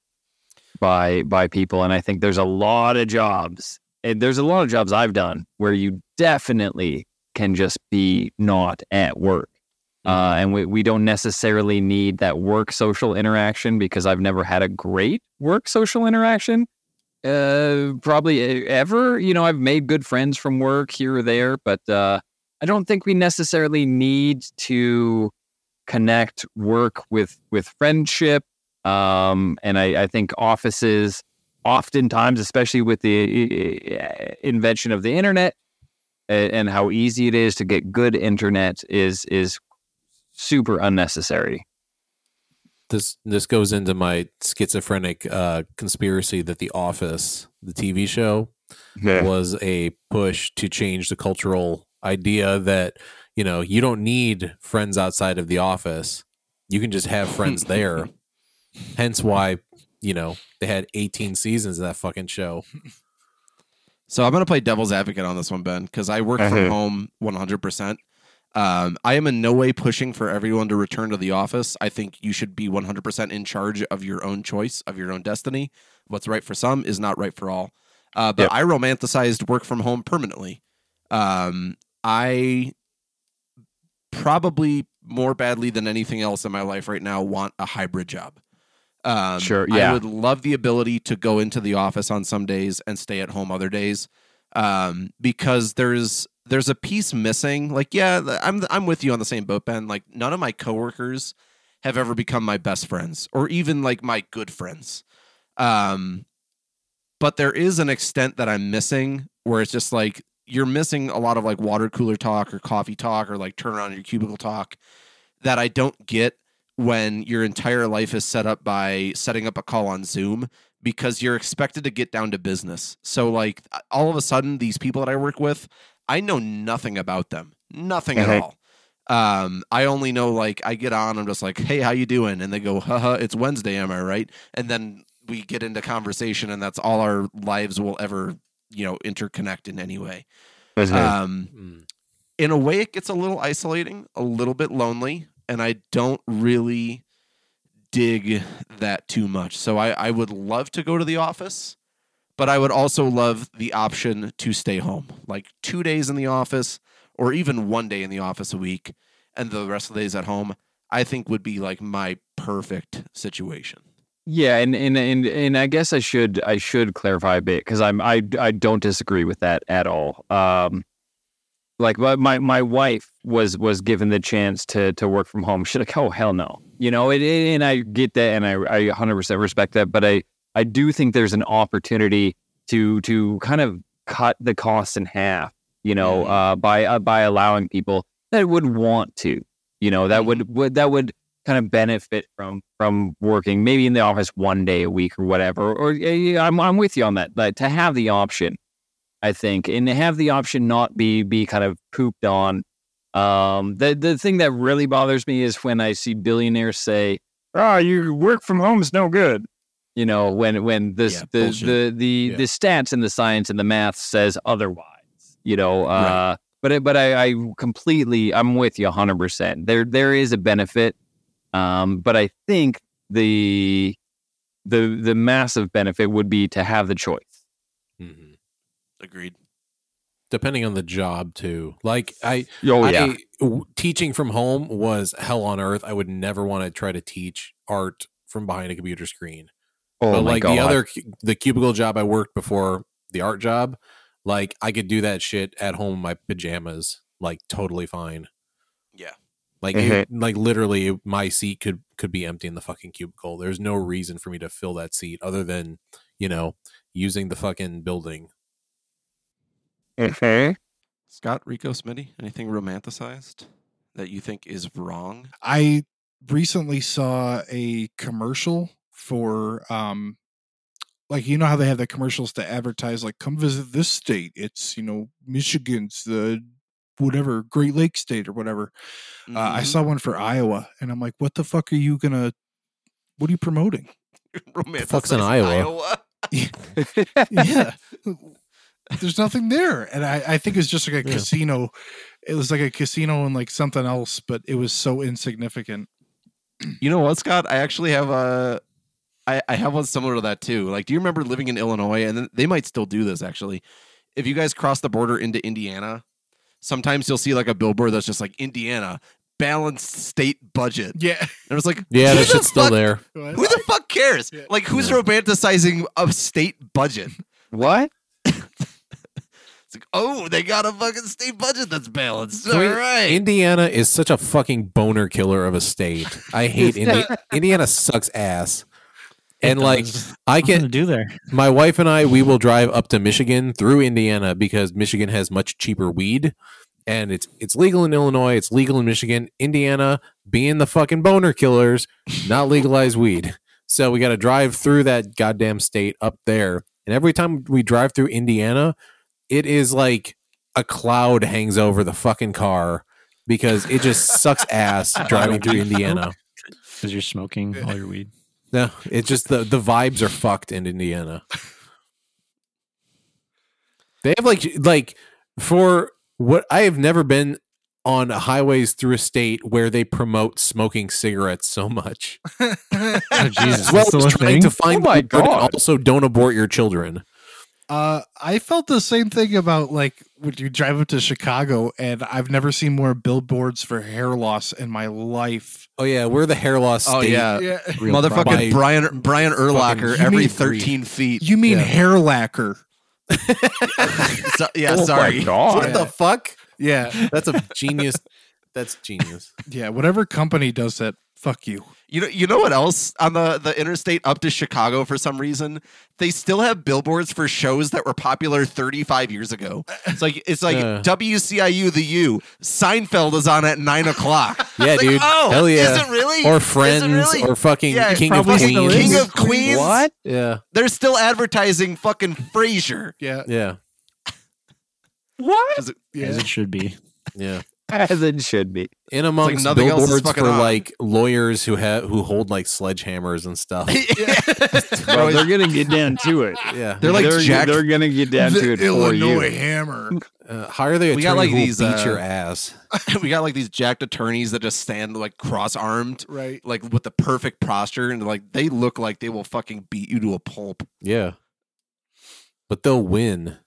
S4: by by people, and I think there's a lot of jobs. And there's a lot of jobs I've done where you definitely can just be not at work. Uh, and we, we don't necessarily need that work social interaction because I've never had a great work social interaction. Uh, probably ever. You know, I've made good friends from work here or there, but uh, I don't think we necessarily need to connect work with with friendship. Um, and I, I think offices, oftentimes, especially with the invention of the internet and how easy it is to get good internet, is is super unnecessary.
S5: this this goes into my schizophrenic uh, conspiracy that The Office, the TV show, was a push to change the cultural idea that you know you don't need friends outside of the office. You can just have friends there. Hence why you know they had 18 seasons of that fucking show.
S1: So I'm going to play devil's advocate on this one, Ben, because I work from
S4: Uh-huh.
S1: home 100%. Um, I am in no way pushing for everyone to return to the office. I think you should be 100% in charge of your own choice, of your own destiny. What's right for some is not right for all. Uh, but
S4: Yep.
S1: I romanticized work from home permanently. Um, I probably more badly than anything else in my life right now want a hybrid job. Um,
S4: Sure,
S1: I would love the ability to go into the office on some days and stay at home other days, um, because there's there's a piece missing. Like, yeah, I'm I'm with you on the same boat, Ben. Like, none of my coworkers have ever become my best friends or even like my good friends. Um, but there is an extent that I'm missing where it's just like you're missing a lot of like water cooler talk or coffee talk or like turn on your cubicle talk that I don't get when your entire life is set up by setting up a call on Zoom because you're expected to get down to business. So like all of a sudden these people that I work with, I know nothing about them. Nothing at
S4: Mhm.
S1: all. Um, I only know like I get on, I'm just like, hey, how you doing? And they go, haha, it's Wednesday, am I right? And then we get into conversation and that's all our lives will ever, you know, interconnect in any way. Um,
S5: Mm.
S1: in a way, it gets a little isolating, a little bit lonely, and I don't really dig that too much. So I, I would love to go to the office, but I would also love the option to stay home, like two days in the office or even one day in the office a week, and the rest of the days at home. I think would be like my perfect situation.
S4: Yeah, and and and and I guess I should I should clarify a bit because I'm I I don't disagree with that at all. Um, like my my my wife was was given the chance to to work from home. She's like, oh hell no, you know. It, it- and I get that, and I I 100 percent respect that. But I I do think there's an opportunity to to kind of cut the costs in half. You know, uh, by uh, by allowing people that would want to. You know, that would, would that would kind of benefit from from working maybe in the office one day a week or whatever. Or yeah, I'm I'm with you on that. Like to have the option, I think, and have the option not be be kind of pooped on. Um, the the thing that really bothers me is when I see billionaires say, "Oh, you work from home is no good." You know, when when this
S1: Yeah,
S4: the,
S1: bullshit.
S4: the the
S5: Yeah.
S4: the stats and the science and the math says otherwise. You know, uh,
S1: Right.
S4: but I- but I, I completely I'm with you 100. percent There there is a benefit, um, but I think the the the massive benefit would be to have the choice.
S5: Mhm.
S1: Agreed.
S5: Depending on the job too. Like I,
S4: Oh
S5: I w- teaching from home was hell on earth. I would never want to try to teach art from behind a computer screen.
S4: Oh
S5: but
S4: my
S5: like
S4: god.
S5: the other the cubicle job I worked before the art job, like I could do that shit at home in my pajamas, like totally fine.
S1: Yeah.
S5: Like
S4: Mhm.
S5: it- like literally my seat could could be empty in the fucking cubicle. There's no reason for me to fill that seat other than, you know, using the fucking building.
S4: Mhm.
S1: Scott, Rico, Smitty, anything romanticized that you think is wrong?
S2: I recently saw a commercial for um like you know how they have the commercials to advertise like come visit this state. It's, you know, Michigan's the whatever Great Lake state or whatever. Uh, I
S1: Mhm.
S2: saw one for Iowa and I'm like, what the fuck are you going to what are you promoting?
S5: fuck's in
S1: romanticized
S5: Iowa?
S2: yeah. There's nothing there. And I, I think it's just like a
S5: Yeah.
S2: casino. It was like a casino and like something else, but it was so insignificant.
S1: You know what, Scott? I actually have a. I, I have one similar to that too. Like, do you remember living in Illinois? And they might still do this actually. If you guys cross the border into Indiana, sometimes you'll see like a billboard that's just like Indiana balanced state budget.
S2: Yeah.
S1: And it was like,
S5: Yeah,
S1: who
S5: that
S1: the
S5: shit's still
S1: fuck-
S5: there.
S1: Who the fuck cares?
S2: Yeah.
S1: Like, who's
S5: Yeah.
S1: romanticizing a state budget?
S4: what?
S1: It's like, oh, they got a fucking state budget that's balanced.
S5: Can
S1: All
S5: we-
S1: right.
S5: Indiana is such a fucking boner killer of a state. I hate Indiana. Indiana sucks ass. And like I can
S3: do there.
S5: my wife and I we will drive up to Michigan through Indiana because Michigan has much cheaper weed and it's it's legal in Illinois, it's legal in Michigan. Indiana being the fucking boner killers, not legalized weed. So we got to drive through that goddamn state up there. And every time we drive through Indiana, it is like a cloud hangs over the fucking car because it just sucks ass driving through Indiana.
S3: Because you're smoking all your weed.
S5: No, it's just the the vibes are fucked in Indiana. They have like like for what I have never been on highways through a state where they promote smoking cigarettes so much.
S3: Oh, Jesus.
S5: Well
S3: that's still
S5: as
S3: a
S5: trying
S3: thing?
S5: to find
S4: Oh my God.
S5: also don't abort your children.
S2: Uh, I felt the same thing about like when you drive up to Chicago, and I've never seen more billboards for hair loss in my life.
S5: Oh yeah, we're the hair loss
S1: oh, yeah.
S2: Yeah,
S3: Real
S1: Motherfucking
S5: By-
S1: Brian Brian Urlacher every
S2: mean-
S1: 13 feet.
S2: you mean
S5: Yeah.
S2: hair lacquer?
S1: So- yeah,
S4: Oh
S1: sorry.
S4: God.
S5: What the fuck?
S2: Yeah,
S5: That's a genius. That's genius.
S2: yeah. Whatever company does that, fuck you.
S1: You know, you know what else on the the interstate up to Chicago for some reason they still have billboards for shows that were popular 35 years ago. It's like it's like
S5: Uh.
S1: WCIU the U Seinfeld is on at nine o'clock.
S5: Yeah,
S1: It's like,
S5: dude.
S1: oh,
S5: Hell yeah.
S1: Is it really?
S5: Or Friends
S1: really?
S5: or fucking
S1: Yeah,
S5: King of Queens.
S3: is.
S1: King of Queens.
S4: What?
S5: Yeah,
S1: They're still advertising fucking Frasier.
S2: Yeah,
S5: yeah,
S4: What?
S3: As
S2: yeah.
S3: it should be.
S5: yeah.
S4: As it should be.
S5: in amongst
S1: nothing else
S5: billboards
S1: fucking
S5: for
S1: on.
S5: like lawyers who have who hold like sledgehammers and stuff.
S4: Well, they're gonna get down to it.
S5: yeah,
S1: They're like
S4: they're,
S1: jacked-
S4: they're gonna get down to it
S2: the
S4: for
S2: Illinois
S4: you.
S2: hammer.
S5: uh, hire the attorney
S1: We got, like,
S5: who
S1: these,
S5: beat
S1: uh,
S5: your ass.
S1: we got like these jacked attorneys that just stand like cross armed,
S2: Right.
S1: like with the perfect posture, and like they look like they will fucking beat you to a pulp.
S5: Yeah, but they'll win.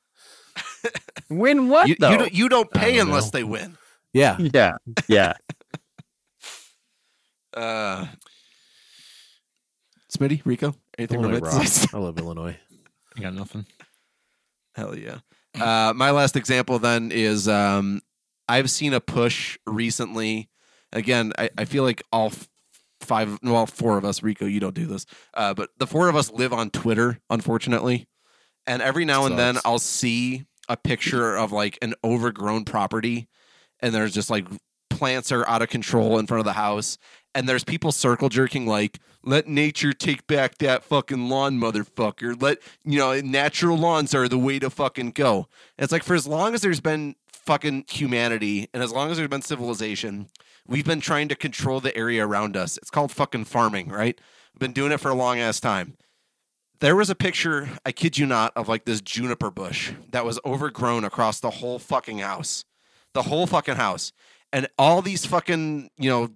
S4: Win what
S1: You,
S4: though?
S1: you don't you don't pay
S5: don't
S1: unless
S5: know.
S1: they win.
S5: Yeah,
S4: yeah, yeah.
S1: Uh, Smitty, Rico, anything
S5: Illinois rocks. I love Illinois.
S3: I got nothing.
S1: Hell yeah. Uh, my last example then is um, I've seen a push recently. Again, I, I feel like all f- five, well, four of us, Rico, you don't do this, uh, but the four of us live on Twitter, unfortunately. And every now and then I'll see a picture of like an overgrown property, and there's just like plants are out of control in front of the house. And there's people circle jerking like, let nature take back that fucking lawn, motherfucker. Let you know, natural lawns are the way to fucking go. And it's like for as long as there's been fucking humanity and as long as there's been civilization, we've been trying to control the area around us. It's called fucking farming, right? We've been doing it for a long ass time. There was a picture, I kid you not, of like this juniper bush that was overgrown across the whole fucking house. The whole fucking house. And all these fucking, you know,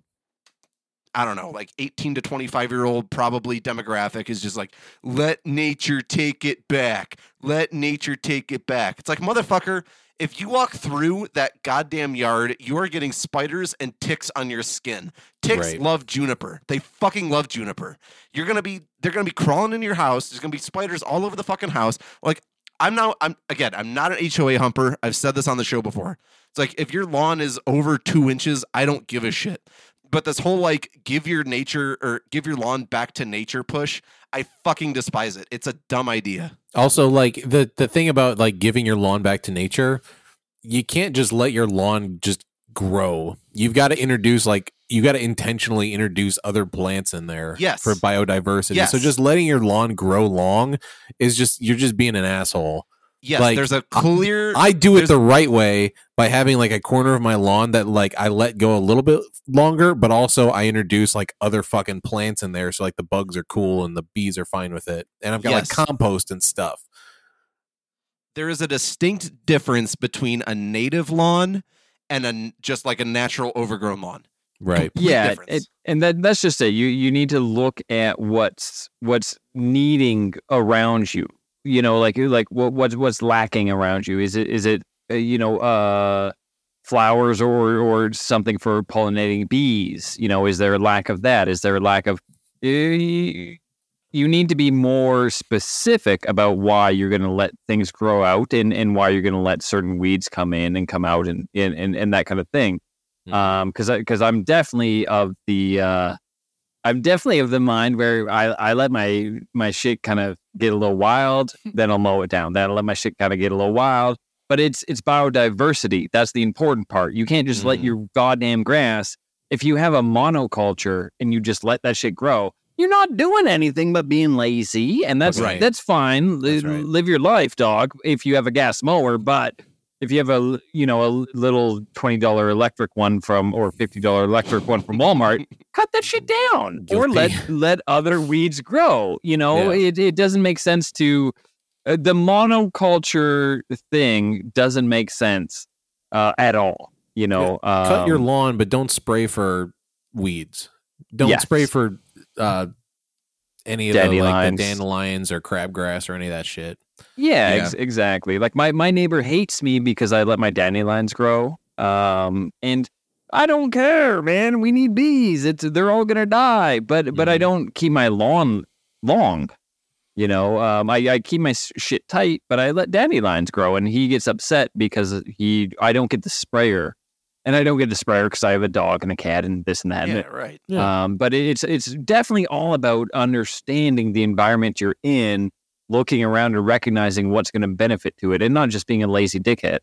S1: I don't know, like 18 to 25 year old probably demographic is just like, let nature take it back. Let nature take it back. It's like, motherfucker, If you walk through that goddamn yard, you are getting spiders and ticks on your skin. Ticks
S5: Right.
S1: love juniper. They fucking love juniper. You're gonna be they're gonna be crawling in your house. There's gonna be spiders all over the fucking house. Like I'm now I'm again, I'm not an HOA humper. I've said this on the show before. It's like if your lawn is over two inches, I don't give a shit. But this whole like give your nature or give your lawn back to nature push, I fucking despise it. It's a dumb idea.
S5: Also, like the the thing about like giving your lawn back to nature, you can't just let your lawn just grow. You've got to introduce like you got to intentionally introduce other plants in there
S1: Yes.
S5: for biodiversity.
S1: Yes.
S5: So just letting your lawn grow long is just you're just being an asshole.
S1: Yes,
S5: Like,
S1: there's a clear
S5: I do it the right way by having like a corner of my lawn that like I let go a little bit longer, but also I introduce like other fucking plants in there so like the bugs are cool and the bees are fine with it. And I've got
S1: Yes.
S5: like compost and stuff.
S1: there is a distinct difference between a native lawn and a just like a natural overgrown lawn.
S5: Right.
S1: Complete
S4: yeah, it, and that that's just it. You you need to look at what's what's needing around you. You know, like like what what's what's lacking around you. Is it is it uh, you know uh flowers or or something for pollinating bees? You know, is there a lack of that? Is there a lack of you you need to be more specific about why you're going to let things grow out and, and why you're going to let certain weeds come in and come out and and, and, and that kind of thing
S5: Mhm.
S4: um because because i'm definitely of the uh i'm definitely of the mind where i i let my my shit kind of get a little wild then i'll mow it down then i'll let my shit kind of get a little wild but it's it's biodiversity that's the important part you can't just let
S5: Mhm.
S4: your goddamn grass if you have a monoculture and you just let that shit grow you're not doing anything but being lazy and that's
S5: Right.
S4: that's fine
S5: That's right.
S4: live your life dog if you have a gas mower but if you have a you know a little twenty dollar electric one from or fifty dollar electric one from Walmart, cut that shit down or let let other weeds grow. You know,
S5: Yeah.
S4: it it doesn't make sense to uh, the monoculture thing doesn't make sense uh, at all. You know,
S5: Cut your
S4: um,
S5: lawn, but don't spray for weeds. Don't
S4: Yes.
S5: spray for uh any of the like the dandelions or crabgrass or any of that shit.
S4: Yeah,
S1: Yeah.
S4: Ex- exactly. Like my my neighbor hates me because I let my dandelions grow. Um, and I don't care, man. We need bees. It's they're all gonna die. But but I
S5: Mhm.
S4: don't keep my lawn long. You know, um, I, I keep my shit tight, but I let dandelions grow, and he gets upset because he I don't get the sprayer, and I don't get the sprayer because I have a dog and a cat and this and that. and
S1: Yeah, right.
S5: Yeah.
S4: um, but it's it's definitely all about understanding the environment you're in, looking around and recognizing what's going to benefit to it, and not just being a lazy dickhead.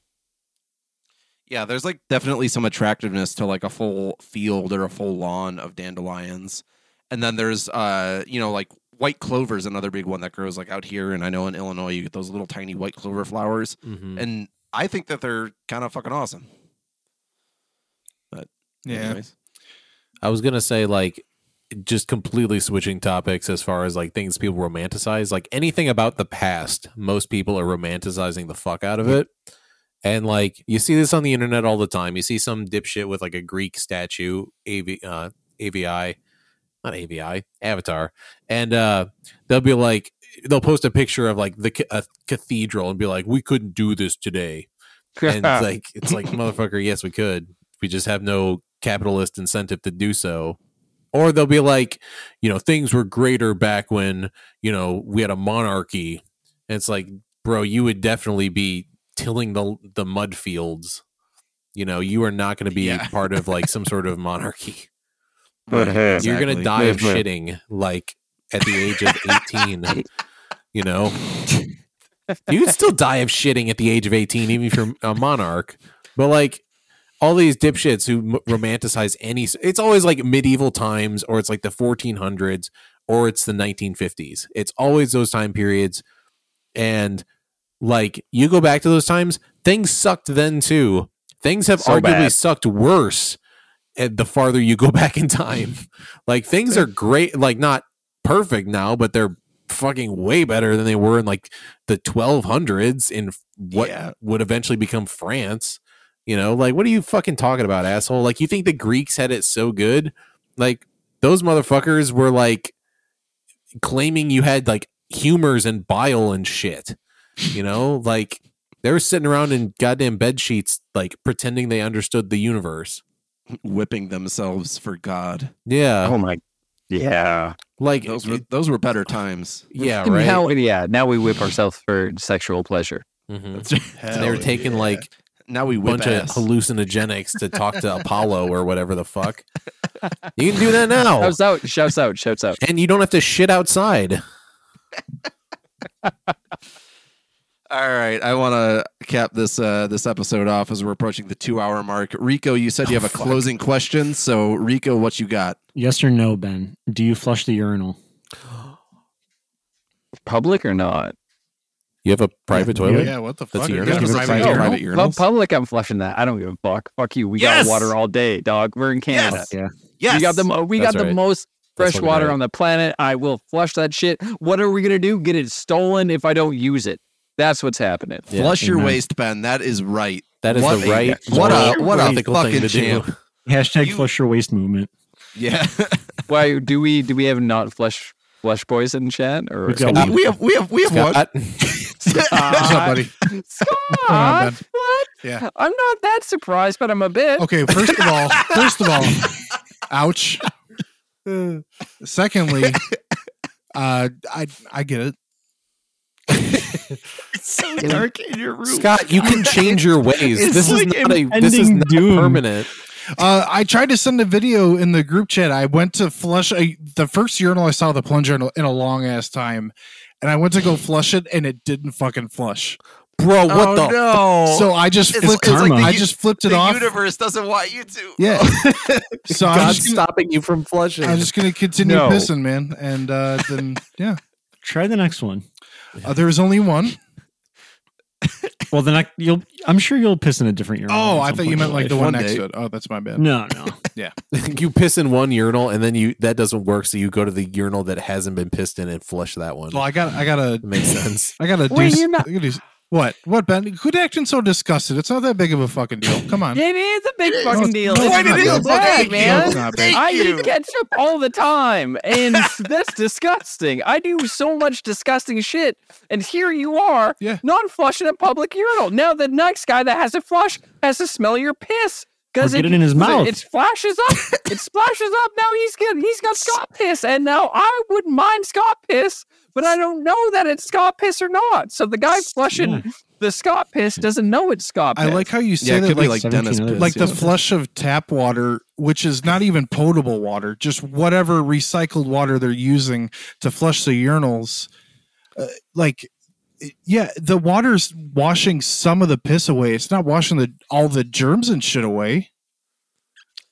S1: Yeah, there's like definitely some attractiveness to like a full field or a full lawn of dandelions. And then there's uh, you know, like white clover is another big one that grows like out here and I know in Illinois you get those little tiny white clover flowers
S5: Mhm.
S1: and I think that they're kind of fucking awesome.
S2: Yeah.
S1: anyways.
S5: I was gonna say like just completely switching topics as far as like things people romanticize. Like anything about the past, most people are romanticizing the fuck out of it. And like you see this on the internet all the time. You see some dipshit with like a Greek statue, AV, uh, AVI, not AVI, Avatar, and uh, they'll be like, they'll post a picture of like the ca- a cathedral and be like, "We couldn't do this today." and it's like it's like motherfucker yes we could we just have no capitalist incentive to do so. Or they'll be like you know things were greater back when you know we had a monarchy. And it's like bro you would definitely be tilling the the mud fields. You know you are not going to be
S1: Yeah.
S5: part of like some sort of monarchy.
S4: But, hey,
S5: you're going to die of shitting like at the age of 18 you know? You would still die of shitting at the age of 18 even if you're a monarch. But like all these dipshits who m- romanticize any it's always like medieval times or it's like the 1400s or it's the 1950s it's always those time periods and like you go back to those times things sucked then too things have
S4: So
S5: arguably
S4: bad.
S5: sucked worse at the farther you go back in time like things are great like not perfect now but they're fucking way better than they were in like the 1200s in what
S1: Yeah.
S5: would eventually become France. You know, like what are you fucking talking about, asshole? Like you think the Greeks had it so good? Like those motherfuckers were like claiming you had like humors and bile and shit. You know, like They were sitting around in goddamn bed sheets, like pretending they understood the universe.
S1: Whipping themselves for God.
S5: Yeah,
S4: oh my, yeah.
S5: like
S1: Those were those were better times.
S5: yeah, right.
S4: Now, yeah. Now we whip ourselves for sexual pleasure.
S5: Mhm. They were taking
S2: yeah.
S5: like
S1: now we
S5: a
S1: whip
S5: bunch
S1: ass.
S5: of hallucinogenics to talk to Apollo or whatever the fuck. You can do that now,
S4: Shouts out! Shouts out! Shouts out!
S5: and you don't have to shit outside.
S1: All right, I want to cap this uh, this episode off as we're approaching the two hour mark. Rico, you said you have a closing question, so Rico, what you got?
S3: Yes or no, Ben? Do you flush the urinal?
S4: Public or not?
S5: You have a private
S2: Yeah,
S5: toilet.
S2: yeah, what the
S5: That's
S2: fuck?
S5: a
S2: You
S5: urinal.
S2: got a
S1: Give us a
S2: private
S1: private-
S2: urinal?
S1: private
S4: Pu-
S1: urinals?
S4: Public, I'm flushing that. I don't give a fuck. Fuck you. We
S1: Yes!
S4: got water all day, dog. We're in Canada.
S1: Yes!
S3: Yeah.
S1: Yes,
S4: We got the mo- we
S5: That's
S4: got the
S5: right.
S4: most fresh water on the planet. I will flush that shit. What are we gonna do? Get it stolen if I don't use it? That's what's happening.
S5: Yeah,
S1: Flush your
S3: amen.
S1: waist, Ben. That is right.
S5: That is
S1: What
S5: the
S1: a-
S5: right,
S1: what a- what a fucking
S5: thing to do.
S1: champ.
S3: Hashtag
S1: You-
S3: flush your waste movement.
S1: Yeah,
S4: Why do we do we have not flush flush boys in chat or
S3: We've got
S1: we, we have we have we have one.
S5: Scott,
S2: What's up, buddy?
S4: Scott,
S2: Ben.
S4: what?
S2: Yeah.
S4: I'm not that surprised, but I'm a bit.
S2: Okay, first of all, first of all, ouch. Secondly, uh, I I get it.
S1: It's so dark in your room.
S5: Scott, you can change your ways.
S3: It's
S5: this
S3: like
S5: is not a this is not
S3: doom.
S5: permanent.
S2: Uh, I tried to send a video in the group chat. I went to flush a, the first urinal I saw the plunger in a, in a long ass time, and I went to go flush it, and it didn't fucking flush.
S5: Bro, what
S1: oh,
S5: the
S1: no.
S2: So I just
S1: It's-
S2: flipped
S1: it's
S2: it.
S1: like the
S2: I
S1: u-
S2: just flipped it
S1: the
S2: off.
S1: universe doesn't want you to.
S2: Yeah. so I'm
S5: God's
S2: gonna,
S5: stopping you from flushing.
S2: I'm just gonna continue
S4: No.
S2: pissing, man. And uh, then yeah,
S3: Try the next one.
S2: uh, there was only one.
S3: Well, then I, you'll. I'm sure you'll piss in a different urinal.
S2: Oh,
S3: at
S2: I
S3: some
S2: thought you
S3: point
S2: meant
S3: in
S2: like the
S3: life.
S2: one
S1: One
S2: next
S1: day.
S2: to it. Oh, that's my bad.
S3: No, no. Yeah.
S5: you piss in one urinal and then you that doesn't work, so you go to the urinal that hasn't been pissed in and flush that one.
S2: Well, I got I gotta
S5: It makes sense.
S2: I gotta do.
S4: Wait,
S2: s-
S4: you're not-
S2: I gotta do- What? What, Ben? Quit acting so disgusted. It's not that big of a fucking deal. Come on.
S4: It is a big fucking
S2: it's-
S4: deal.
S2: no,
S4: It's
S2: it's
S4: not
S2: not big.
S4: bad,
S1: Thank
S4: man.
S2: It's.
S4: I
S1: you.
S4: eat ketchup all the time, and that's disgusting. I do so much disgusting shit, and here you are,
S2: Yeah.
S4: not flushing a public urinal. Now the next guy that has to flush has to smell your piss because
S3: get it in his mouth.
S4: It splashes up. it splashes up. Now he's got he's got Scott piss, and now I wouldn't mind Scott piss, but I don't know that it's Scott piss or not. So the guy flushing
S3: Yeah.
S4: the Scott piss doesn't know it's Scott piss.
S2: I like how you
S1: Yeah,
S2: say
S1: it
S2: that
S1: could be
S2: like,
S1: like Dennis piss,
S2: like the flush of tap water, which is not even potable water, just whatever recycled water they're using to flush the urinals. Uh, like, it- yeah, the water's washing some of the piss away. It's not washing the all the germs and shit away.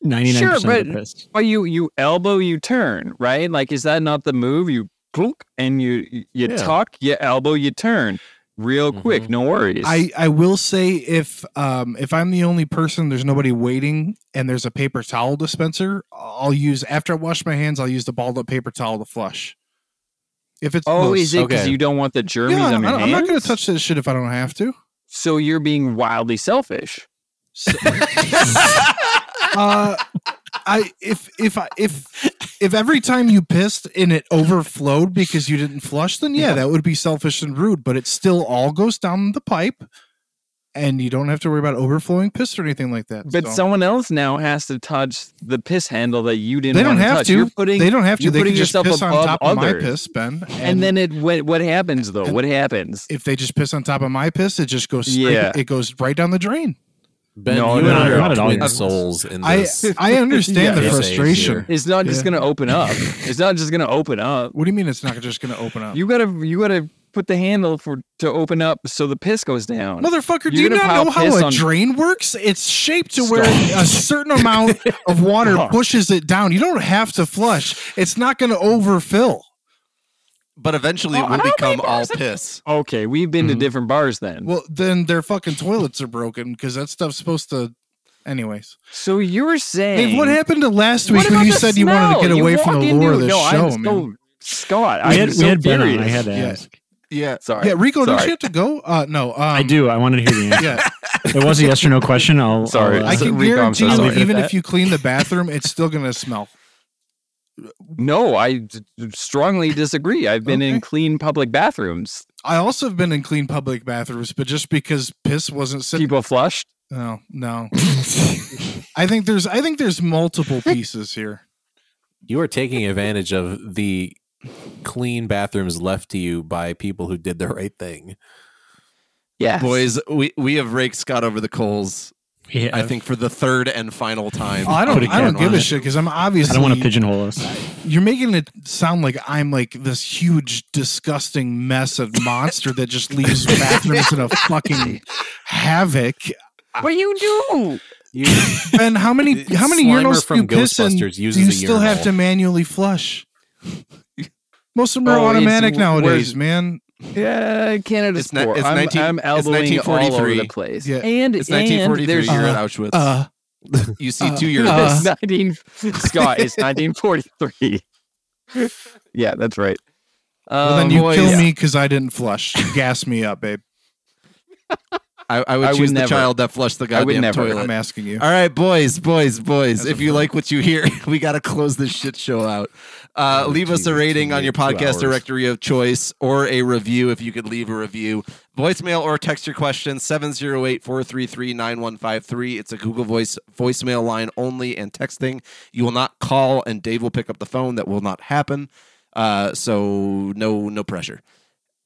S3: Ninety
S4: nine
S3: percent of the
S4: but-
S3: piss.
S4: Well, you you elbow, you turn, right? Like, is that not the move? You plunk and you you
S5: Yeah.
S4: tuck, you elbow, you turn, real quick.
S5: Mhm.
S4: No worries.
S2: I I will say if um if I'm the only person, there's nobody waiting, and there's a paper towel dispenser, I'll use after I wash my hands, I'll use the balled up paper towel to flush. If it's
S4: oh,
S2: those-
S4: is it because
S5: okay.
S4: you don't want the germs
S2: yeah,
S4: on
S2: I'm,
S4: your
S2: I'm not going to touch this shit if I don't have to.
S4: So you're being wildly selfish.
S2: uh i if if I, if if every time you pissed and it overflowed because you didn't flush then yeah that would be selfish and rude but it still all goes down the pipe and you don't have to worry about overflowing piss or anything like that
S4: But
S2: so.
S4: someone else now has to touch the piss handle that you didn't.
S2: they don't
S4: wanna
S2: have
S4: touch.
S2: to
S4: You're putting,
S2: they don't have to
S4: you're
S2: they
S4: putting
S2: can just
S4: yourself
S2: piss on
S4: above
S2: top of my piss ben
S4: and, then it what, what happens though? what happens?
S2: if they just piss on top of my piss it just goes straight,
S4: Yeah.
S2: it goes right down the drain
S5: Ben,
S4: No,
S5: you
S4: no,
S5: and I are
S3: not at all.
S5: twin souls in
S2: i
S5: this.
S2: i understand
S4: Yeah.
S2: the frustration.
S4: It's not just
S2: Yeah.
S4: gonna open up. It's not just gonna open up.
S2: what do you mean it's not just going to open up
S4: You gotta you gotta put the handle for to open up so the piss goes down.
S2: Motherfucker, do
S4: You're
S2: you not know how a drain works? It's shaped to where a certain amount of water pushes it down. You don't have to flush. It's not going to overfill.
S1: But eventually
S4: Oh,
S1: it will become all
S4: bars
S1: piss.
S4: Okay, we've been to
S2: Mhm.
S4: different bars then.
S2: Well, then their fucking toilets are broken because that stuff's supposed to. Anyways,
S4: so you were saying
S2: hey, what happened to last week when you
S4: the
S2: said you wanted to get
S4: You
S2: away from
S4: walk
S2: the
S4: into-
S2: lore of this
S4: no,
S2: show,
S4: I'm
S2: man?
S4: so, Scott,
S3: We
S4: I'm
S3: had,
S4: so
S3: we had Ben on. I had to
S2: Yeah.
S3: ask.
S1: Yeah.
S4: Sorry.
S2: Yeah, Rico, don't you have to go? Uh, no, um,
S3: I do. I wanted to hear the answer.
S2: Yeah,
S3: it was a yes or no question. I'll.
S4: Sorry.
S3: I'll, uh,
S2: I can
S4: Rico, I'm
S2: guarantee
S4: so
S2: you, even if you clean the bathroom, it's still going to smell.
S4: No, I d- d- strongly disagree. I've been in clean public bathrooms.
S2: I also have been in clean public bathrooms, but just because piss wasn't sitting.
S4: People flushed.
S2: No, no. I think there's I think there's multiple pieces here.
S5: You are taking advantage of the clean bathrooms left to you by people who did the right thing.
S4: Yeah,
S1: Boys, we, we have raked Scott over the coals,
S3: Yeah,
S1: I think, for the third and final time.
S2: Oh, I don't
S3: a
S2: I don't give a
S3: it.
S2: shit because I'm obviously.
S3: I don't want to pigeonhole us.
S2: You're making it sound like I'm like this huge, disgusting mess of monster that just leaves bathrooms in a fucking havoc.
S4: what you do?
S5: You,
S2: And how many how many
S5: Slimer
S2: urinals
S5: from
S2: do you piss in?
S5: Ghostbusters
S2: Do
S5: uses
S2: you
S5: a
S2: still have
S5: urinal.
S2: to manually flush? Most of them are
S4: Oh,
S2: automatic nowadays, man.
S4: Yeah, Canada
S1: It's not-
S4: sport.
S1: it's
S4: I'm,
S1: 19
S4: I'm
S1: it's
S4: elbowing all over
S1: 1943.
S4: the place.
S2: Yeah.
S4: And
S1: It's
S4: and
S1: 1943.
S4: there's
S1: You're at
S2: Uh,
S1: Auschwitz.
S2: Uh,
S1: you see
S2: uh,
S1: two
S2: uh,
S1: Europeans.
S4: it's 19 Scott. It's 1943. yeah, that's right.
S2: well, then
S4: Um,
S2: you
S1: boys.
S2: kill me because I didn't flush. Gas me up, babe.
S1: I, I would
S4: I would
S1: choose the
S4: never.
S1: child that flushed the
S4: I would
S1: goddamn
S4: never.
S1: toilet.
S2: I'm asking you.
S1: All right, boys, boys, boys.
S2: As
S1: if you
S2: friend.
S1: like what you hear, we got to close this shit show out. Uh, leave us a rating on your podcast directory of choice or a review if you could leave a review. Voicemail or text your question 708 433 9153. It's a Google Voice voicemail line only and texting. You will not call, and Dave will pick up the phone. That will not happen. Uh, so no no pressure.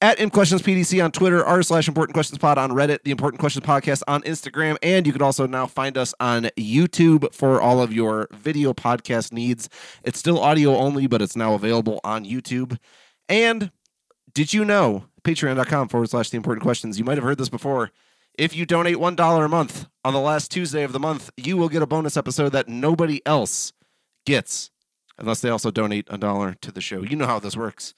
S1: At Imp Questions PDC on Twitter, r slash Important Questions Pod on Reddit, the Important Questions Podcast on Instagram, and you can also now find us on YouTube for all of your video podcast needs. It's still audio only, but it's now available on YouTube. And did you know patreon.com forward slash the important questions? You might have heard this before. If you donate $1 a month on the last Tuesday of the month, you will get a bonus episode that nobody else gets unless they also donate a dollar to the show. You know how this works.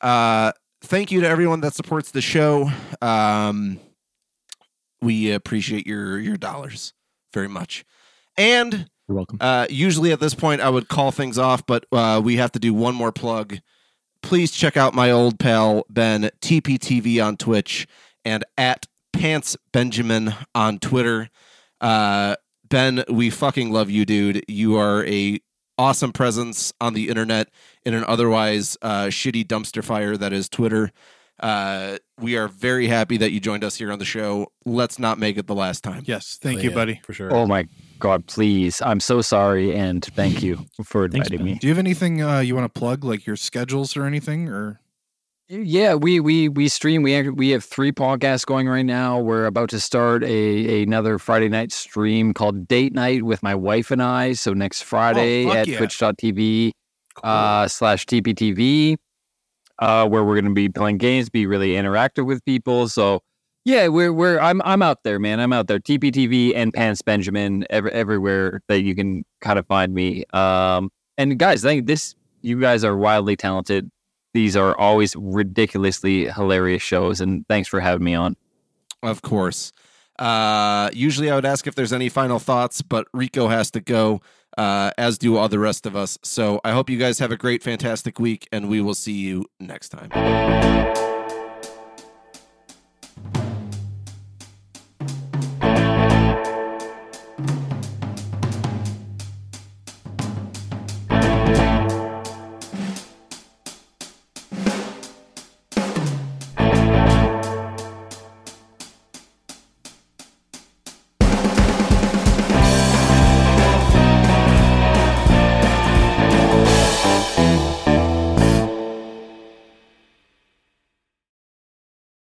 S1: Uh, thank you to everyone that supports the show. Um, we appreciate your your dollars very much. And
S3: You're welcome.
S1: uh, usually at this point, I would call things off, but uh, we have to do one more plug. Please check out my old pal Ben TPTV on Twitch and at Pants Benjamin on Twitter. Uh, ben, we fucking love you, dude. You are a awesome presence on the internet in an otherwise uh, shitty dumpster fire that is Twitter. Uh, we are very happy that you joined us here on the show. Let's not make it the last time.
S2: Yes, thank
S5: Oh,
S2: you,
S5: yeah,
S2: buddy.
S5: For sure.
S4: Oh my God, please. I'm so sorry and thank you for inviting
S3: Ben.
S4: me.
S2: Do you have anything uh, you want to plug, like your schedules or anything? Or
S4: Yeah, we we we stream. We we have three podcasts going right now. We're about to start a another Friday night stream called Date Night with my wife and I. So next Friday
S2: fuck
S4: at
S2: yeah.
S4: twitch.tv uh, slash TPTV, uh, where we're going to be playing games, be really interactive with people. So yeah, we're we're I'm I'm out there, man. I'm out there. TPTV and Pants Benjamin ever, everywhere that you can kind of find me. Um, and guys, I think this you guys are wildly talented. These are always ridiculously hilarious shows, and thanks for having me on.
S1: Of course. Uh, usually I would ask if there's any final thoughts, but Rico has to go, uh, as do all the rest of us. So I hope you guys have a great, fantastic week, and we will see you next time.